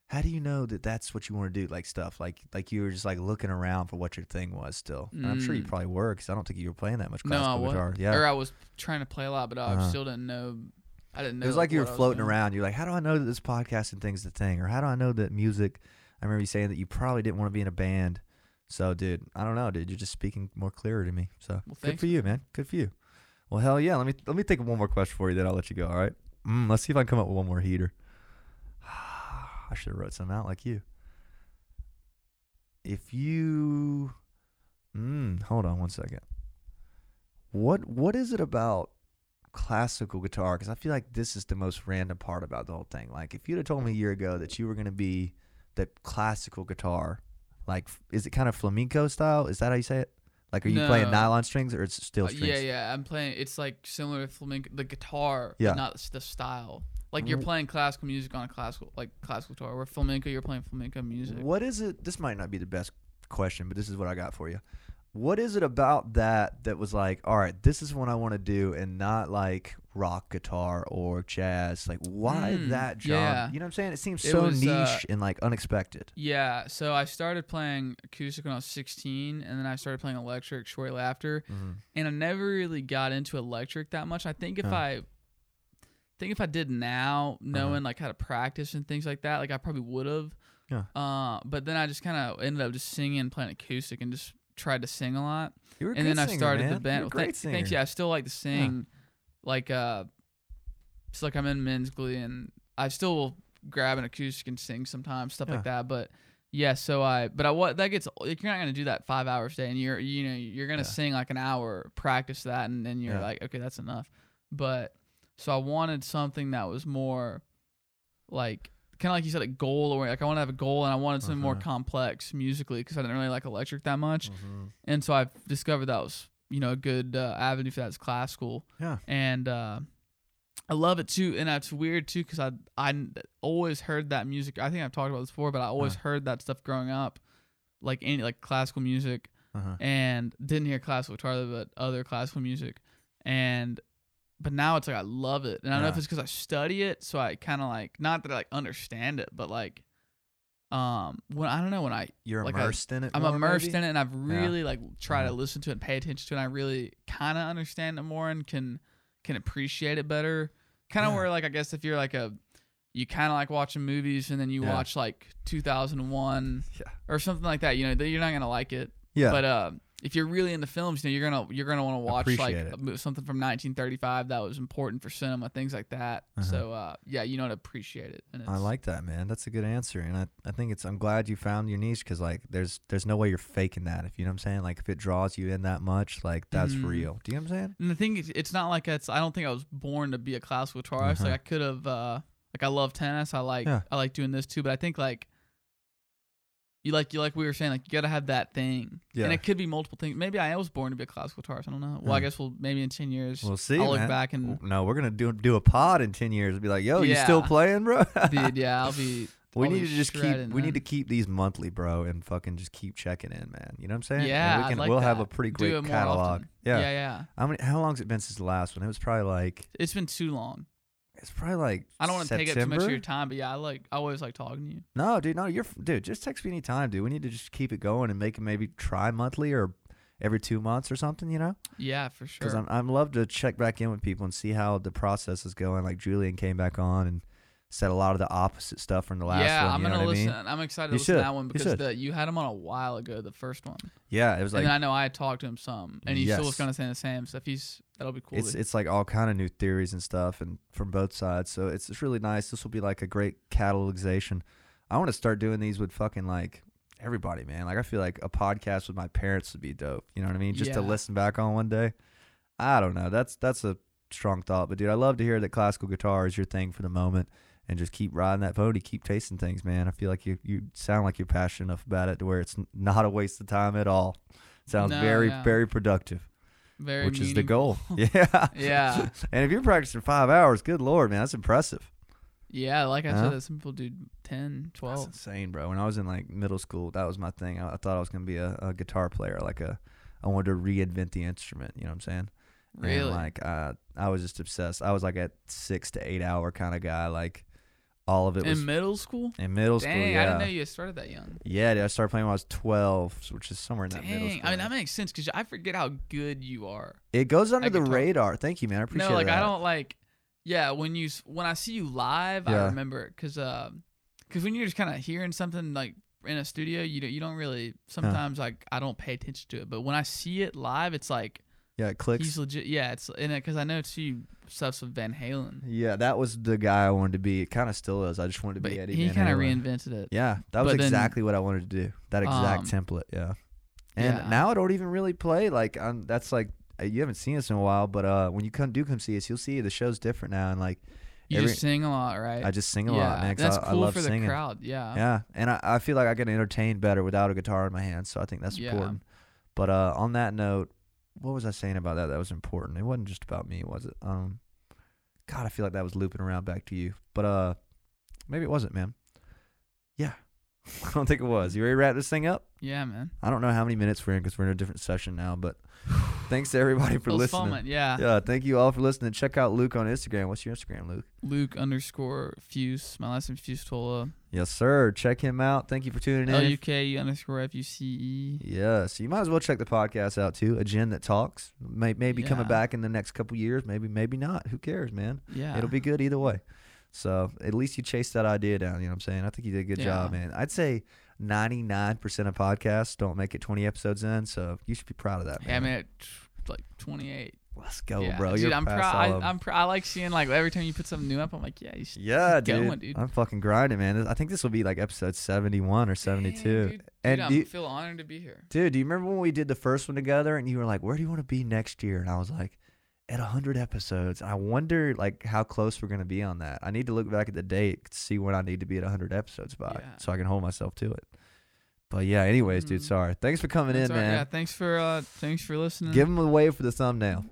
how do you know that that's what you want to do? Like stuff like like you were just like looking around for what your thing was still. And I'm sure you Mm. probably were because I don't think you were playing that much no, I classical was. guitar. Yeah, Or I was trying to play a lot, but I Uh-huh. still didn't know. I didn't know. It was like you were what I was floating around. You're like, how do I know that this podcasting thing's the thing? Or how do I know that music? I remember you saying that you probably didn't want to be in a band. So, dude, I don't know, dude. You're just speaking more clearer to me. So, Well, good for you, man. Good for you. Well, hell yeah. Let me let me think of one more question for you. Then I'll let you go. All right. Mm, let's see if I can come up with one more heater. I should have wrote some out like you. If you, mm, hold on one second. What what is it about classical guitar? Because I feel like this is the most random part about the whole thing. Like, if you'd have told me a year ago that you were gonna be that classical guitar, like, is it kind of flamenco style? Is that how you say it? Like, are you playing nylon strings or it's steel Uh, strings? yeah, yeah. I'm playing. It's like similar to flamenco, the guitar, Yeah. but not the style. Like you're playing classical music on a classical, like classical guitar. or flamenco, you're playing flamenco music. What is it? This might not be the best question, but this is what I got for you. What is it about that that was like, all right, this is what I want to do, and not like rock guitar or jazz? Like, why Mm, that genre? yeah. You know what I'm saying? It seems It so was, niche uh, and like unexpected. Yeah, so I started playing acoustic when I was 16, and then I started playing electric shortly after. Mm-hmm. And I never really got into electric that much. I think if Huh. I think if I did now, Uh-huh. knowing like how to practice and things like that, like I probably would have. Yeah. Uh, but then I just kind of ended up just singing and playing acoustic and just tried to sing a lot. You were and then I started man. the band. Well, singer. thanks. Yeah, I still like to sing. Like uh, it's like I'm in men's glee, and I still will grab an acoustic and sing sometimes, stuff Yeah. like that. But yeah, so I, but I what that gets like you're not gonna do that five hours a day, and you're you know you're gonna Yeah. sing like an hour, practice that, and then you're Yeah. like, okay, that's enough. But so I wanted something that was more like kind of like you said, a goal or like I want to have a goal, and I wanted something more Uh-huh. complex musically because I didn't really like electric that much. Mhm. And so I've discovered that was, you know, a good uh, avenue for that is classical. Yeah. And uh, I love it too. And that's weird too because I I always heard that music. I think I've talked about this before, but I always Huh. heard that stuff growing up, like any like classical music, Uh-huh. and didn't hear classical guitar but other classical music, and but now it's like I love it, and I don't know if it's because I study it, so I kind of like not that I like understand it, but like. Um, when I don't know when I You're like I- immersed in it. I'm more, immersed maybe? in it, and I've really like tried Uh-huh. to listen to it and pay attention to it. And I really kind of understand it more and can can appreciate it better. Kind of Yeah. where like I guess if you're like a you kind of like watching movies and then you Yeah. watch like 2001 [laughs] Yeah. or something like that. You know, that you're not gonna like it. Yeah. But uh, if you're really into films, you know, you're gonna you're gonna want to watch like it. something from 1935 that was important for cinema, things like that. Uh-huh. So uh, yeah, you know to appreciate it. And I like that, man. That's a good answer, and I, I think it's. I'm glad you found your niche because like there's there's no way you're faking that. If you know what I'm saying, like if it draws you in that much, like that's Mhm. real. Do you know what I'm saying? And the thing is, it's not like it's. I don't think I was born to be a classical guitarist. Uh-huh. Like I could have. uh Like I love tennis. I like. Yeah. I like doing this too. But I think like. You like you like we were saying like you gotta have that thing, Yeah. and it could be multiple things. Maybe I was born to be a classical guitarist. I don't know. Well, I hmm. guess we'll maybe in ten years We'll see, I'll look man. back and No, we're gonna do do a pod in ten years and be like, yo, you still playing, bro? [laughs] dude, yeah, I'll be. we I'll need be to just keep we need to keep these monthly, bro, and fucking just keep checking in, man. You know what I'm saying? And Yeah, we can, like we'll have a pretty great catalog. Yeah. yeah, yeah. How many? How long's it been since the last one? It was probably like It's been too long. It's probably like I don't want to take up too much of your time, but yeah, I like. I always like talking to you. No, dude, no, you're dude. Just text me anytime, dude. We need to just keep it going and make it maybe try monthly or every two months or something, you know? Yeah, for sure. Because. I'm I'm love to check back in with people and see how the process is going. Like Julian came back on and said a lot of the opposite stuff from the last one. yeah, one. I'm gonna I listen. mean? I'm excited to You listen to that one because should. the, you had him on a while ago, the first one. Yeah, it was like and I know I had talked to him some, and he still was kind of saying the same stuff. He's that'll be cool. it's to- it's like all kind of new theories and stuff and from both sides. So it's it's really nice. This will be like a great catalogization. I want to start doing these with fucking like everybody, man. Like I feel like a podcast with my parents would be dope. You know what I mean? Just to listen back on one day. I don't know. That's that's a strong thought, but dude, I love to hear that classical guitar is your thing for the moment. And just keep riding that pony, keep tasting things, man. I feel like you you sound like you're passionate enough about it to where it's not a waste of time at all. Sounds No, very yeah. very productive, Very which is the goal. [laughs] yeah. Yeah. [laughs] and if you're practicing five hours, good lord, man, that's impressive. Yeah, like I Huh? said, some people do 10, That's 12. insane, bro. When I was in like middle school, that was my thing. I, I thought I was gonna be a, a guitar player, like a. I wanted to reinvent the instrument. You know what I'm saying? Really? And like, uh, I was just obsessed. I was like a six to eight hour kind of guy. Like, all of it was In middle school? in middle Dang, school. Yeah. I didn't know you started that young. yeah. Dude, I started playing when I was 12, which is somewhere in that middle school. I mean that makes sense because I forget how good you are. it goes under the guitar. radar. Thank you, man. I appreciate it. no, like that. I don't like. Yeah, when you when I see you live, I Yeah. remember because because um, when you're just kind of hearing something like in a studio, you don't you don't really sometimes like I don't pay attention to it, but when I see it live, it's like Yeah, it clicks. he's legit. Yeah, it's in it because I know too stuff's with Van Halen, Yeah, that was the guy I wanted to be. It kind of still is. I just wanted to but be Eddie. he kind of reinvented it. Yeah, that was But then- exactly what I wanted to do. That exact Um, template. Yeah. And yeah. now I don't even really play like i that's like uh, you haven't seen us in a while, but uh, when you come do come see us, you'll see the show's different now. And like You every- just sing a lot, right? I just sing a yeah, lot, man. that's I, cool I love for the singing. crowd. Yeah. Yeah, and I, I feel like I can entertain better without a guitar in my hand, so I think that's Yeah. important. But uh, on that note, what was I saying about that? That was important. It wasn't just about me, was it? Um, God, I feel like that was looping around back to you. But uh, maybe it wasn't, man. Yeah, [laughs] I don't think it was. You ready to wrap this thing up? Yeah, man. I don't know how many minutes we're in because we're in a different session now. But [sighs] thanks to everybody for listening. Fulfillment, yeah. Yeah, thank you all for listening. Check out Luke on Instagram. What's your Instagram, Luke? Luke underscore Fuse. My last name Fucetola. Yes, sir. Check him out. Thank you for tuning in. L U K underscore F U C E. Yes, you might as well check the podcast out too. A Gen that talks may maybe coming back in the next couple years. Maybe maybe not. Who cares, man? Yeah. It'll be good either way. So at least you chased that idea down. You know what I'm saying? I think you did a good job, man. I'd say 99% of podcasts don't make it 20 episodes in, so you should be proud of that, Yeah, man. I'm at like 28. Let's go, yeah. bro. Dude, You're I'm proud. I. I'm pr- I like seeing like every time you put something new up, I'm like, yeah, you should yeah, dude. going, dude. I'm fucking grinding, man. I think this will be like episode 71 or 72. Dang, dude. And dude, I feel honored to be here. Dude, do you remember when we did the first one together and you were like, "Where do you want to be next year?" And I was like, "At 100 episodes." I wonder like how close we're going to be on that. I need to look back at the date to see when I need to be at 100 episodes by Yeah. so I can hold myself to it. But yeah, anyways, dude, Mhm. sorry. Thanks for coming That's in, right. man. Yeah, thanks for uh, thanks for listening. Give him a wave for the thumbnail.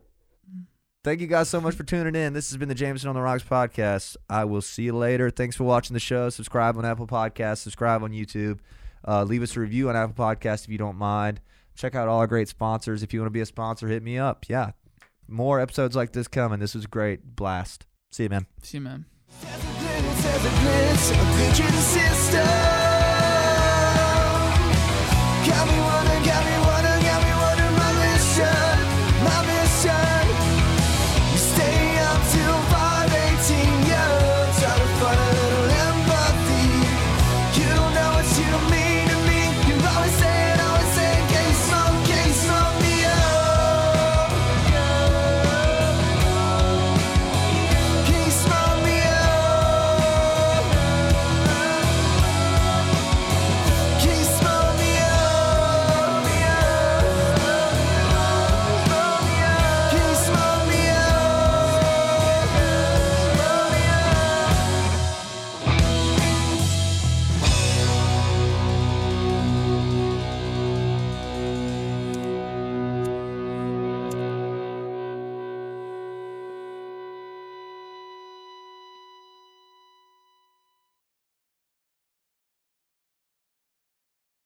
Thank you guys so much for tuning in. This has been the Jameson on the Rocks podcast. I will see you later. Thanks for watching the show. Subscribe on Apple Podcasts. Subscribe on YouTube. Uh, leave us a review on Apple Podcasts if you don't mind. Check out all our great sponsors. If you want to be a sponsor, hit me up. Yeah, more episodes like this coming. This was great. Blast. See you, man. See you, man. There's a glitch, there's a glitch, a glitch in the system. Got me wondering